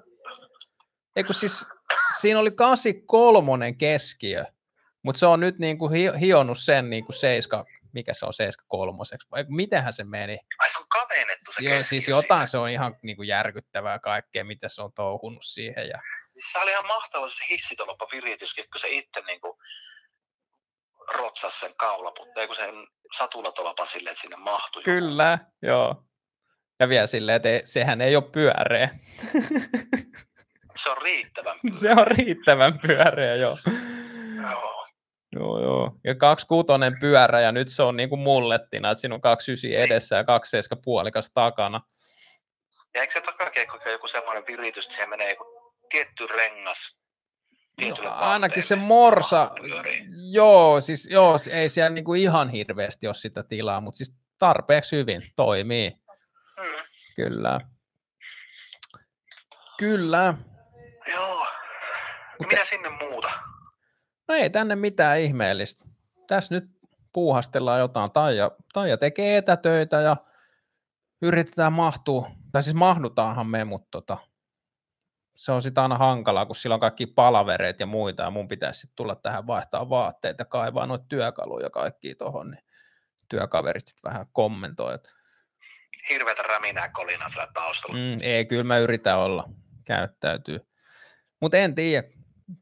eikö siis, siinä oli 83 keskiö, mutta se on nyt niin kuin hi, hionnut sen niin kuin 7, mikä se on 73, vai mitenhän se meni? Ai se on kavennettu se Joo, keskiö siis siinä. jotain se on ihan niin kuin järkyttävää kaikkea, mitä se on touhunut siihen. Ja, Siis se oli ihan mahtava se hissitoloppa virityskin, kun se itse niin kuin rotsasi sen kaulaputteen, kun sen satulatolopan silleen, että sinne mahtui. joku. kyllä, joo. Ja vielä silleen, että ei, sehän ei ole pyöreä. Se on riittävän se on riittävän pyöreä, joo. Joo. Joo, joo. Ja kaksi kuutonen pyörä ja nyt se on niin kuin mullettina, että siinä on kaksi ysi edessä ja kaksi seiska puolikas takana. Ja eikö se takakiekkokin ole joku semmoinen viritys, että siihen menee joku tietty rengas? No, ainakin se morsa, joo, siis joo, ei siellä niin kuin ihan hirveästi ole sitä tilaa, mutta siis tarpeeksi hyvin toimii. Kyllä. Kyllä. Joo. Mutta- mitä sinne muuta? No ei tänne mitään ihmeellistä. Tässä nyt puuhastellaan jotain. Taija, Taija tekee etätöitä ja yritetään mahtua, tai siis mahdutaanhan me, mutta tota, se on sitä aina hankalaa, kun sillä on kaikki palavereet ja muita, ja mun pitäisi sitten tulla tähän vaihtaa vaatteita ja kaivaa noita työkaluja kaikki tuohon, niin työkaverit sitten vähän kommentoi, että Hirveätä räminää kolinaa siellä taustalla. mm, ei, kyllä mä yritän olla, käyttäytyy. Mutta en tiedä,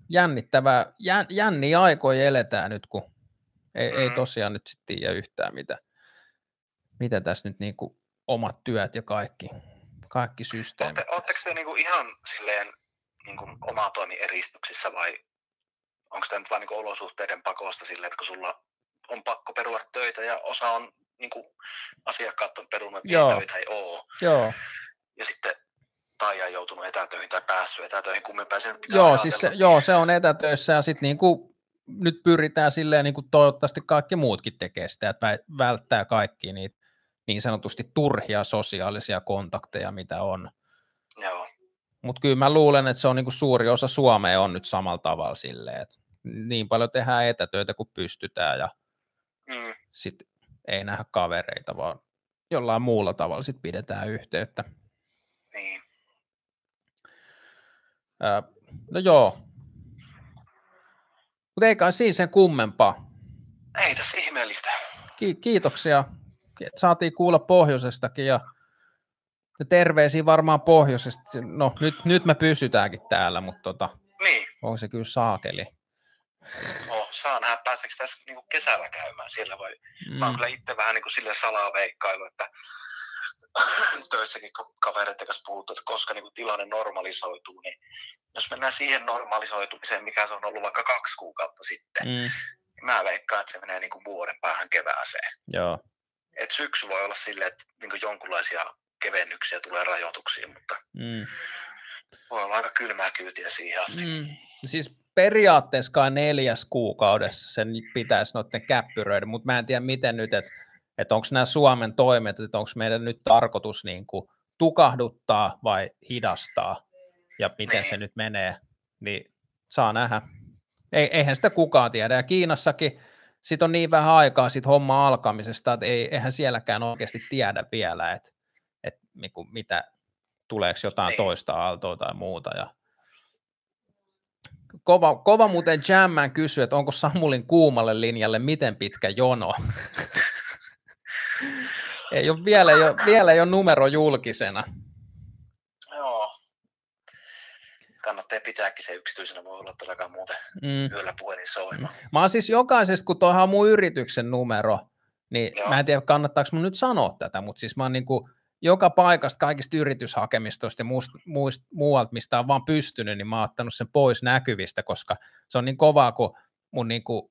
jännittävää, jän, jänniä aikoja eletään nyt, kun ei, ei Mhm. tosiaan nyt sitten tiedä yhtään, mitä, mitä tässä nyt niinku omat työt ja kaikki, kaikki systeemit. Ootte, ootteko te niinku ihan silleen niinku omaa toimi eristyksissä vai onko tämä nyt vain niinku olosuhteiden pakosta silleen, että kun sulla on pakko perua töitä ja osa on niinku asiakkaat on perunut, niin Joo. töitä ei oo. Joo, Ja sitten Taija on joutunut etätöihin tai päässyt etätöihin, kummin pääsen. joo, siis se, joo, se on etätöissä ja sitten niinku, nyt pyritään silleen, niin kuin toivottavasti kaikki muutkin tekee sitä, että vä- välttää kaikki niitä niin sanotusti turhia sosiaalisia kontakteja, mitä on. Joo. Mutta kyllä mä luulen, että se on niinku suuri osa Suomea on nyt samalla tavalla silleen, että niin paljon tehdään etätöitä kuin pystytään ja Mm. sitten ei nähdä kavereita, vaan jollain muulla tavalla sit pidetään yhteyttä. Niin. Ää, no joo. Mutta ei kai siinä sen kummempaa. Ei tässä ihmeellistä. Ki- kiitoksia. Saatiin kuulla pohjoisestakin ja ja terveisiä varmaan pohjoisesta. No nyt, nyt me pysytäänkin täällä, mutta tota, Niin, on se kyllä saakeli. Saa nähdä pääseekö tässä niin kesällä käymään siellä vai mm. Mä oon kyllä itse vähän niin kuin sille salaa veikkailu, että töissäkin ka- kavereiden kanssa puhuttu, että koska niin kuin tilanne normalisoituu, niin jos mennään siihen normalisoitumiseen, mikä se on ollut vaikka kaksi kuukautta sitten, mm. Niin mä veikkaan, että se menee niin kuin vuoden päähän kevääseen. Joo. Et syksy voi olla silleen, että niin kuin jonkunlaisia kevennyksiä tulee rajoituksiin, mutta Mm. voi olla aika kylmää kyytiä siihen asti. Mm. Siis periaatteessa kai neljäs kuukaudessa sen pitäisi noiden käppyröiden, mutta mä en tiedä miten nyt, että että onko nämä Suomen toimet, että onko meidän nyt tarkoitus niin kuin tukahduttaa vai hidastaa ja miten se nyt menee, niin saa nähdä. Ei, eihän sitä kukaan tiedä. Ja Kiinassakin sit on niin vähän aikaa sit homma alkamisesta, että ei, eihän sielläkään oikeasti tiedä vielä, että, että niinku mitä, tuleeko jotain Niin. toista aaltoa tai muuta. Ja kova, kova muuten Jamman kysyy, että onko Samulin kuumalle linjalle miten pitkä jono. ei ole, vielä, ole, vielä ei ole numero julkisena. Joo. Kannattaa pitääkin se yksityisenä, voi olla alkaa muuten Mm. yöllä puhelin soimaan. Mä oon siis jokaisesta, kun toihan on mun yrityksen numero, niin Joo. mä en tiedä kannattaako mun nyt sanoa tätä, mutta siis mä oon niin kuin joka paikasta, kaikista yrityshakemistoista ja muust, muist, muualta, mistä on vaan pystynyt, niin mä oon ottanut sen pois näkyvistä, koska se on niin kovaa, kun mun niin kuin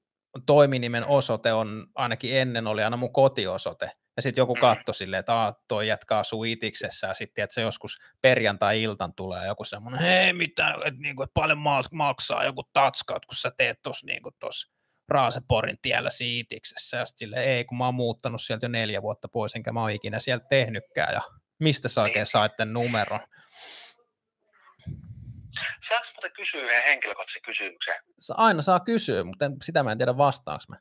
toiminimen osoite on, ainakin ennen oli aina mun kotiosoite, ja sitten joku katsoi silleen, että Aa, toi jätkä asuu itiksessä, ja sitten että se joskus perjantai-iltan tulee joku semmoinen, hei mitä, että niinku, et paljon ma- maksaa joku tatska, kun sä teet tuossa niinku tossa Raaseporin tiellä siitiksessä, ja silleen, ei kun mä oon muuttanut sieltä jo neljä vuotta pois, enkä mä oon ikinä sieltä tehnytkään, ja mistä sä oikein Niin. sait tämän numeron? Saanko muuten kysyä yhden henkilökohtaisen kysymyksen? Aina saa kysyä, mutta sitä mä en tiedä vastaanko mä.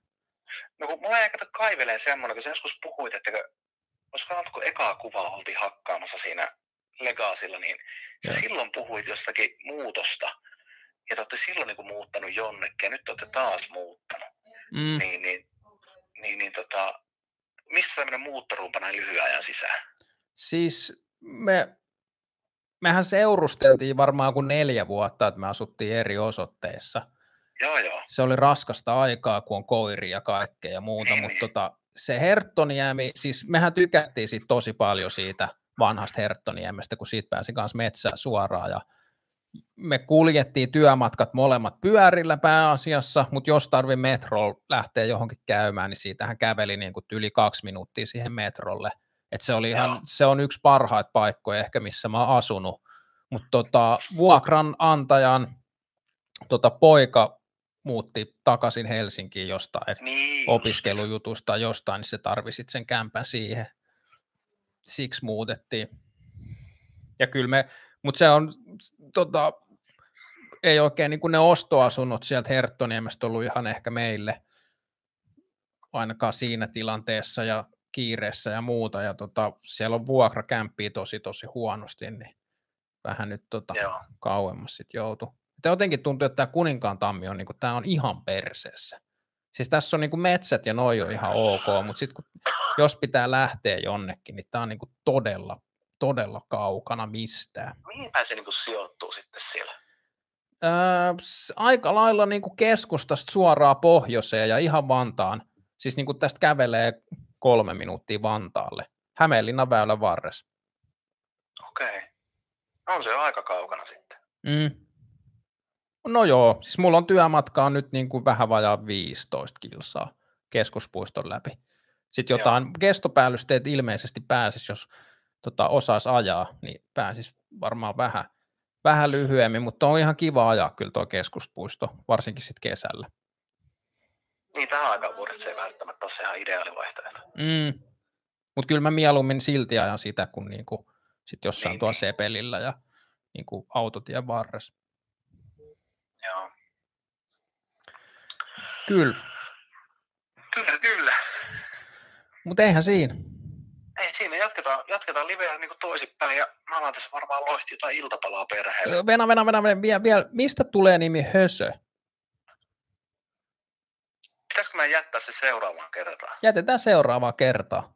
No kun mulla ei kato kaivelee semmoinen, kun sä joskus puhuit, että olisiko kun ekaa kuvaa oltiin hakkaamassa siinä Legaasilla, niin sä silloin puhuit jostakin muutosta. Ja te olette silloin niin kuin muuttanut jonnekin ja nyt te olette taas muuttanut. Mm. Niin, niin, niin, niin tota, mistä tämmöinen muuttorumpa näin lyhyen ajan sisään? Siis me, mehän seurusteltiin varmaan kuin neljä vuotta, että me asuttiin eri osoitteissa. Joo, joo. Se oli raskasta aikaa, kun on koiria ja kaikkea ja muuta, Niin, mutta niin. tota, se Herttoniemi, siis mehän tykättiin tosi paljon siitä vanhasta Herttoniemestä, kun siitä pääsi kanssa metsään suoraan ja me kuljettiin työmatkat molemmat pyörillä pääasiassa, mutta jos tarvi metrolla lähteä johonkin käymään, niin siitähän käveli niin kuin yli kaksi minuuttia siihen metrolle. Et se, oli ihan, se on yksi parhaita paikkoja ehkä, missä mä oon asunut. Mutta tota, vuokranantajan tota, poika muutti takaisin Helsinkiin jostain Niin. opiskelujutusta tai jostain, niin se tarvi sitten sen kämpän siihen. Siksi muutettiin. Ja kyllä me, mutta se on, tota, ei oikein niin kuin ne ostoasunnot sieltä Herttoniemestä ollut ihan ehkä meille, ainakaan siinä tilanteessa ja kiireessä ja muuta, ja tota, siellä on vuokrakämppiä tosi tosi huonosti, niin vähän nyt tota, Joo. kauemmas sitten joutu. Että jotenkin tuntuu, että tämä kuninkaan tammi on, niinku, tää on ihan perseessä. Siis tässä on niinku metsät ja noi on ihan ok, mutta sitten jos pitää lähteä jonnekin, niin tämä on niinku todella, todella kaukana mistään. Mihin se niin sijoittuu sitten siellä? Öö, aika lailla niinku keskustasta suoraan pohjoiseen ja ihan Vantaan. Siis niinku tästä kävelee kolme minuuttia Vantaalle. Hämeenlinnan väylän varres. Okei. Okay. On se aika kaukana sitten. Mm. No joo, siis mulla on työmatkaa nyt niin kuin vähän vajaa 15 kilsaa keskuspuiston läpi. Sitten Joo. jotain kestopäällysteet ilmeisesti pääsis, jos tota, osaisi ajaa, niin pääsis varmaan vähän, vähän lyhyemmin, mutta on ihan kiva ajaa kyllä tuo keskuspuisto, varsinkin sitten kesällä. Niin tähän aikaan vuodesta se ei välttämättä ole se ihan ideaali vaihtoehto. Mm. Mutta kyllä mä mieluummin silti ajan sitä, kuin niinku sit jossain Niin, tuolla niin. Sepelillä ja niinku autotien varressa. Joo. Kyllä, Kyllä, kyllä. mutta eihän siinä. Ei siinä, jatketaan, jatketaan liveä niin toisinpäin ja mä alan tässä varmaan lohti jotain iltapalaa perheelle. Venä, venä, venä, venä, vielä, vielä. Mistä tulee nimi Hösö? Pitäisikö mä jättää se seuraavaan kertaan? Jätetään seuraavaa kertaa.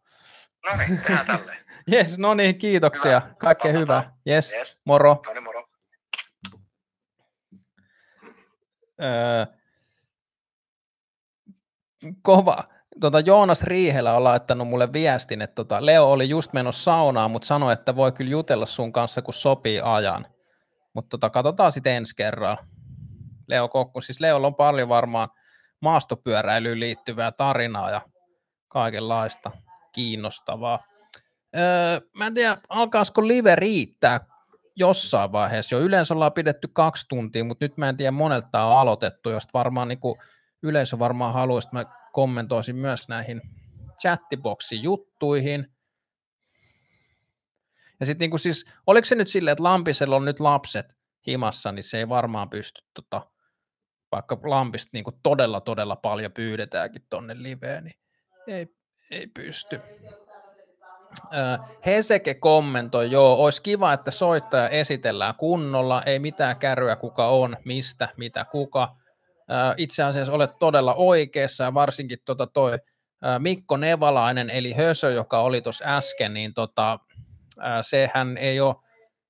No niin, tehdään tälleen. Jes, no niin, kiitoksia. Hyvä. Kaikkea hyvää. Jes, Yes. moro. No niin, moro. Öö, kova. Tota, Joonas Riihelä on laittanut mulle viestin, että tota, Leo oli just menossa saunaan, mutta sanoi, että voi kyllä jutella sun kanssa, kun sopii ajan. Mutta tota, katsotaan sitten ensi kerralla. Leo Kokku, siis Leolla on paljon varmaan maastopyöräilyyn liittyvää tarinaa ja kaikenlaista kiinnostavaa. Öö, mä en tiedä, alkaisiko live riittää jossain vaiheessa jo. Yleensä ollaan pidetty kaksi tuntia, mutta nyt mä en tiedä monelta on aloitettu, josta varmaan niin kuin, yleisö varmaan haluaisi, että mä kommentoisin myös näihin chattiboxin juttuihin. Ja sitten niin siis, oliko se nyt silleen, että Lampisella on nyt lapset himassa, niin se ei varmaan pysty, tota, vaikka Lampista niin kuin todella todella paljon pyydetäänkin tonne liveen, niin ei, ei pysty. Heseke kommentoi, joo, olisi kiva, että soittaja esitellään kunnolla, ei mitään kärryä kuka on, mistä, mitä, kuka. Itse asiassa olet todella oikeassa, ja varsinkin tota toi Mikko Nevalainen, eli Hösö, joka oli tuossa äsken, niin tota, sehän ei ole,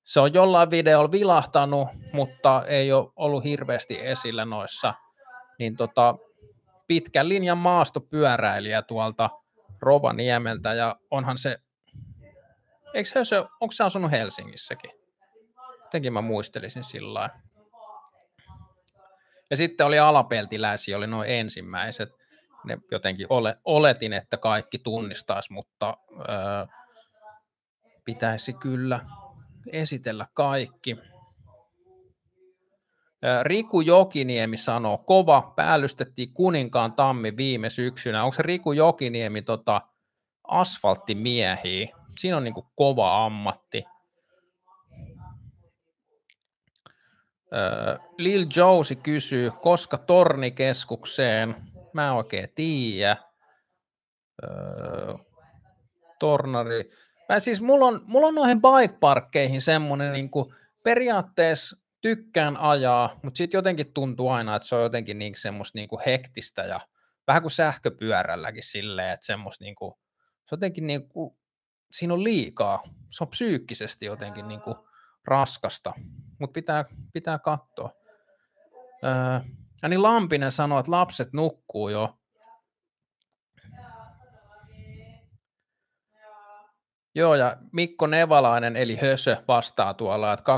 se on jollain videolla vilahtanut, mutta ei ole ollut hirveästi esillä noissa, niin tota, pitkän linjan maastopyöräilijä tuolta Rovaniemeltä, ja onhan se Eikö Hösö, onko se asunut Helsingissäkin? Jotenkin mä muistelisin sillä lailla. Ja sitten oli alapeltiläisiä, oli noin ensimmäiset. Ne jotenkin ole, oletin, että kaikki tunnistaisi, mutta öö, pitäisi kyllä esitellä kaikki. Riku Jokiniemi sanoo, kova, päällystettiin kuninkaan tammi viime syksynä. Onko se Riku Jokiniemi tota, asfalttimiehiä? Siinä on niin kova ammatti. Öö, Lil Josie kysyy, koska tornikeskukseen? Mä en oikein tiedä. Tornari. Mä siis, mulla on, mulla on noihin bike-parkkeihin semmoinen niin periaatteessa tykkään ajaa, mutta sitten jotenkin tuntuu aina, että se on jotenkin niin semmoista niin hektistä ja vähän kuin sähköpyörälläkin silleen, että semmoista niin kuin, se jotenkin niin kuin, siinä on liikaa. Se on psyykkisesti jotenkin niin kuin raskasta, mutta pitää, pitää katsoa. Öö, niin Lampinen sanoi, että lapset nukkuu jo. Joo, ja Mikko Nevalainen, eli Hösö, vastaa tuolla, että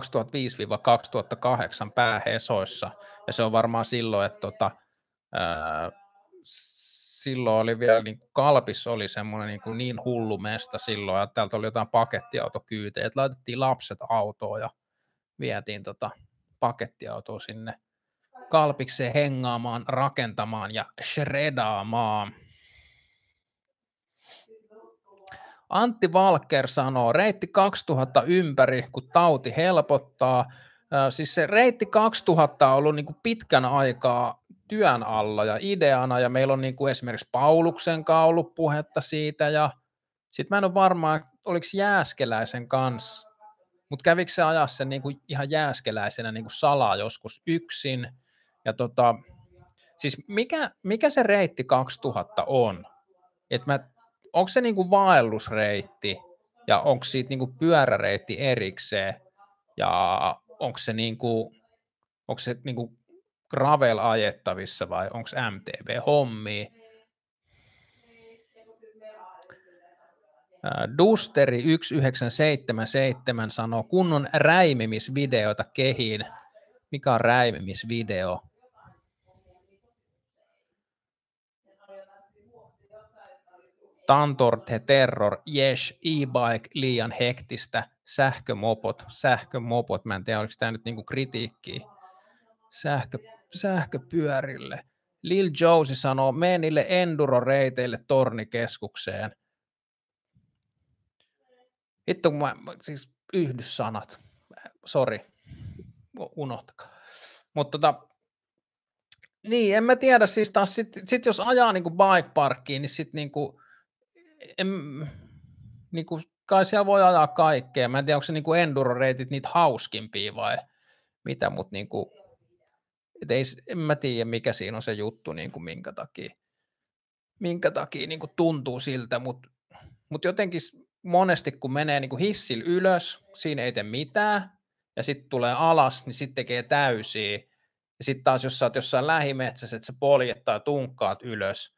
2005-2008 päähesoissa, ja se on varmaan silloin, että tota, ää, silloin oli vielä, niin Kalpis oli semmoinen niin, niin hullu mesta silloin, että täältä oli jotain pakettiautokyytejä, että laitettiin lapset autoon ja vietiin tota pakettiautoa sinne Kalpikseen hengaamaan, rakentamaan ja shredaamaan. Antti Valker sanoo, reitti 2000 ympäri, kun tauti helpottaa. Siis se reitti 2000 on ollut niin kuin pitkän aikaa työn alla ja ideana, ja meillä on niin kuin esimerkiksi Pauluksen kanssa ollut puhetta siitä, ja sitten mä en ole varma, oliko Jääskeläisen kanssa, mutta kävikö se ajaa sen niin kuin ihan jääskeläisenä niin kuin salaa joskus yksin, ja tota, siis mikä, mikä se reitti 2000 on? Et onko se niin kuin vaellusreitti, ja onko siitä niin kuin pyöräreitti erikseen, ja onko se, niin kuin, onko se niin kuin gravel ajettavissa vai onko MTB-hommia? Ää, Dusteri 1977 sanoo kunnon räimimisvideota kehiin. Mikä on räimimisvideo? Tantorte Terror, Yes, e-bike, liian hektistä, sähkömopot, sähkömopot, mä en tiedä, oliko tämä nyt niinku kritiikkiä sähkö, sähköpyörille. Lil Josie sanoo, mene niille enduro-reiteille tornikeskukseen. Hitto, kun mä, siis yhdyssanat. Sori, unohtakaa. Mutta tota, niin, en mä tiedä, siis taas sit, sit jos ajaa niinku bike parkkiin, niin sit niinku, en, niinku, kai siellä voi ajaa kaikkea. Mä en tiedä, onko se niinku enduro-reitit niitä hauskimpia vai mitä, mutta niinku, et ei, en mä tiedä, mikä siinä on se juttu, niin kuin minkä takia, minkä takia niin kuin tuntuu siltä, mutta mut jotenkin monesti kun menee niin hissil ylös, siinä ei tee mitään, ja sitten tulee alas, niin sitten tekee täysiä. Ja sitten taas, jos sä oot jossain lähimetsässä, että sä poljet tai tunkkaat ylös,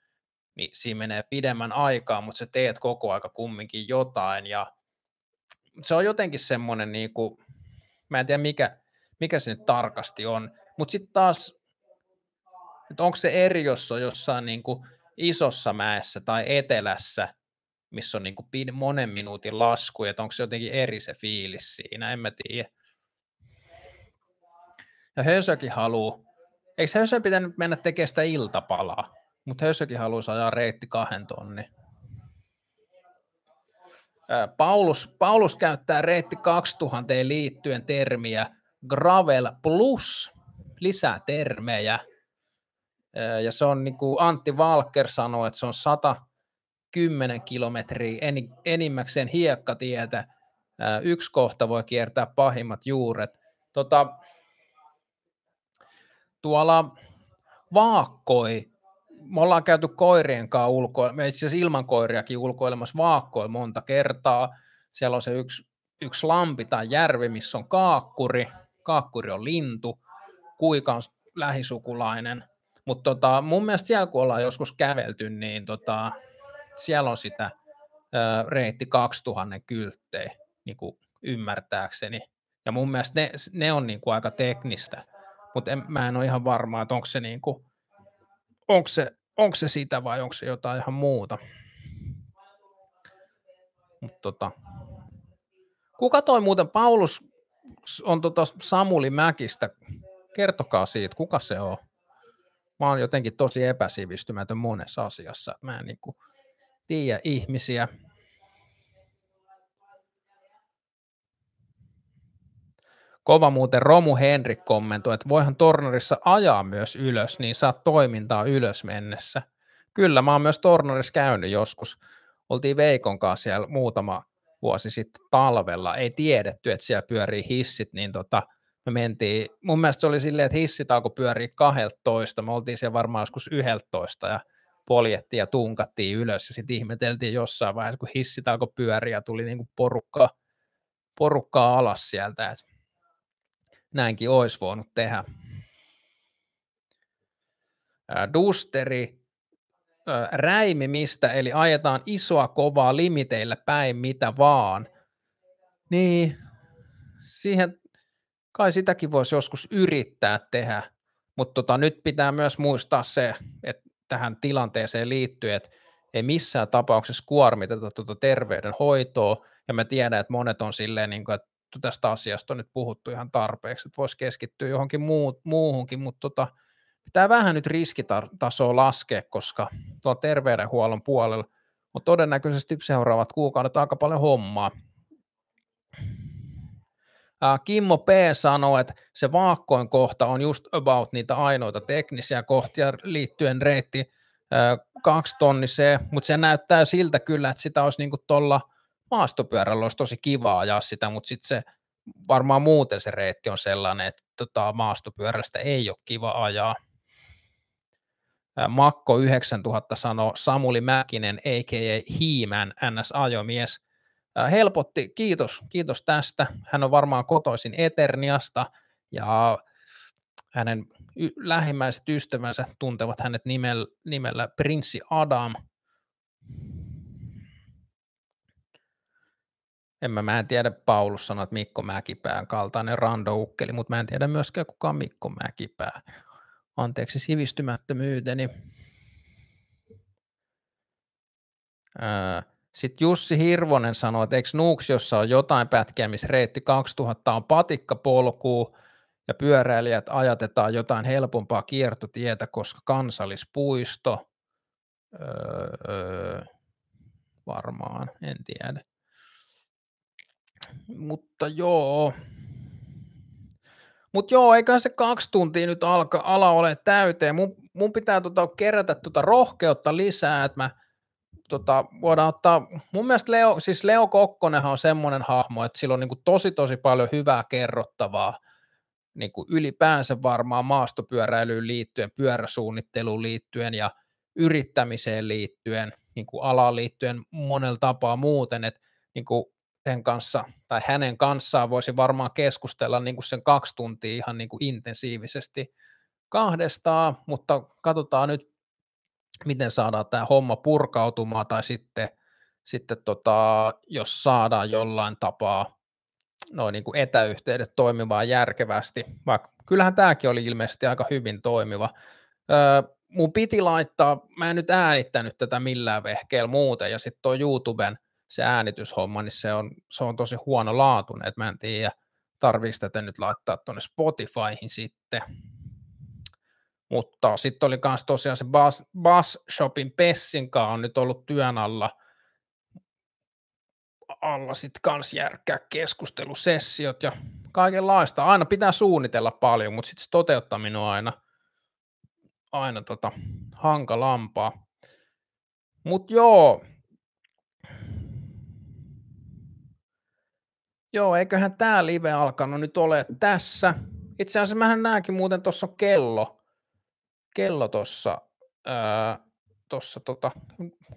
niin siinä menee pidemmän aikaa, mutta sä teet koko aika kumminkin jotain. Ja se on jotenkin semmoinen, niin kuin, mä en tiedä mikä, mikä se nyt tarkasti on, mutta sitten taas, että onko se eri, jos on jossain niin kuin isossa mäessä tai etelässä, missä on niin kuin monen minuutin lasku, että onko se jotenkin eri se fiilis siinä, en mä tiedä. Ja Hösökin haluaa, eikö Hösö pitänyt mennä tekemään sitä iltapalaa, mutta Hösökin haluaa ajaa reitti kahden tonni. Paulus, Paulus käyttää reitti 2000 liittyen termiä Gravel Plus, lisää termejä. Ja se on niin kuin Antti Valker sanoi, että se on 110 kilometriä enimmäkseen hiekkatietä. Yksi kohta voi kiertää pahimmat juuret. Tota, tuolla vaakkoi, me ollaan käyty koirien kanssa ulkoilla, me itse asiassa ilman koiriakin ulkoilemassa vaakkoi monta kertaa. Siellä on se yksi, yksi lampi tai järvi, missä on kaakkuri. Kaakkuri on lintu, kuika on lähisukulainen. Mutta tota, mun mielestä siellä, kun ollaan joskus kävelty, niin tota, siellä on sitä ö, reitti 2000 kylttejä, niin kuin ymmärtääkseni. Ja mun mielestä ne, ne on niin kuin aika teknistä mutta en, mä en ole ihan varma, että onko se, niinku, onko, se, onko se sitä vai onko se jotain ihan muuta. Mut tota. Kuka toi muuten, Paulus on tota Samuli Mäkistä, kertokaa siitä, kuka se on. Mä oon jotenkin tosi epäsivistymätön monessa asiassa, mä en niinku tiedä ihmisiä, Kova muuten Romu Henrik kommentoi, että voihan Tornorissa ajaa myös ylös, niin saat toimintaa ylös mennessä. Kyllä, mä oon myös Tornorissa käynyt joskus. Oltiin Veikon kanssa siellä muutama vuosi sitten talvella. Ei tiedetty, että siellä pyörii hissit, niin tota, me mentiin, mun mielestä se oli silleen, että hissit alkoi pyöriä 12, me oltiin siellä varmaan joskus 11 ja poljettiin ja tunkattiin ylös ja sitten ihmeteltiin jossain vaiheessa, kun hissit alkoi pyöriä ja tuli niinku porukkaa, porukkaa alas sieltä, että näinkin olisi voinut tehdä. Dusteri räimimistä, eli ajetaan isoa kovaa limiteillä päin mitä vaan. Niin, siihen kai sitäkin voisi joskus yrittää tehdä, mutta tota, nyt pitää myös muistaa se, että tähän tilanteeseen liittyen, että ei missään tapauksessa kuormiteta tuota terveydenhoitoa, ja mä tiedän, että monet on silleen, niin kuin, että tästä asiasta on nyt puhuttu ihan tarpeeksi, että voisi keskittyä johonkin muu, muuhunkin, mutta tota, pitää vähän nyt riskitasoa laskea, koska tuo terveydenhuollon puolella on todennäköisesti seuraavat kuukaudet aika paljon hommaa. Kimmo P. sanoi, että se vaakkoin kohta on just about niitä ainoita teknisiä kohtia liittyen reitti kaksi tonniseen, mutta se näyttää siltä kyllä, että sitä olisi niinku tuolla – maastopyörällä olisi tosi kiva ajaa sitä, mutta sitten se varmaan muuten se reitti on sellainen, että tota, maastopyörästä ei ole kiva ajaa. Makko 9000 sanoo Samuli Mäkinen, a.k.a. Hiimän NS-ajomies. Helpotti, kiitos, kiitos tästä. Hän on varmaan kotoisin Eterniasta ja hänen y- lähimmäiset ystävänsä tuntevat hänet nimellä, nimellä Prinssi Adam – En mä, mä en tiedä, Paulus että Mikko Mäkipään kaltainen randoukkeli, mutta mä en tiedä myöskään kuka on Mikko Mäkipää. Anteeksi sivistymättömyyteni. Sitten Jussi Hirvonen sanoi, että eikö Nuuksiossa on jotain pätkiä, missä reitti 2000 on patikkapolkuu ja pyöräilijät ajatetaan jotain helpompaa kiertotietä, koska kansallispuisto, öö, varmaan, en tiedä. Mutta joo. Mutta joo, eiköhän se kaksi tuntia nyt alka, ala ole täyteen. Mun, mun pitää tota, kerätä tota rohkeutta lisää, että mä tota, voidaan ottaa, mun mielestä Leo, siis Leo Kokkonenhan on semmoinen hahmo, että sillä on niin kuin tosi tosi paljon hyvää kerrottavaa niin kuin ylipäänsä varmaan maastopyöräilyyn liittyen, pyöräsuunnitteluun liittyen ja yrittämiseen liittyen, niin kuin alaan liittyen monella tapaa muuten, että niin kuin sen kanssa tai hänen kanssaan voisi varmaan keskustella niin kuin sen kaksi tuntia ihan niin kuin intensiivisesti kahdestaan, mutta katsotaan nyt, miten saadaan tämä homma purkautumaan tai sitten, sitten tota, jos saadaan jollain tapaa noin niin kuin etäyhteydet toimimaan järkevästi, vaikka kyllähän tämäkin oli ilmeisesti aika hyvin toimiva. Öö, mun piti laittaa, mä en nyt äänittänyt tätä millään vehkeellä muuten, ja sitten tuo YouTuben se äänityshomma, niin se on, se on tosi huono laatuinen, että mä en tiedä, tarviiko tätä nyt laittaa tuonne Spotifyhin sitten. Mutta sitten oli myös tosiaan se Bass, Bass Shopin Pessin on nyt ollut työn alla, alla sitten kans järkkää keskustelusessiot ja kaikenlaista. Aina pitää suunnitella paljon, mutta sitten se toteuttaminen on aina, aina tota, hankalampaa. Mutta joo, Joo, eiköhän tämä live alkanut nyt ole tässä. Itse asiassa mähän näenkin muuten tuossa kello, kello tuossa tuossa tota,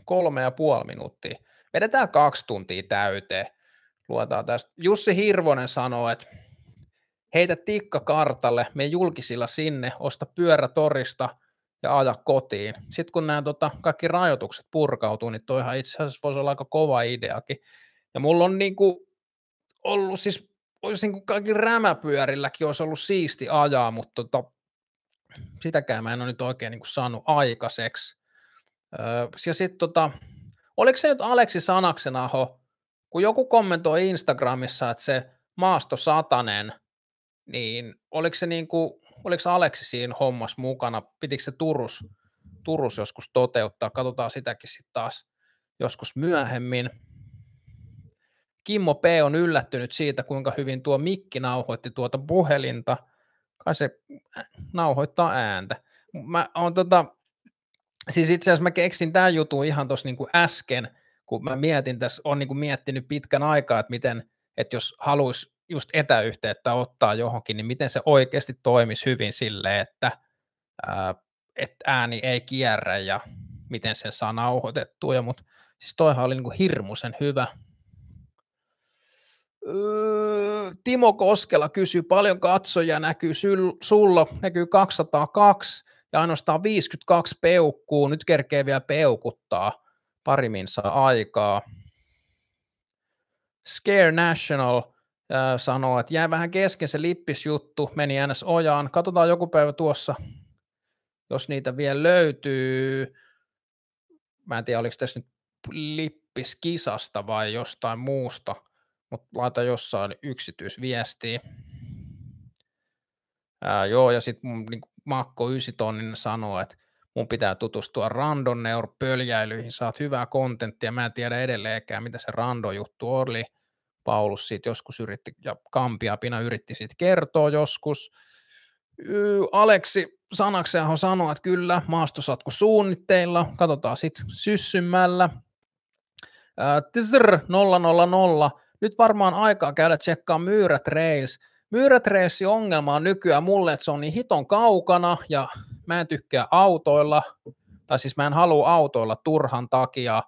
kolme ja puoli minuuttia. Vedetään kaksi tuntia täyteen. Luetaan tästä. Jussi Hirvonen sanoo, että heitä tikka kartalle, me julkisilla sinne, osta pyörä torista ja aja kotiin. Sitten kun nämä tota, kaikki rajoitukset purkautuu, niin toihan itse asiassa voisi olla aika kova ideakin. Ja mulla on niinku ollut siis, olisi niin kuin kaikki rämäpyörilläkin olisi ollut siisti ajaa, mutta tota, sitäkään mä en ole nyt oikein niin kuin saanut aikaiseksi. Öö, ja sitten tota, oliko se nyt Aleksi Sanaksenaho, kun joku kommentoi Instagramissa, että se maasto satanen, niin oliko se niin kuin, oliko Aleksi siinä hommassa mukana, pitikö se Turus, Turus joskus toteuttaa, katsotaan sitäkin sitten taas joskus myöhemmin. Kimmo P. on yllättynyt siitä, kuinka hyvin tuo mikki nauhoitti tuota puhelinta. Kai se äh, nauhoittaa ääntä. Mä on tota, siis itse asiassa mä keksin tämän jutun ihan tuossa niin äsken, kun mä mietin tässä, on niin miettinyt pitkän aikaa, että miten, että jos haluaisi just etäyhteyttä ottaa johonkin, niin miten se oikeasti toimisi hyvin silleen, että, ää, että ääni ei kierrä ja miten sen saa nauhoitettua, mutta siis toihan oli niin hirmuisen hyvä, Timo Koskela kysyy, paljon katsoja näkyy sulla, näkyy 202 ja ainoastaan 52 peukkuu, nyt kerkee vielä peukuttaa, pari saa aikaa. Scare National äh, sanoo, että jäi vähän kesken se lippisjuttu, meni ns. ojaan, katsotaan joku päivä tuossa, jos niitä vielä löytyy. Mä en tiedä, oliko tässä nyt lippiskisasta vai jostain muusta – mutta laita jossain yksityisviestiä. Ää, joo, ja sitten niin Makko Ysitonninen sanoo, että mun pitää tutustua Randonneur pöljäilyihin, saat hyvää kontenttia, mä en tiedä edelleenkään, mitä se Rando-juttu oli. Paulus siitä joskus yritti, ja Kampia Pina yritti siitä kertoa joskus. Aleksi Sanakseaho sanoi, että kyllä, maastosatku suunnitteilla, katsotaan sitten syssymällä. Tsr 000 nyt varmaan aikaa käydä tsekkaa Myyrät Rails. Myyrät Railsin ongelma on nykyään mulle, että se on niin hiton kaukana ja mä en tykkää autoilla, tai siis mä en halua autoilla turhan takia,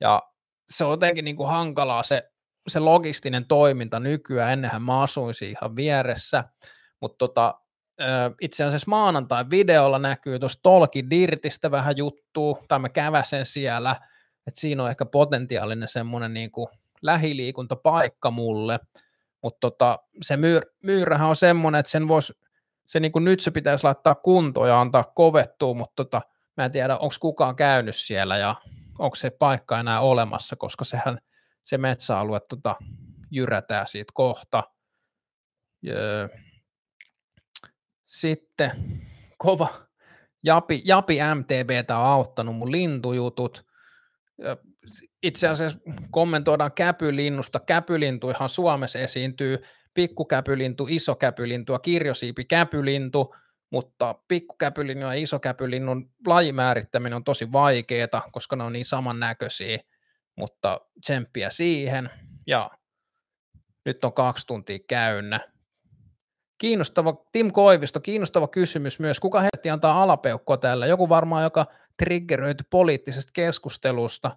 ja se on jotenkin niin kuin hankalaa se, se logistinen toiminta nykyään, ennenhän mä asuisin ihan vieressä, mutta tota, itse asiassa maanantai videolla näkyy tuossa Tolki Dirtistä vähän juttua, tai mä käväsen siellä, että siinä on ehkä potentiaalinen semmoinen niin kuin lähiliikuntapaikka mulle, mutta tota, se myr, myyrähän on semmoinen, että sen vois, se niin kuin nyt se pitäisi laittaa kuntoon ja antaa kovettua, mutta tota, mä en tiedä, onko kukaan käynyt siellä ja onko se paikka enää olemassa, koska sehän se metsäalue tota, jyrätään siitä kohta. Ja, sitten kova Japi, Japi MTVtä on auttanut mun lintujutut itse asiassa kommentoidaan käpylinnusta. Käpylintuihan Suomessa esiintyy pikkukäpylintu, isokäpylintu ja kirjosiipi käpylintu, mutta pikkukäpylinnun ja isokäpylinnun lajimäärittäminen on tosi vaikeaa, koska ne on niin samannäköisiä, mutta tsemppiä siihen. Ja nyt on kaksi tuntia käynnä. Kiinnostava, Tim Koivisto, kiinnostava kysymys myös. Kuka heltti antaa alapeukkoa tällä? Joku varmaan, joka triggeröity poliittisesta keskustelusta,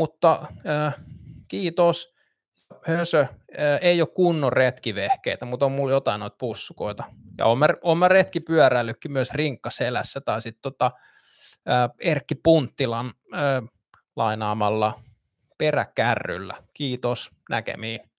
mutta äh, kiitos. Hösö, äh, ei ole kunnon retkivehkeitä, mutta on mulla jotain noita pussukoita. Ja on mä, on mä myös rinkkaselässä tai sitten tota, äh, Erkki Punttilan äh, lainaamalla peräkärryllä. Kiitos, näkemiin.